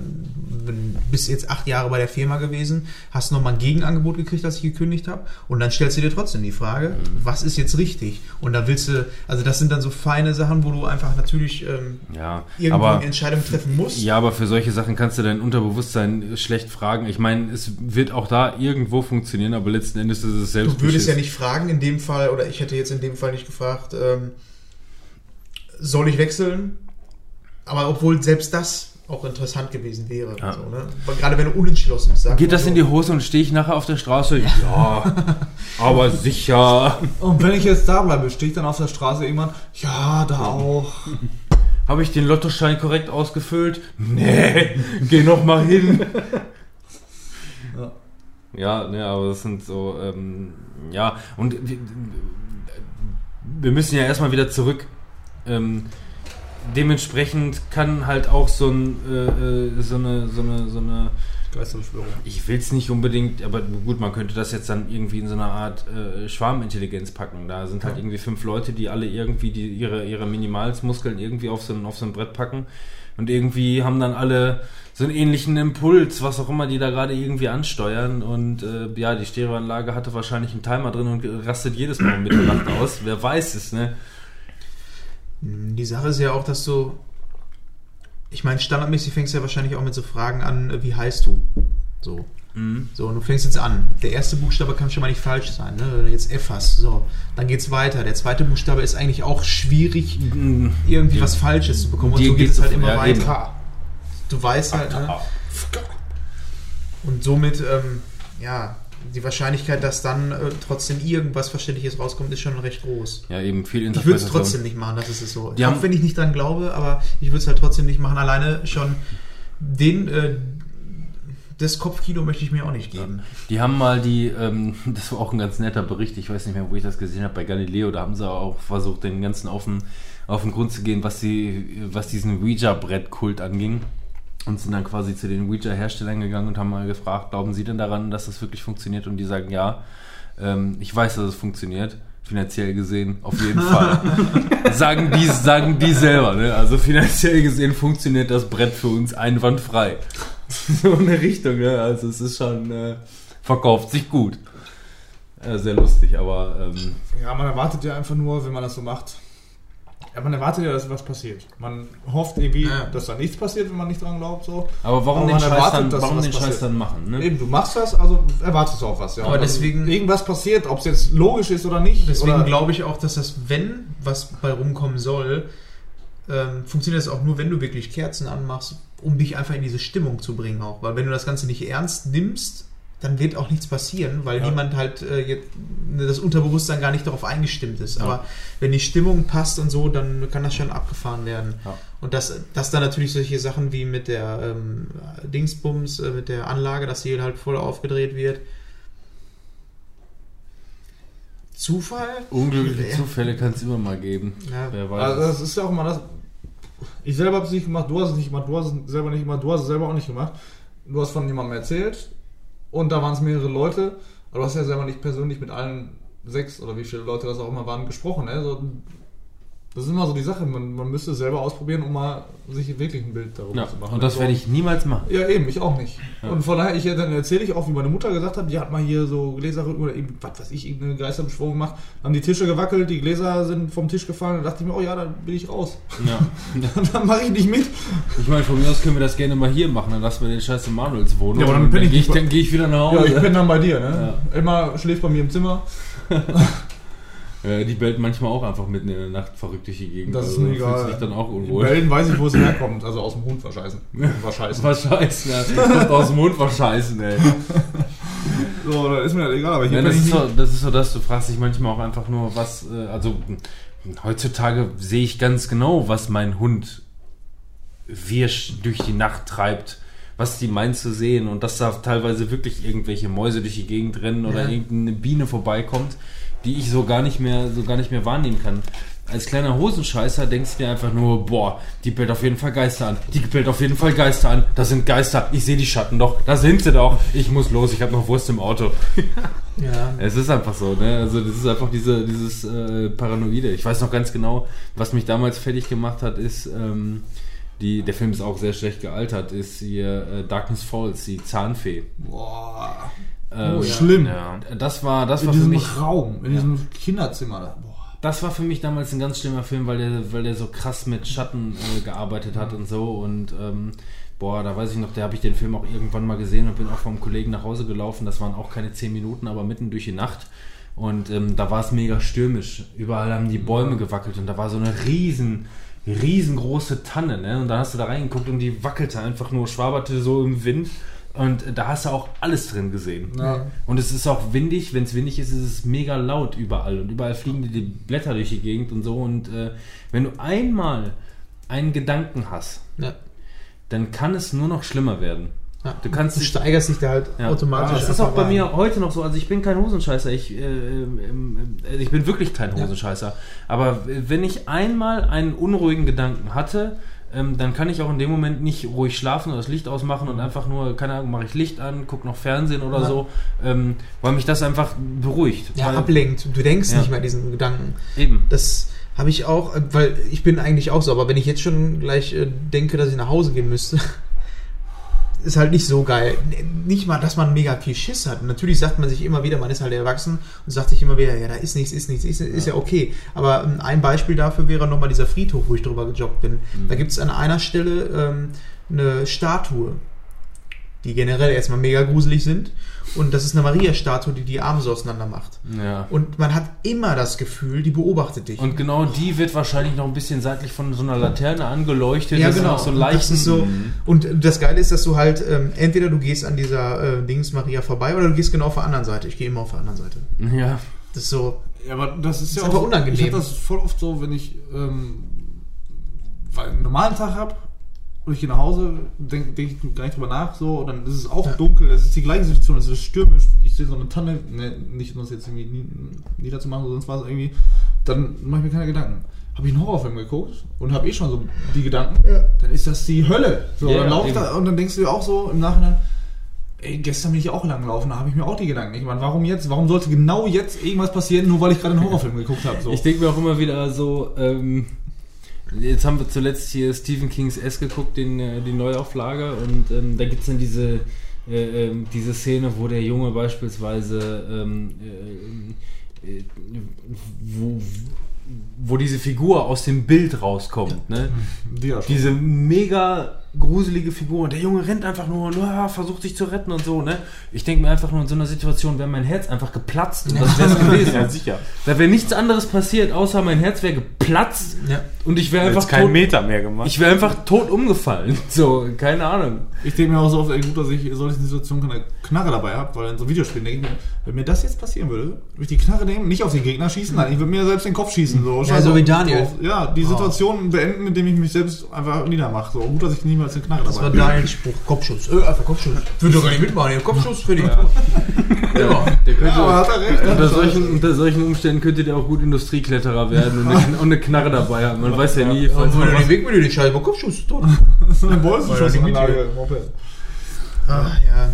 wenn, bist jetzt acht Jahre bei der Firma gewesen, hast nochmal ein Gegenangebot gekriegt, als ich gekündigt habe. Und dann stellst du dir trotzdem die Frage, was ist jetzt richtig? Und da willst du, also das sind dann so feine Sachen, wo du einfach natürlich ähm, Ja, irgendwo aber eine Entscheidung treffen musst. Ja, aber für solche Sachen kannst du dein Unterbewusstsein schlecht fragen. Ich meine, es wird auch da irgendwo funktionieren, aber letzten Endes ist es selbst. Du würdest ja nicht fragen in dem Fall, oder ich hätte jetzt in dem Fall nicht gefragt, ähm, soll ich wechseln? Aber obwohl selbst das auch interessant gewesen wäre. Ja. So, ne? Gerade wenn du unentschlossen bist. Geht das so. in die Hose und stehe ich nachher auf der Straße? Ja, aber sicher. Und wenn ich jetzt da bleibe, stehe ich dann auf der Straße irgendwann, ja, da auch. Habe ich den Lottoschein korrekt ausgefüllt? Nee, geh noch mal hin. Ja. Ja, ne, aber das sind so, ähm, ja, und wir, wir müssen ja erstmal wieder zurück. Ähm, dementsprechend kann halt auch so, ein, äh, äh, so eine, so eine, so eine, Geisterbeschwörung. ich will es nicht unbedingt, aber gut, man könnte das jetzt dann irgendwie in so eine Art äh, Schwarmintelligenz packen. Da sind halt Ja. irgendwie fünf Leute, die alle irgendwie die, ihre, ihre Minimalsmuskeln irgendwie auf so, ein, auf so ein Brett packen und irgendwie haben dann alle so einen ähnlichen Impuls, was auch immer die da gerade irgendwie ansteuern und äh, ja, die Stereoanlage hatte wahrscheinlich einen Timer drin und rastet jedes Mal um Mitternacht aus. Wer weiß es, ne? Die Sache ist ja auch, dass du. Ich meine, standardmäßig fängst du ja wahrscheinlich auch mit so Fragen an, äh, wie heißt du? So. Mhm. So, und du fängst jetzt an. Der erste Buchstabe kann schon mal nicht falsch sein, ne? Wenn du jetzt F hast. So, dann geht's weiter. Der zweite Buchstabe ist eigentlich auch schwierig, Mhm. irgendwie Ja. was Falsches zu bekommen. Und Dir so geht es halt immer weiter. eben. Du weißt halt, ne? Und somit, ähm, ja, die Wahrscheinlichkeit, dass dann äh, trotzdem irgendwas Verständliches rauskommt, ist schon recht groß. Ja, eben viel Ich würde es Interpretation. trotzdem nicht machen, das ist es so. Die haben- Auch wenn ich nicht dran glaube, aber ich würde es halt trotzdem nicht machen. Alleine schon den, äh, das Kopfkino möchte ich mir auch nicht geben. Die haben mal die, ähm, das war auch ein ganz netter Bericht, ich weiß nicht mehr, wo ich das gesehen habe, bei Galileo, da haben sie auch versucht, den ganzen auf den, auf den Grund zu gehen, was, die, was diesen Ouija-Brett-Kult anging. Und sind dann quasi zu den Ouija-Herstellern gegangen und haben mal gefragt, glauben Sie denn daran, dass das wirklich funktioniert? Und die sagen, ja, ähm, ich weiß, dass es funktioniert. Finanziell gesehen, auf jeden Fall. sagen, die, sagen die selber, ne? Also finanziell gesehen funktioniert das Brett für uns einwandfrei. so eine Richtung, ne? Also es ist schon, äh, verkauft sich gut. Äh, sehr lustig, aber ähm, Ja, man erwartet ja einfach nur, wenn man das so macht. Ja, man erwartet ja, dass was passiert. Man hofft irgendwie, Ja. dass da nichts passiert, wenn man nicht dran glaubt. So. aber warum Aber den man Scheiß erwartet, dann, dass warum was den Scheiß dann machen, ne? Eben, du machst das, also erwartest du auch was. Ja. Aber deswegen- Irgendwas passiert, ob es jetzt logisch ist oder nicht. Deswegen glaube ich auch, dass das, wenn was bei rumkommen soll, ähm, funktioniert das auch nur, wenn du wirklich Kerzen anmachst, um dich einfach in diese Stimmung zu bringen auch. Weil wenn du das Ganze nicht ernst nimmst, dann wird auch nichts passieren, weil Ja. niemand halt äh, jetzt, das Unterbewusstsein gar nicht darauf eingestimmt ist. Ja. Aber wenn die Stimmung passt und so, dann kann das schon abgefahren werden. Ja. Und dass, dass dann natürlich solche Sachen wie mit der ähm, Dingsbums, äh, mit der Anlage, dass die halt voll aufgedreht wird. Zufall? Unglückliche Ja. Zufälle kann es immer mal geben. Ja. Wer weiß. Also das ist ja auch mal das. Ich selber habe es nicht gemacht, du hast es nicht gemacht, du hast es selber nicht gemacht, du hast es selber auch nicht gemacht. Du hast von jemandem erzählt und da waren es mehrere Leute, aber du hast ja selber nicht persönlich mit allen sechs oder wie viele Leute das auch immer waren, gesprochen. Ne? So, das ist immer so die Sache, man, man müsste es selber ausprobieren, um mal sich wirklich ein Bild darüber Ja, zu machen. und das werde ich niemals machen. Ja, eben, ich auch nicht. Ja. Und von daher, ich, dann erzähle ich auch, wie meine Mutter gesagt hat, die hat mal hier so Gläser oder eben, was weiß ich, irgendeine Geisterbeschwörung gemacht, haben die Tische gewackelt, die Gläser sind vom Tisch gefallen, da dachte ich mir, oh ja, dann bin ich raus. Ja. dann mache ich nicht mit. Ich meine, von mir aus können wir das gerne mal hier machen, dann lassen wir den Scheiß Manuels wohnen. Ja, aber dann bin ich gehe ich, nicht- dann gehe ich wieder nach Ja, Hause. ich bin dann bei dir, ne? Emma schläft bei mir im Zimmer. Äh, die bellt manchmal auch einfach mitten in der Nacht verrückt durch die Gegend. Das ist also mir fühlt egal. sich dann auch unwohl. Belgien weiß ich, wo es herkommt, also aus dem Hund verscheißen. Verscheißen. Was scheißen, ja. Kommt aus dem Mund verscheißen, ey. So, da ist mir das egal, aber hier Ja, das, ist so, das ist so das, du fragst dich manchmal auch einfach nur, was, äh, also heutzutage sehe ich ganz genau, was mein Hund wirsch durch die Nacht treibt, was die meint zu sehen und dass da teilweise wirklich irgendwelche Mäuse durch die Gegend rennen oder Ja. irgendeine Biene vorbeikommt, die ich so gar nicht mehr, so gar nicht mehr wahrnehmen kann. Als kleiner Hosenscheißer denkst du dir einfach nur, boah, die bellt auf jeden Fall Geister an. Die bellt auf jeden Fall Geister an. Das sind Geister. Ich sehe die Schatten doch. Da sind sie doch. Ich muss los. Ich habe noch Wurst im Auto. Ja. Es ist einfach so, ne? Also das ist einfach diese, dieses äh, Paranoide. Ich weiß noch ganz genau, was mich damals fertig gemacht hat, ist, ähm, die, der Film ist auch sehr schlecht gealtert, ist hier äh, Darkness Falls, die Zahnfee. Boah. Ähm, Oh, ja. Schlimm. Ja, das war, das In war für diesem mich, Raum, in diesem Kinderzimmer. Boah. das war für mich damals ein ganz schlimmer Film, weil der, weil der so krass mit Schatten äh, gearbeitet hat und so und ähm, boah, da weiß ich noch, da habe ich den Film auch irgendwann mal gesehen und bin auch vom Kollegen nach Hause gelaufen. Das waren auch keine zehn Minuten, aber mitten durch die Nacht. Und ähm, da war es mega stürmisch. Überall haben die Bäume gewackelt und da war so eine riesen, riesengroße Tanne. Ne? Und da hast du da reingeguckt und die wackelte einfach nur, schwaberte so im Wind. Und da hast du auch alles drin gesehen. Ja. Und es ist auch windig. Wenn es windig ist, ist es mega laut überall. Und überall fliegen dir die Blätter durch die Gegend und so. Und äh, wenn du einmal einen Gedanken hast, Ja. dann kann es nur noch schlimmer werden. Ja. Du kannst du steigerst dich da halt Ja. automatisch. Das ist auch bei rein. mir heute noch so. Also ich bin kein Hosenscheißer. Ich, äh, ähm, äh, ich bin wirklich kein Hosenscheißer. Aber wenn ich einmal einen unruhigen Gedanken hatte, ähm, dann kann ich auch in dem Moment nicht ruhig schlafen oder das Licht ausmachen und einfach nur, keine Ahnung, mache ich Licht an, gucke noch Fernsehen oder Ja. so, ähm, weil mich das einfach beruhigt. Ja, ablenkt. Du denkst Ja. nicht mehr diesen Gedanken. Eben. Das habe ich auch, äh, weil ich bin eigentlich auch so, aber wenn ich jetzt schon gleich äh, denke, dass ich nach Hause gehen müsste, ist halt nicht so geil. Nicht mal, dass man mega viel Schiss hat. Natürlich sagt man sich immer wieder, man ist halt erwachsen und sagt sich immer wieder, ja, da ist nichts, ist nichts, ist, ist ja okay. Aber ähm, ein Beispiel dafür wäre nochmal dieser Friedhof, wo ich drüber gejoggt bin. Da gibt es an einer Stelle ähm, eine Statue, die generell erstmal mega gruselig sind. Und das ist eine Maria-Statue, die die Arme so auseinander macht. Ja. Und man hat immer das Gefühl, die beobachtet dich. Und genau die wird wahrscheinlich noch ein bisschen seitlich von so einer Laterne angeleuchtet. Ja, Das genau. so das ist so, und das Geile ist, dass du halt, ähm, entweder du gehst an dieser äh, Dings Maria vorbei oder du gehst genau auf der anderen Seite. Ich gehe immer auf der anderen Seite. Ja. Das ist so, Ja, aber das ist Ist ja auch unangenehm. Ich habe das voll oft so, wenn ich ähm, einen normalen Tag habe und ich gehe nach Hause, denke denk ich gar nicht drüber nach, so, und dann ist es auch Ja. dunkel, es ist die gleiche Situation, es ist stürmisch, ich sehe so eine Tanne, ne, nicht um das jetzt irgendwie nie- niederzumachen, sonst war es irgendwie, dann mache ich mir keine Gedanken. Habe ich einen Horrorfilm geguckt und habe eh schon so die Gedanken, Ja. dann ist das die Hölle. So, Ja, dann lauf da und dann denkst du dir auch so im Nachhinein, Ey, gestern bin ich auch lang gelaufen, da habe ich mir auch die Gedanken nicht gemacht. Warum jetzt? Warum sollte genau jetzt irgendwas passieren, nur weil ich gerade einen Horrorfilm geguckt habe? So. Ich denke mir auch immer wieder so, ähm, jetzt haben wir zuletzt hier Stephen Kings S geguckt, den, äh, die Neuauflage, und ähm, da gibt es dann diese, äh, ähm, diese Szene, wo der Junge beispielsweise, ähm, äh, äh, wo, wo diese Figur aus dem Bild rauskommt, ne? Schon. Diese mega gruselige Figur und der Junge rennt einfach nur und ah, versucht sich zu retten und so, ne? Ich denke mir einfach nur in so einer Situation wäre mein Herz einfach geplatzt und das wäre es gewesen. Ja, sicher. Da wäre nichts anderes passiert, außer mein Herz wäre geplatzt ja. und ich wäre Jetzt einfach keinen tot, Meter mehr gemacht. ich wäre einfach tot umgefallen. So, keine Ahnung. Ich denke mir auch so oft, ey, gut, dass ich in solchen Situationen keine Knarre dabei habe, weil in so Videospielen denke ich mir, wenn mir das jetzt passieren würde, würde ich die Knarre nehmen, nicht auf den Gegner schießen, nein, ich würde mir selbst den Kopf schießen. So, Scheiß so auf- wie Daniel. Auf, ja, die Situation beenden, indem ich mich selbst einfach niedermache. So gut, dass ich niemals eine Knarre Das war. Daniels Spruch. Kopfschuss. Äh, einfach Kopfschuss. Würde doch gar nicht mitmachen. hier. Kopfschuss für die. Ja, der könnte, Ja, hat er recht. unter, solchen, unter solchen Umständen könnte der auch gut Industriekletterer werden und eine, und eine Knarre dabei haben. Man weiß ja nie, Ja, falls man den Weg mit dir den Scheiß. Kopfschuss. Tot. Das ist eine Bolzenschussanlage. Ah, ja.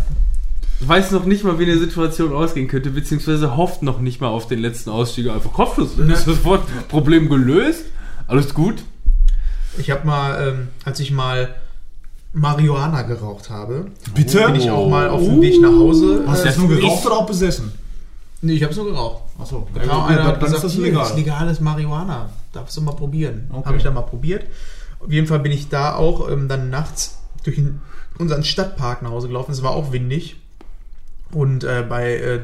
weiß noch nicht mal, wie eine Situation ausgehen könnte, beziehungsweise hofft noch nicht mal auf den letzten Ausstieg. Einfach Kopfschuss. Dann ist das Wort Problem gelöst. Alles gut. Ich habe mal, ähm, als ich mal Marihuana geraucht habe, Bitte? bin ich auch mal auf dem Weg nach Hause. Hast du äh, das nur geraucht oder auch besessen? Nee, ich habe es nur geraucht. Achso, Da kam einer hat gesagt, hier, das ist legales Marihuana. Darfst du mal probieren. Okay. Habe ich dann mal probiert. Auf jeden Fall bin ich da auch ähm, dann nachts durch den, unseren Stadtpark nach Hause gelaufen. Es war auch windig. Und äh, bei äh,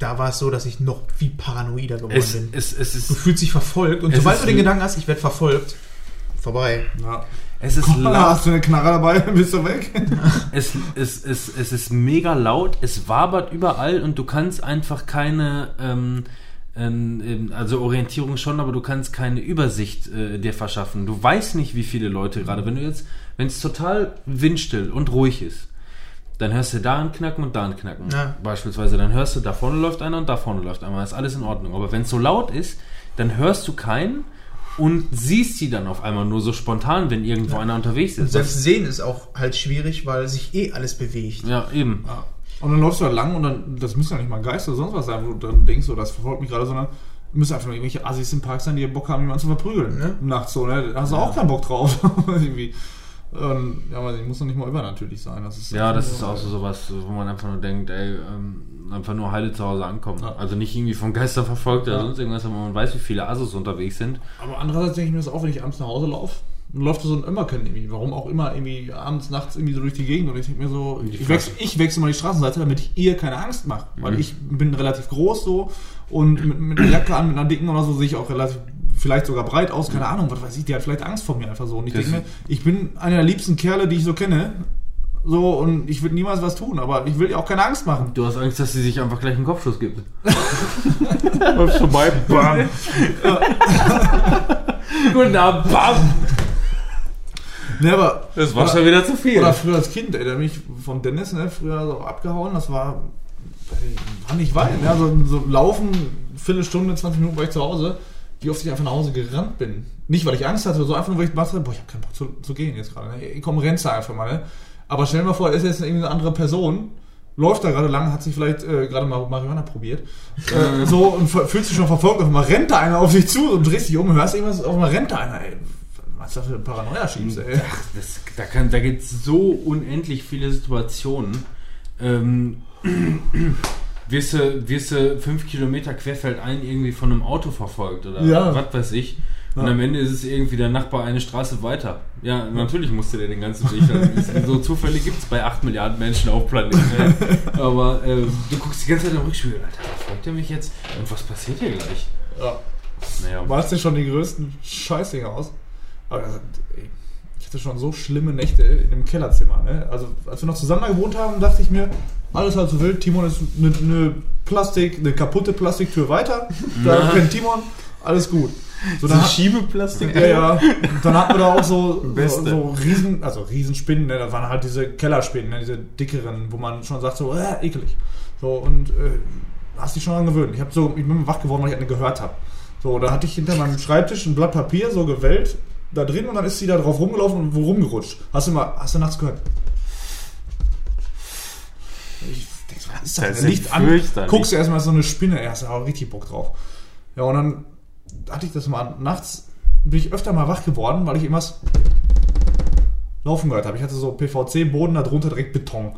da war es so, dass ich noch viel paranoider geworden Es, bin. es, es, Du fühlst dich verfolgt und sobald du den wie- Gedanken hast, ich werde verfolgt, vorbei. Ja. Es ist Komm, laut. hast du eine Knarre dabei, bist du weg. Es, es, es, es ist mega laut, es wabert überall und du kannst einfach keine, ähm, ähm, ähm, also Orientierung schon, aber du kannst keine Übersicht äh, dir verschaffen. Du weißt nicht, wie viele Leute gerade, wenn du jetzt, wenn es total windstill und ruhig ist, dann hörst du da ein Knacken und da ein Knacken. Ja. Beispielsweise, dann hörst du, da vorne läuft einer und da vorne läuft einer, ist alles in Ordnung. Aber wenn es so laut ist, dann hörst du keinen und siehst sie dann auf einmal nur so spontan, wenn irgendwo einer unterwegs Und ist. selbst sehen ist auch halt schwierig, weil sich eh alles bewegt. ja, eben. Und dann läufst du da lang und dann, das müssen ja nicht mal Geister oder sonst was sein, wo du dann denkst, so, das verfolgt mich gerade, sondern müssen einfach nur irgendwelche Assis im Park sein, die Bock haben, jemanden zu verprügeln. Ne? Nachts so, ne? Da hast du auch keinen Bock drauf. Irgendwie. Ähm, ja, aber die muss doch nicht mal übernatürlich sein. Das ist Ja, das ist auch so sowas, wo man einfach nur denkt, ey, ähm, einfach nur heile zu Hause ankommen. Ja. Also nicht irgendwie von Geistern verfolgt oder Ja. sonst irgendwas, aber man weiß, wie viele Assos unterwegs sind. Aber andererseits denke ich mir das auch, wenn ich abends nach Hause laufe, dann läuft so ein Immerken irgendwie. Warum auch immer, irgendwie abends, nachts irgendwie so durch die Gegend. Und ich denke mir so, ich wechsle, ich wechsle mal die Straßenseite, damit ich ihr keine Angst mache. Weil Mhm. ich bin relativ groß so und mit, mit einer Jacke an, mit einer dicken oder so sehe ich auch relativ, vielleicht sogar breit aus, keine Ahnung, was weiß ich, die hat vielleicht Angst vor mir einfach so. Und ich Das- denke mir, ich bin einer der liebsten Kerle, die ich so kenne. So, und ich würde niemals was tun, aber ich will ihr auch keine Angst machen. Du hast Angst, dass sie sich einfach gleich einen Kopfschuss gibt. Läuft vorbei, bam. Guten Abend, bam! Ne, aber Das war schon wieder zu viel. Oder früher als Kind, ey, der hat mich von Dennis, ne, früher so abgehauen, das war, war nicht weit, ne, so, so laufen, Viertelstunde, 20 Minuten war ich zu Hause, wie oft ich einfach nach Hause gerannt bin. Nicht, weil ich Angst hatte, so einfach nur, weil ich dachte, boah, ich habe keinen Bock zu, zu gehen jetzt gerade, ne, ich komm, rennst da einfach mal, ne. Aber stell dir mal vor, er ist jetzt irgendwie eine andere Person, läuft da gerade lang, hat sich vielleicht äh, gerade mal Marihuana probiert, äh, so, und fühlt sich schon verfolgt, auf einmal rennt da einer auf dich zu und drehst dich um, hörst irgendwas, auf einmal rennt da einer, ey. Was da für eine Paranoia schiebst, ey. Ach, das, da kann, da gibt es so unendlich viele Situationen. Ähm, wirst, du, wirst du fünf Kilometer querfeldein irgendwie von einem Auto verfolgt oder Ja. was weiß ich. Und am Ende ist es irgendwie der Nachbar eine Straße weiter. Ja, natürlich musste der den ganzen Weg. so Zufälle gibt es bei 8 Milliarden Menschen auf Planeten. Aber äh, du guckst die ganze Zeit im Rückspiegel, Alter, verfolgt er mich jetzt? Und was passiert hier gleich? Ja. Naja, malst dir schon die größten Scheißdinger aus. Aber das- ey, ich hatte schon so schlimme Nächte in dem Kellerzimmer. Ne? Also als wir noch zusammen gewohnt haben, dachte ich mir, alles halt so wild. Timon ist eine, eine Plastik, eine kaputte Plastiktür weiter. Da kennt Timon, alles gut. So, hat- Schiebeplastik. ja, ja. Und dann hatten wir da auch so, so, so Riesen, also Riesenspinnen, ne? das waren halt diese Kellerspinnen, ne? diese dickeren, wo man schon sagt, so, äh, ekelig. So, und äh, hast dich schon dran gewöhnt. Ich, hab so, ich bin wach geworden, weil ich eine gehört habe. So, da hatte ich hinter meinem Schreibtisch ein Blatt Papier, so gewellt, da drin und dann ist sie da drauf rumgelaufen und wo rumgerutscht. Hast du mal, hast du nachts gehört? Ich denk so, was ist das? Das Licht an, guckst du erstmal so eine Spinne, du auch richtig Bock drauf. Ja, und dann hatte ich das mal nachts, bin ich öfter mal wach geworden, weil ich irgendwas laufen gehört habe. Ich hatte so PVC-Boden, darunter direkt Beton.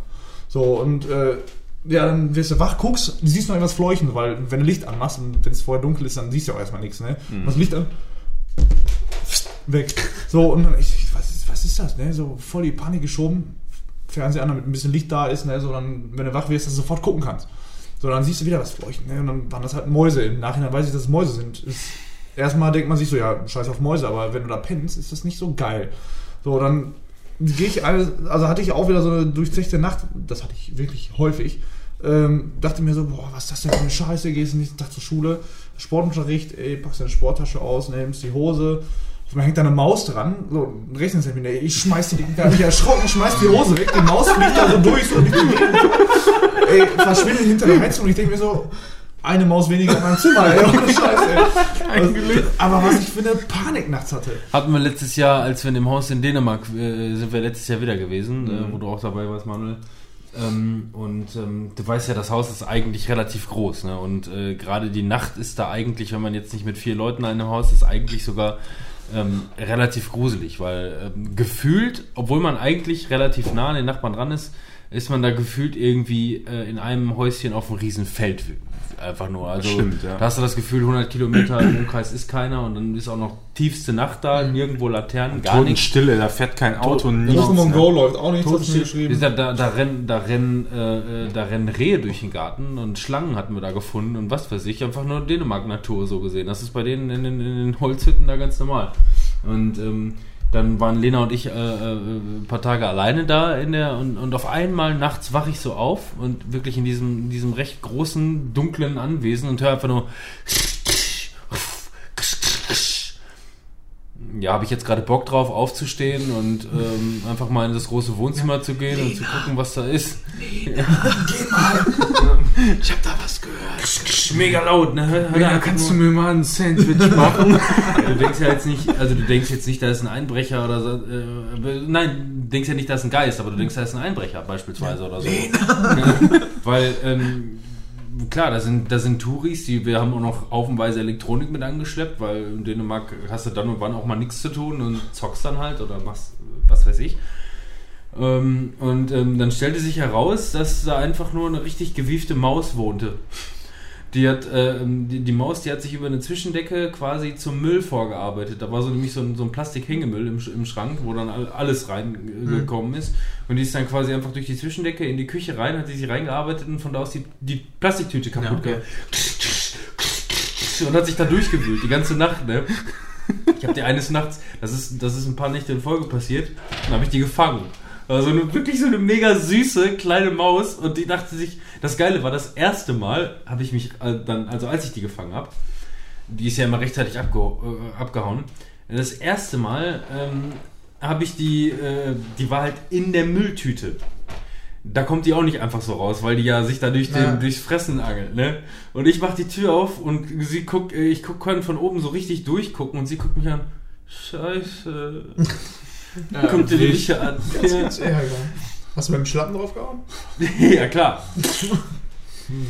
So, und äh, ja, dann wirst du wach, guckst, du siehst noch irgendwas fleuchen, weil wenn du Licht anmachst und wenn es vorher dunkel ist, dann siehst du auch erstmal nichts, ne? Was Licht an, weg. So, und dann, ich, was, ist, was ist das, ne? So voll die Panik geschoben, Fernseher an, damit ein bisschen Licht da ist, ne? So, dann, wenn du wach wirst, dass du sofort gucken kannst. So, dann siehst du wieder was fleuchten, ne? Und dann waren das halt Mäuse. Im Nachhinein weiß ich, dass es Mäuse sind. Ist, erstmal denkt man sich so, ja, scheiß auf Mäuse, aber wenn du da pennst, ist das nicht so geil. So, dann gehe ich, alles- also hatte ich auch wieder so eine durchzechte Nacht, das hatte ich wirklich häufig. Ähm, dachte mir so, boah, was ist das denn für eine Scheiße, gehst du nächsten Tag zur Schule, Sportunterricht, ey, packst deine Sporttasche aus, nimmst die Hose, einmal hängt da eine Maus dran, so, rechnest mit ey, ich schmeiß die, da bin ich erschrocken, schmeiß die Hose weg, die Maus fliegt da so durch, so durch die Gegend, ey, verschwindet hinter der Heizung und ich denke mir so, eine Maus weniger in meinem Zimmer, ey, ohne Scheiße, ey. Aber was ich für eine Panik nachts hatte. Hatten wir letztes Jahr, als wir in dem Haus in Dänemark, äh, sind wir letztes Jahr wieder gewesen, äh, wo du auch dabei warst, Manuel. Ähm, und ähm, du weißt ja, das Haus ist eigentlich relativ groß. Ne? Und äh, gerade die Nacht ist da eigentlich, wenn man jetzt nicht mit vier Leuten in einem Haus ist, eigentlich sogar ähm, relativ gruselig, weil ähm, gefühlt, obwohl man eigentlich relativ nah an den Nachbarn dran ist, ist man da gefühlt irgendwie äh, in einem Häuschen auf einem riesen Feld einfach nur. Also Stimmt, ja. da hast du das Gefühl, 100 Kilometer im Umkreis ist keiner und dann ist auch noch tiefste Nacht da, nirgendwo Laternen, gar nichts. Totenstille, da fährt kein Auto, nichts. Pokémon ne? Go läuft auch nichts, hast du geschrieben. gesagt, da, da, rennen, da, rennen, äh, äh, da rennen Rehe durch den Garten und Schlangen hatten wir da gefunden und was weiß ich, einfach nur Dänemark-Natur so gesehen. Das ist bei denen in, den- in den Holzhütten da ganz normal. Und ähm, dann waren Lena und ich äh, äh, ein paar Tage alleine da in der und, und auf einmal nachts wache ich so auf und wirklich in diesem, in diesem recht großen, dunklen Anwesen und höre einfach nur ja, habe ich jetzt gerade Bock drauf, aufzustehen und ähm, einfach mal in das große Wohnzimmer zu gehen und zu gucken, was da ist. Ich hab da was gehört. Mega laut, ne? Ja, einfach kannst du mir mal ein Sandwich machen? du denkst ja jetzt nicht, also du denkst jetzt nicht, da ist ein Einbrecher oder so. Äh, nein, du denkst ja nicht, da ist ein Geist, aber du denkst, da ist ein Einbrecher beispielsweise oder so. Ja, weil, ähm, klar, da sind, da sind Touris, die, wir haben auch noch haufenweise Elektronik mit angeschleppt, weil in Dänemark hast du dann und wann auch mal nichts zu tun und zockst dann halt oder machst, was weiß ich. Ähm, und ähm, dann stellte sich heraus, dass da einfach nur eine richtig gewiefte Maus wohnte. Die hat, ähm, die, die Maus, die hat sich über eine Zwischendecke quasi zum Müll vorgearbeitet. Da war so nämlich so ein, so ein Plastikhängemüll im, im Schrank, wo dann all- alles reingekommen ist. Und die ist dann quasi einfach durch die Zwischendecke in die Küche rein, hat die sich reingearbeitet und von da aus die, die Plastiktüte kaputt Ja, okay. Und hat sich da durchgewühlt, die ganze Nacht, ne? Ich habe die eines Nachts, das ist, das ist ein paar Nächte in Folge passiert, dann habe ich die gefangen. Also eine, wirklich so eine mega süße kleine Maus und die dachte sich, das Geile war, das erste Mal habe ich mich äh, dann, also als ich die gefangen habe, die ist ja immer rechtzeitig äh, abgehauen, das erste Mal ähm, habe ich die, äh, die war halt in der Mülltüte. Da kommt die auch nicht einfach so raus, weil die ja sich da durch den, Ja. durchs Fressen angelt, ne? Und ich mach die Tür auf und sie guckt, äh, ich guck, kann von oben so richtig durchgucken und sie guckt mich an. Scheiße. Kommt die mich an. Das gibt's Ärger. Hast du mit dem Schlappen draufgehauen? ja, klar.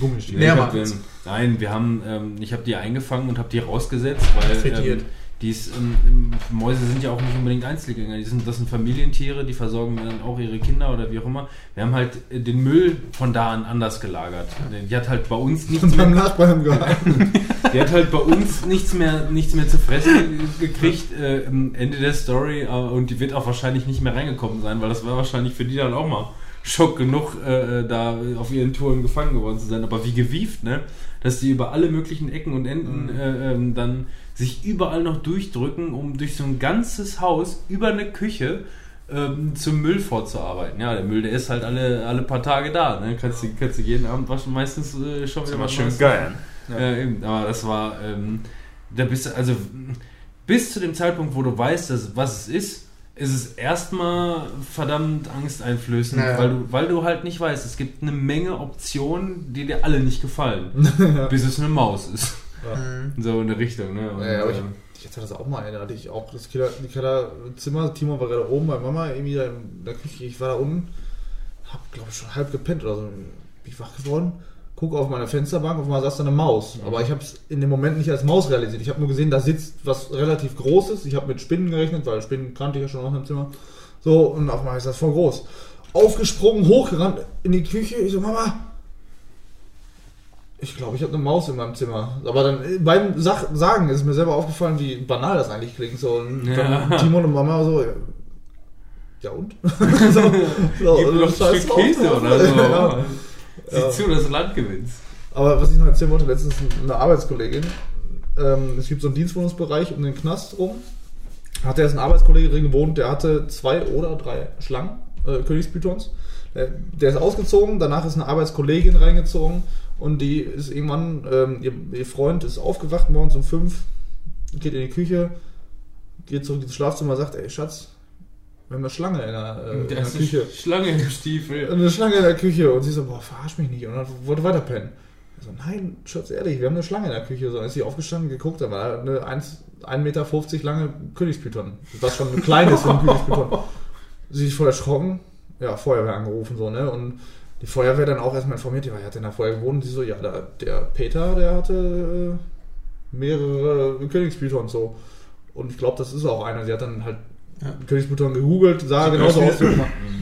Gummistiefel. Machen. den, nein, wir haben, ähm, ich habe die eingefangen und habe die rausgesetzt, weil ähm, die ist, ähm, Mäuse sind ja auch nicht unbedingt Einzelgänger. Die sind, das sind Familientiere, die versorgen dann auch ihre Kinder oder wie auch immer. Wir haben halt äh, den Müll von da an anders gelagert. Die hat halt bei uns nichts Und beim mehr, Nachbarn gehalten. die hat halt bei uns nichts mehr, nichts mehr zu fressen gekriegt. Äh, Ende der Story äh, und die wird auch wahrscheinlich nicht mehr reingekommen sein, weil das war wahrscheinlich für die dann auch mal Schock genug, äh, da auf ihren Touren gefangen geworden zu sein. Aber wie gewieft, ne? Dass die über alle möglichen Ecken und Enden äh, ähm, dann sich überall noch durchdrücken, um durch so ein ganzes Haus über eine Küche ähm, zum Müll vorzuarbeiten. Ja, der Müll, der ist halt alle, alle paar Tage da. Ne? Kannst, du, kannst du jeden Abend waschen, meistens äh, schon wieder war was schön Neues. geil. Ja, eben, aber das war, ähm, da bist du, also bis zu dem Zeitpunkt, wo du weißt, dass, was es ist, ist es erstmal verdammt angsteinflößend, Naja. weil, du, weil du halt nicht weißt, es gibt eine Menge Optionen, die dir alle nicht gefallen, bis es eine Maus ist. Mhm. So in der Richtung, ne? Und, Ja, ja, aber ich, ähm, ich hatte das auch mal, hatte ich auch das Keller, die Kellerzimmer, Timo war gerade oben bei Mama, irgendwie da in der Küche, ich war da unten, hab glaube ich schon halb gepennt oder so, bin ich wach geworden, gucke auf meine Fensterbank, auf einmal saß da eine Maus, aber ich habe es in dem Moment nicht als Maus realisiert, ich habe nur gesehen, da sitzt was relativ Großes, ich habe mit Spinnen gerechnet, weil Spinnen kannte ich ja schon aus dem Zimmer, so, und auf einmal ist das voll groß. Aufgesprungen, hochgerannt in die Küche, ich so, Mama, ich glaube, ich habe eine Maus in meinem Zimmer. Aber dann äh, beim Sach Sagen ist mir selber aufgefallen, wie banal das eigentlich klingt. So, und Ja. dann Timon und Mama so, ja, und? so, so, Gib noch ein Stück. Käse oder so. ja. Sieh Ja. zu, dass du Land gewinnst. Aber was ich noch erzählen wollte, letztens eine Arbeitskollegin, ähm, es gibt so einen Dienstwohnungsbereich um den Knast rum. Hat erst ein Arbeitskollege drin gewohnt, der hatte zwei oder drei Schlangen, äh, Königspythons. Der, der ist ausgezogen, danach ist eine Arbeitskollegin reingezogen und die ist irgendwann, ähm, ihr, ihr Freund ist aufgewacht morgens um fünf, geht in die Küche, geht zurück ins Schlafzimmer, sagt, ey Schatz, wir haben eine Schlange in der, äh, in der Küche. Schlange im Stiefel. Eine Schlange in der Küche und sie so, boah, verarsch mich nicht. Und dann wollte weiter pennen. Ich so, nein, Schatz, ehrlich, wir haben eine Schlange in der Küche. So, dann ist sie aufgestanden, geguckt, da war eine 1 1,50 Meter lange Königspython. Was schon ein kleines für einen Königspython. Sie ist voll erschrocken, ja, Feuerwehr angerufen, so, ne? Und die Feuerwehr dann auch erstmal informiert, ja, wer hat denn da vorher gewohnt? Und sie so, ja, da, der Peter, der hatte äh, mehrere Königsbücher und so. Und ich glaube, das ist auch einer. Sie hat dann halt Ja. Königsbücher gegoogelt, sah Sieht genauso aus wie-.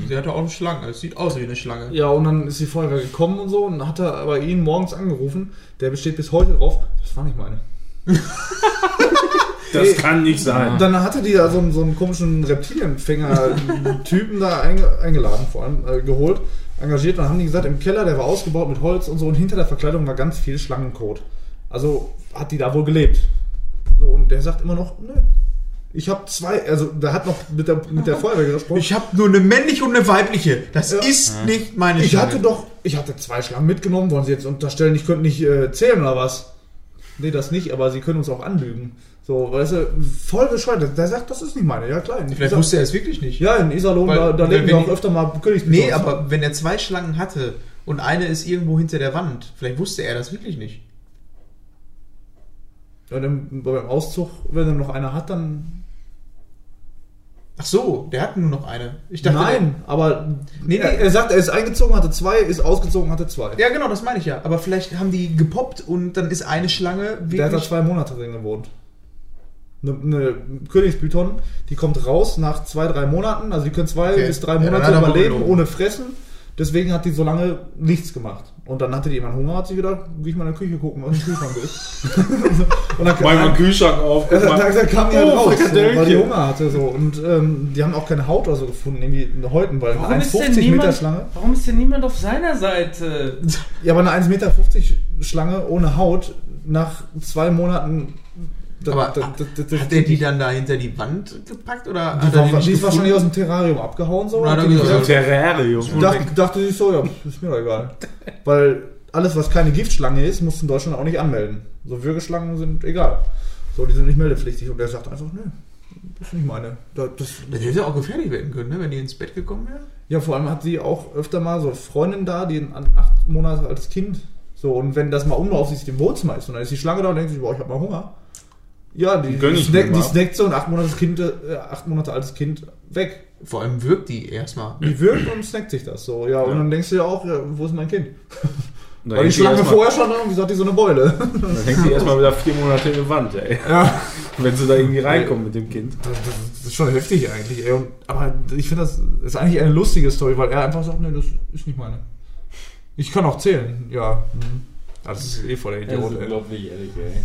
Sie hatte auch eine Schlange. Es sieht aus wie eine Schlange. Ja, und dann ist die Feuerwehr gekommen und so und hat er aber ihn morgens angerufen. Der besteht bis heute drauf. Das war nicht meine. Das kann nicht sein. Und dann hatte die da so einen, so einen komischen Reptilienfänger-Typen da einge eingeladen, vor allem äh, geholt, engagiert. Und dann haben die gesagt, im Keller, der war ausgebaut mit Holz und so, und hinter der Verkleidung war ganz viel Schlangenkot. Also hat die da wohl gelebt. So, und der sagt immer noch, nö. Ich habe zwei, also der hat noch mit der, mit der Feuerwehr gesprochen. Ich habe nur eine männliche und eine weibliche. Das Ja. ist nicht meine Ich Schlange. hatte doch, ich hatte zwei Schlangen mitgenommen. Wollen Sie jetzt unterstellen, ich könnte nicht äh, zählen oder was? Nee, das nicht, aber Sie können uns auch anlügen. So, weißt du, voll bescheuert. Der sagt, das ist nicht meine. Ja, klar. Vielleicht Isar- wusste er es wirklich nicht. Ja, in Iserlohn, Weil- da, da leben wir auch öfter mal Königsbücher. Nee, aber wenn er zwei Schlangen hatte und eine ist irgendwo hinter der Wand, vielleicht wusste er das wirklich nicht. Ja, dann, beim Auszug, wenn er noch eine hat, dann. Ach so, der hat nur noch eine. Ich dachte, Nein, aber Nee, er, nee. er sagt, er ist eingezogen, hatte zwei, ist ausgezogen, hatte zwei. Ja, genau, das meine ich ja. Aber vielleicht haben die gepoppt und dann ist eine Schlange Der hat da wirklich. zwei Monate drin gewohnt. Eine, eine Königsbüton, die kommt raus nach zwei, drei Monaten. Also die können zwei Okay. bis drei Ja, dann Monate wohl überleben ohne Fressen. Deswegen hat die so lange nichts gemacht. Und dann hatte die jemand Hunger, hat sie gedacht, geh ich mal in der Küche gucken, was im Kühlschrank ist. und dann, Mal mal Kühlschrank auf. guck mal. da, da kam die halt Oh, raus, so, weil die Hunger hatte. So. Und ähm, die haben auch keine Haut oder so gefunden, irgendwie eine Häuten, weil Warum eine ist, denn 1,50 Meter niemand, Schlange. warum ist denn niemand auf seiner Seite? Ja, aber eine 1,50 Meter Schlange ohne Haut nach zwei Monaten. Da- Aber da- da- da- hat er die dann da hinter die Wand gepackt oder Die, war, die die ist wahrscheinlich aus dem Terrarium abgehauen. So, Oder er gesagt, gesagt, Terrarium. dachte, dachte sich so, ja, ist mir doch egal. Weil alles, was keine Giftschlange ist, musst du in Deutschland auch nicht anmelden. So Würgeschlangen sind egal. So, die sind nicht meldepflichtig. Und er sagt einfach, nö, das ist nicht meine. Da- Das, Das hätte auch gefährlich werden können, ne? wenn die ins Bett gekommen wäre. ja, vor allem hat sie auch öfter mal so Freundin da, die ein acht Monate altes Kind. So, und wenn das mal unbeaufsichtigt im Wohnzimmer ist und dann ist die Schlange da und denkt sich, boah, ich hab mal Hunger. Ja, die, die, ich snack, die snackt so ein acht Monate, kind, äh, acht Monate altes Kind weg. Vor allem wirkt die erstmal. Die wirkt und snackt sich das so. Ja, und Ja. dann denkst du ja auch, ja, wo ist mein Kind? Da Weil die die Schlange vorher schon irgendwie hat die so eine Beule. Dann hängt die erstmal wieder vier Monate in der Wand, ey. Ja. Wenn sie da irgendwie reinkommen mit dem Kind. Das, das ist schon heftig eigentlich, ey. Und, aber ich finde, das ist eigentlich eine lustige Story, weil er einfach sagt, nee, das ist nicht meine. Ich kann auch zählen, ja. Mhm. Ah, Das ist eh voll der Idiot, ey. unglaublich ehrlich, ey.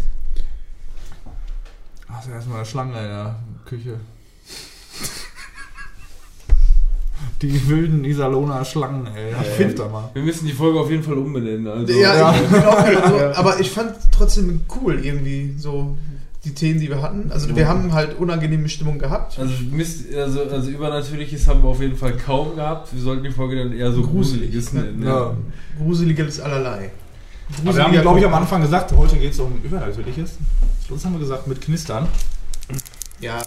Ach, da ist erstmal eine Schlange in der Küche. Die wilden Iserlohner Schlangen, ey. Ja, Find da mal. Wir müssen die Folge auf jeden Fall umbenennen. Also, Ja, Ja. Ich bin auch, also, aber ich fand trotzdem cool irgendwie so die Themen, die wir hatten. Also wir haben halt unangenehme Stimmung gehabt. Also, Mist, also, also Übernatürliches haben wir auf jeden Fall kaum gehabt. Wir sollten die Folge dann eher so Gruselig, Gruseliges ne? nennen. Ja. Gruseliges allerlei. Aber wir haben, glaube ich, am Anfang gesagt, heute geht es um Übernatürliches. Sonst haben wir gesagt, mit Knistern. Ja.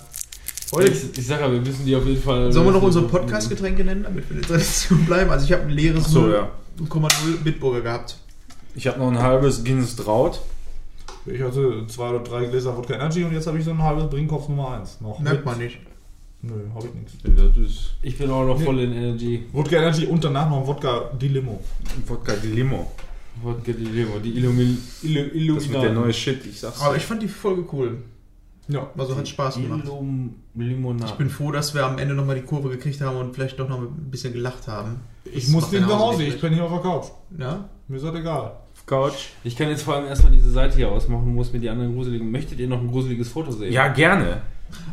Heute, ich, ich sag ja, wir müssen die auf jeden Fall. Sollen wir noch unsere Podcast-Getränke nennen, damit wir in der Tradition bleiben? Also ich habe ein leeres Ach so, ja. 0,0 Bitburger gehabt. Ich habe noch ein halbes Guinness Draut. Ich hatte zwei oder drei Gläser Wodka Energy und jetzt habe ich so ein halbes Brinkhoff Nummer 1 noch. Merkt man nicht. Nö, habe ich nichts. Ich bin auch noch voll in Energy. Wodka Energy und danach noch ein Wodka Di Limo. Wodka di Limo. Die Limo, die Illumi, Illu, Das wird der neue Shit, ich sag's. Aber ich fand die Folge cool. Ja. Also hat Spaß gemacht. Illum Limonade. Ich bin froh, dass wir am Ende nochmal die Kurve gekriegt haben und vielleicht doch noch ein bisschen gelacht haben. Ich Das muss nicht den nach Hause, ich bin hier auf der Couch. mit. Ja? Mir ist das egal. Couch. Ich kann jetzt vor allem erstmal diese Seite hier ausmachen, muss mir die anderen gruseligen. Möchtet ihr noch ein gruseliges Foto sehen? Ja, gerne.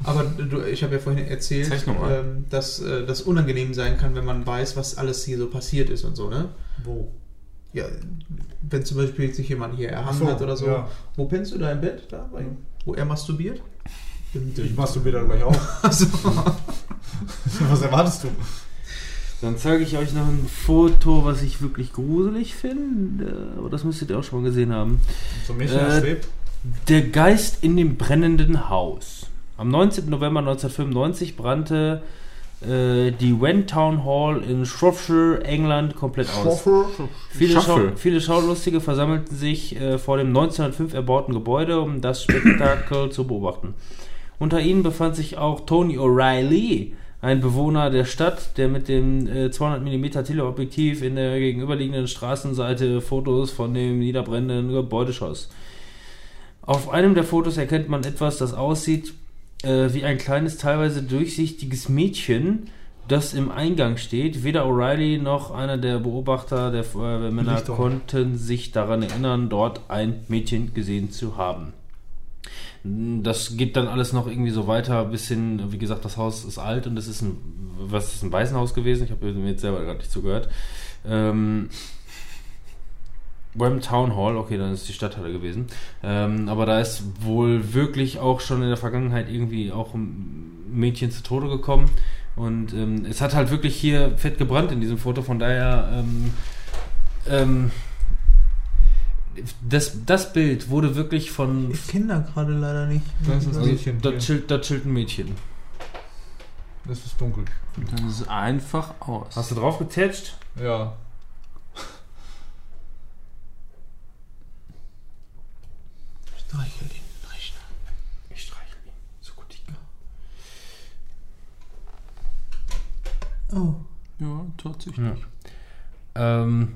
Aber du, ich habe ja vorhin erzählt, ähm, dass äh, das unangenehm sein kann, wenn man weiß, was alles hier so passiert ist und so, ne? Wo? Ja, wenn zum Beispiel sich jemand hier erhangen so, hat oder so. ja. Wo pennst du da im Bett? Da, bei, wo er masturbiert? Ich masturbiere da gleich auch. Also, Was erwartest du? Dann zeige ich euch noch ein Foto, was ich wirklich gruselig finde. Aber das müsstet ihr auch schon mal gesehen haben. Mädchen, Äh. Der Geist in dem brennenden Haus. Am 19. November 1995 brannte die Wen Town Hall in Shropshire, England, komplett aus. Viele, Schau viele Schaulustige versammelten sich äh, vor dem 1905 erbauten Gebäude, um das Spektakel zu beobachten. Unter ihnen befand sich auch Tony O'Reilly, ein Bewohner der Stadt, der mit dem äh, 200 mm Teleobjektiv in der gegenüberliegenden Straßenseite Fotos von dem niederbrennenden Gebäude schoss. Auf einem der Fotos erkennt man etwas, das aussieht äh, wie ein kleines, teilweise durchsichtiges Mädchen, das im Eingang steht. Weder O'Reilly noch einer der Beobachter der Feuerwehrmänner Lichter. konnten sich daran erinnern, dort ein Mädchen gesehen zu haben. Das geht dann alles noch irgendwie so weiter, bis hin, wie gesagt, das Haus ist alt und es ist ein, was ist ein Waisenhaus gewesen? Ich habe mir jetzt selber gerade nicht zugehört. Ähm, beim Town Hall, okay, dann ist die Stadthalle gewesen. Ähm, aber da ist wohl wirklich auch schon in der Vergangenheit irgendwie auch ein Mädchen zu Tode gekommen. Und ähm, es hat halt wirklich hier fett gebrannt in diesem Foto, von daher ähm, ähm, das, das Bild wurde wirklich von Ich kenne da gerade leider nicht. Das ist also, Mädchen da chillt, da chillt ein Mädchen. Das ist dunkel. Das ist einfach aus. Hast du drauf getatscht? Ja. Streichel den Rechner. Ich streichel ihn. So gut ich kann. Oh. Ja, tatsächlich. Ja. Ähm,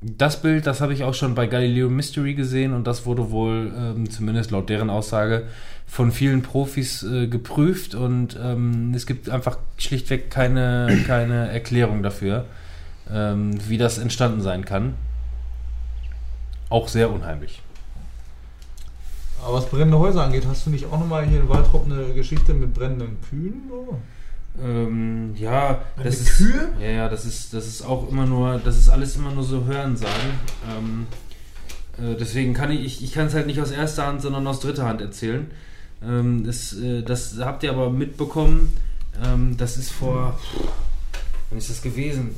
das Bild, das habe ich auch schon bei Galileo Mystery gesehen und das wurde wohl, ähm, zumindest laut deren Aussage, von vielen Profis äh, geprüft und ähm, es gibt einfach schlichtweg keine, keine Erklärung dafür, ähm, wie das entstanden sein kann. Auch sehr unheimlich. Aber was brennende Häuser angeht, hast du nicht auch nochmal hier in Waldrop eine Geschichte mit brennenden Kühen? Ähm, ja, Eine das ist, Kühe? Ja, ja, das ist, das ist auch immer nur, das ist alles immer nur so Hörensagen. Ähm, äh, deswegen kann ich, ich, ich kann es halt nicht aus erster Hand, sondern aus dritter Hand erzählen. Ähm, das, äh, das habt ihr aber mitbekommen. Ähm, das ist vor, wann ist das gewesen?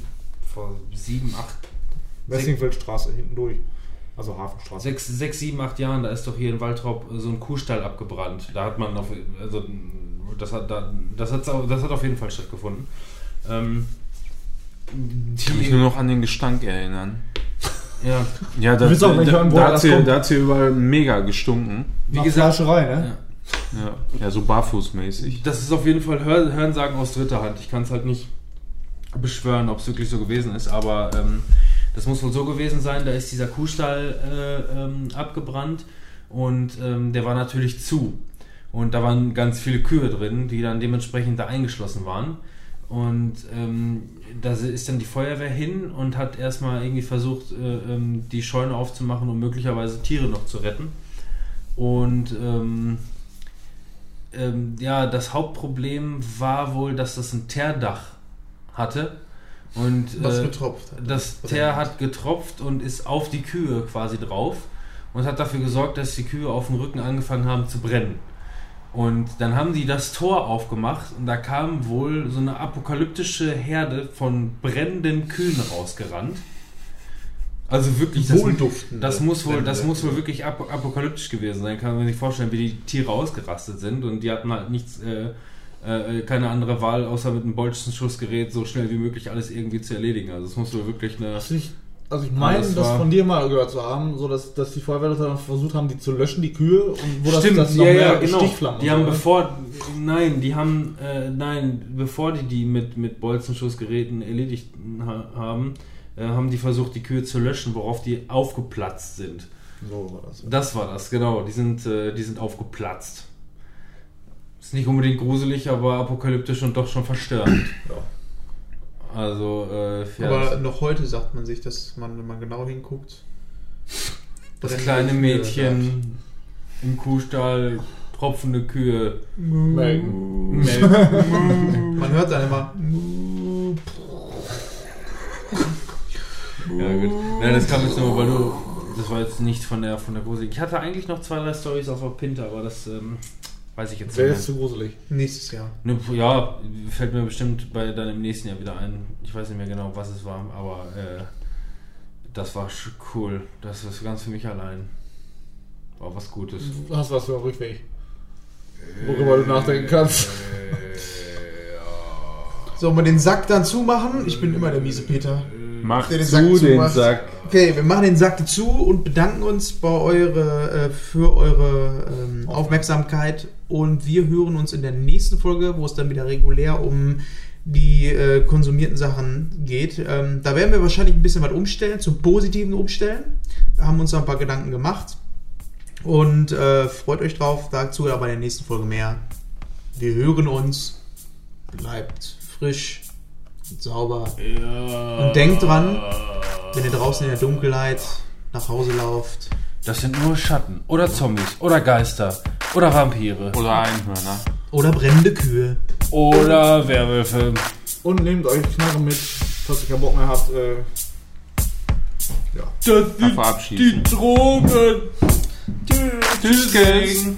Vor sieben, acht, Wessingfeldstraße, hinten durch. Also Hafenstraße. sechs, sechs, sieben, acht Jahren, da ist doch hier in Waltrop so ein Kuhstall abgebrannt. Da hat man auf, also das hat, da, das hat, das hat auf jeden Fall stattgefunden. Ähm, Ich kann mich nur noch an den Gestank erinnern. ja, Ja, da, willst auch nicht da, hören, da, hat das sie, kommt. da hat sie überall mega gestunken. wie Nach gesagt, Fleischerei, ne? ja, Ja, ja so barfußmäßig. das ist auf jeden Fall Hör, Hörensagen aus dritter Hand. Ich kann es halt nicht beschwören, ob es wirklich so gewesen ist, aber ähm, das muss wohl so gewesen sein. Da ist dieser Kuhstall äh, ähm, abgebrannt und ähm, der war natürlich zu. Und da waren ganz viele Kühe drin, die dann dementsprechend da eingeschlossen waren. Und ähm, da ist dann die Feuerwehr hin und hat erstmal irgendwie versucht, äh, ähm, die Scheune aufzumachen, um möglicherweise Tiere noch zu retten. Und ähm, ähm, ja, das Hauptproblem war wohl, dass das ein Teerdach hatte. Und Was äh, getropft hat. das Teer hat getropft und ist auf die Kühe quasi drauf und hat dafür gesorgt, dass die Kühe auf dem Rücken angefangen haben zu brennen. Und dann haben die das Tor aufgemacht und da kam wohl so eine apokalyptische Herde von brennenden Kühen rausgerannt. Also wirklich, das, das muss wohl, das muss wohl wirklich ap apokalyptisch gewesen sein. Kann man sich vorstellen, wie die Tiere ausgerastet sind und die hatten halt nichts, äh, äh, keine andere Wahl, außer mit einem Bolzenschussgerät so schnell wie möglich alles irgendwie zu erledigen. Also es muss wohl wirklich eine Also ich, also ich meine, das das von dir mal gehört zu haben, so dass, dass die Feuerwehrleute dann versucht haben, die zu löschen, die Kühe, und wo das, Stimmt, das noch ja, mehr ja, genau. Stichflammen Die haben so, ne? bevor, nein, die haben, äh, nein, bevor die die mit, mit Bolzenschussgeräten erledigt ha haben, äh, haben die versucht, die Kühe zu löschen, worauf die aufgeplatzt sind. So war das. Das war das, genau. Die sind, äh, die sind aufgeplatzt. Ist nicht unbedingt gruselig, aber apokalyptisch und doch schon verstörend. Ja. Also, äh, ja, Aber noch heute sagt man sich, dass man, wenn man genau hinguckt, das kleine Mädchen im Kuhstall, tropfende Kühe. Melken. hört. Man hört dann immer. Ja, gut. Nein, das kam jetzt nur, weil du. Das war jetzt nicht von der von der Grusel. Ich hatte eigentlich noch zwei, drei Stories auf der Pinte, aber das ähm, weiß ich jetzt Wäre nicht. jetzt zu gruselig. Nächstes Jahr. Ne, ja, fällt mir bestimmt bei dann im nächsten Jahr wieder ein. Ich weiß nicht mehr genau, was es war, aber äh, das war cool. Das ist ganz für mich allein. War was Gutes. Du hast was für einen Rückweg. Worüber du nachdenken kannst. Sollen wir den Sack dann zumachen? Ich bin immer der miese Peter. Äh, Mach den zu Sack den zumacht. Sack. Okay, wir machen den Sack zu und bedanken uns bei eure, äh, für eure ähm, Aufmerksamkeit. Und wir hören uns in der nächsten Folge, wo es dann wieder regulär um die äh, konsumierten Sachen geht. Ähm, da werden wir wahrscheinlich ein bisschen was umstellen, zum Positiven umstellen. Wir haben uns da ein paar Gedanken gemacht. Und äh, freut euch drauf, dazu aber in der nächsten Folge mehr. Wir hören uns. Bleibt frisch sauber. Und denkt dran, wenn ihr draußen in der Dunkelheit nach Hause lauft, Das sind nur Schatten. Oder Zombies. Oder Geister. Oder Vampire. Oder Einhörner. oder brennende Kühe. Oder Werwölfe. Und nehmt euch Knarre mit, falls ihr keinen Bock mehr habt. Äh, ja. Das Verabschieden. Drogen. Tschüss, Gang.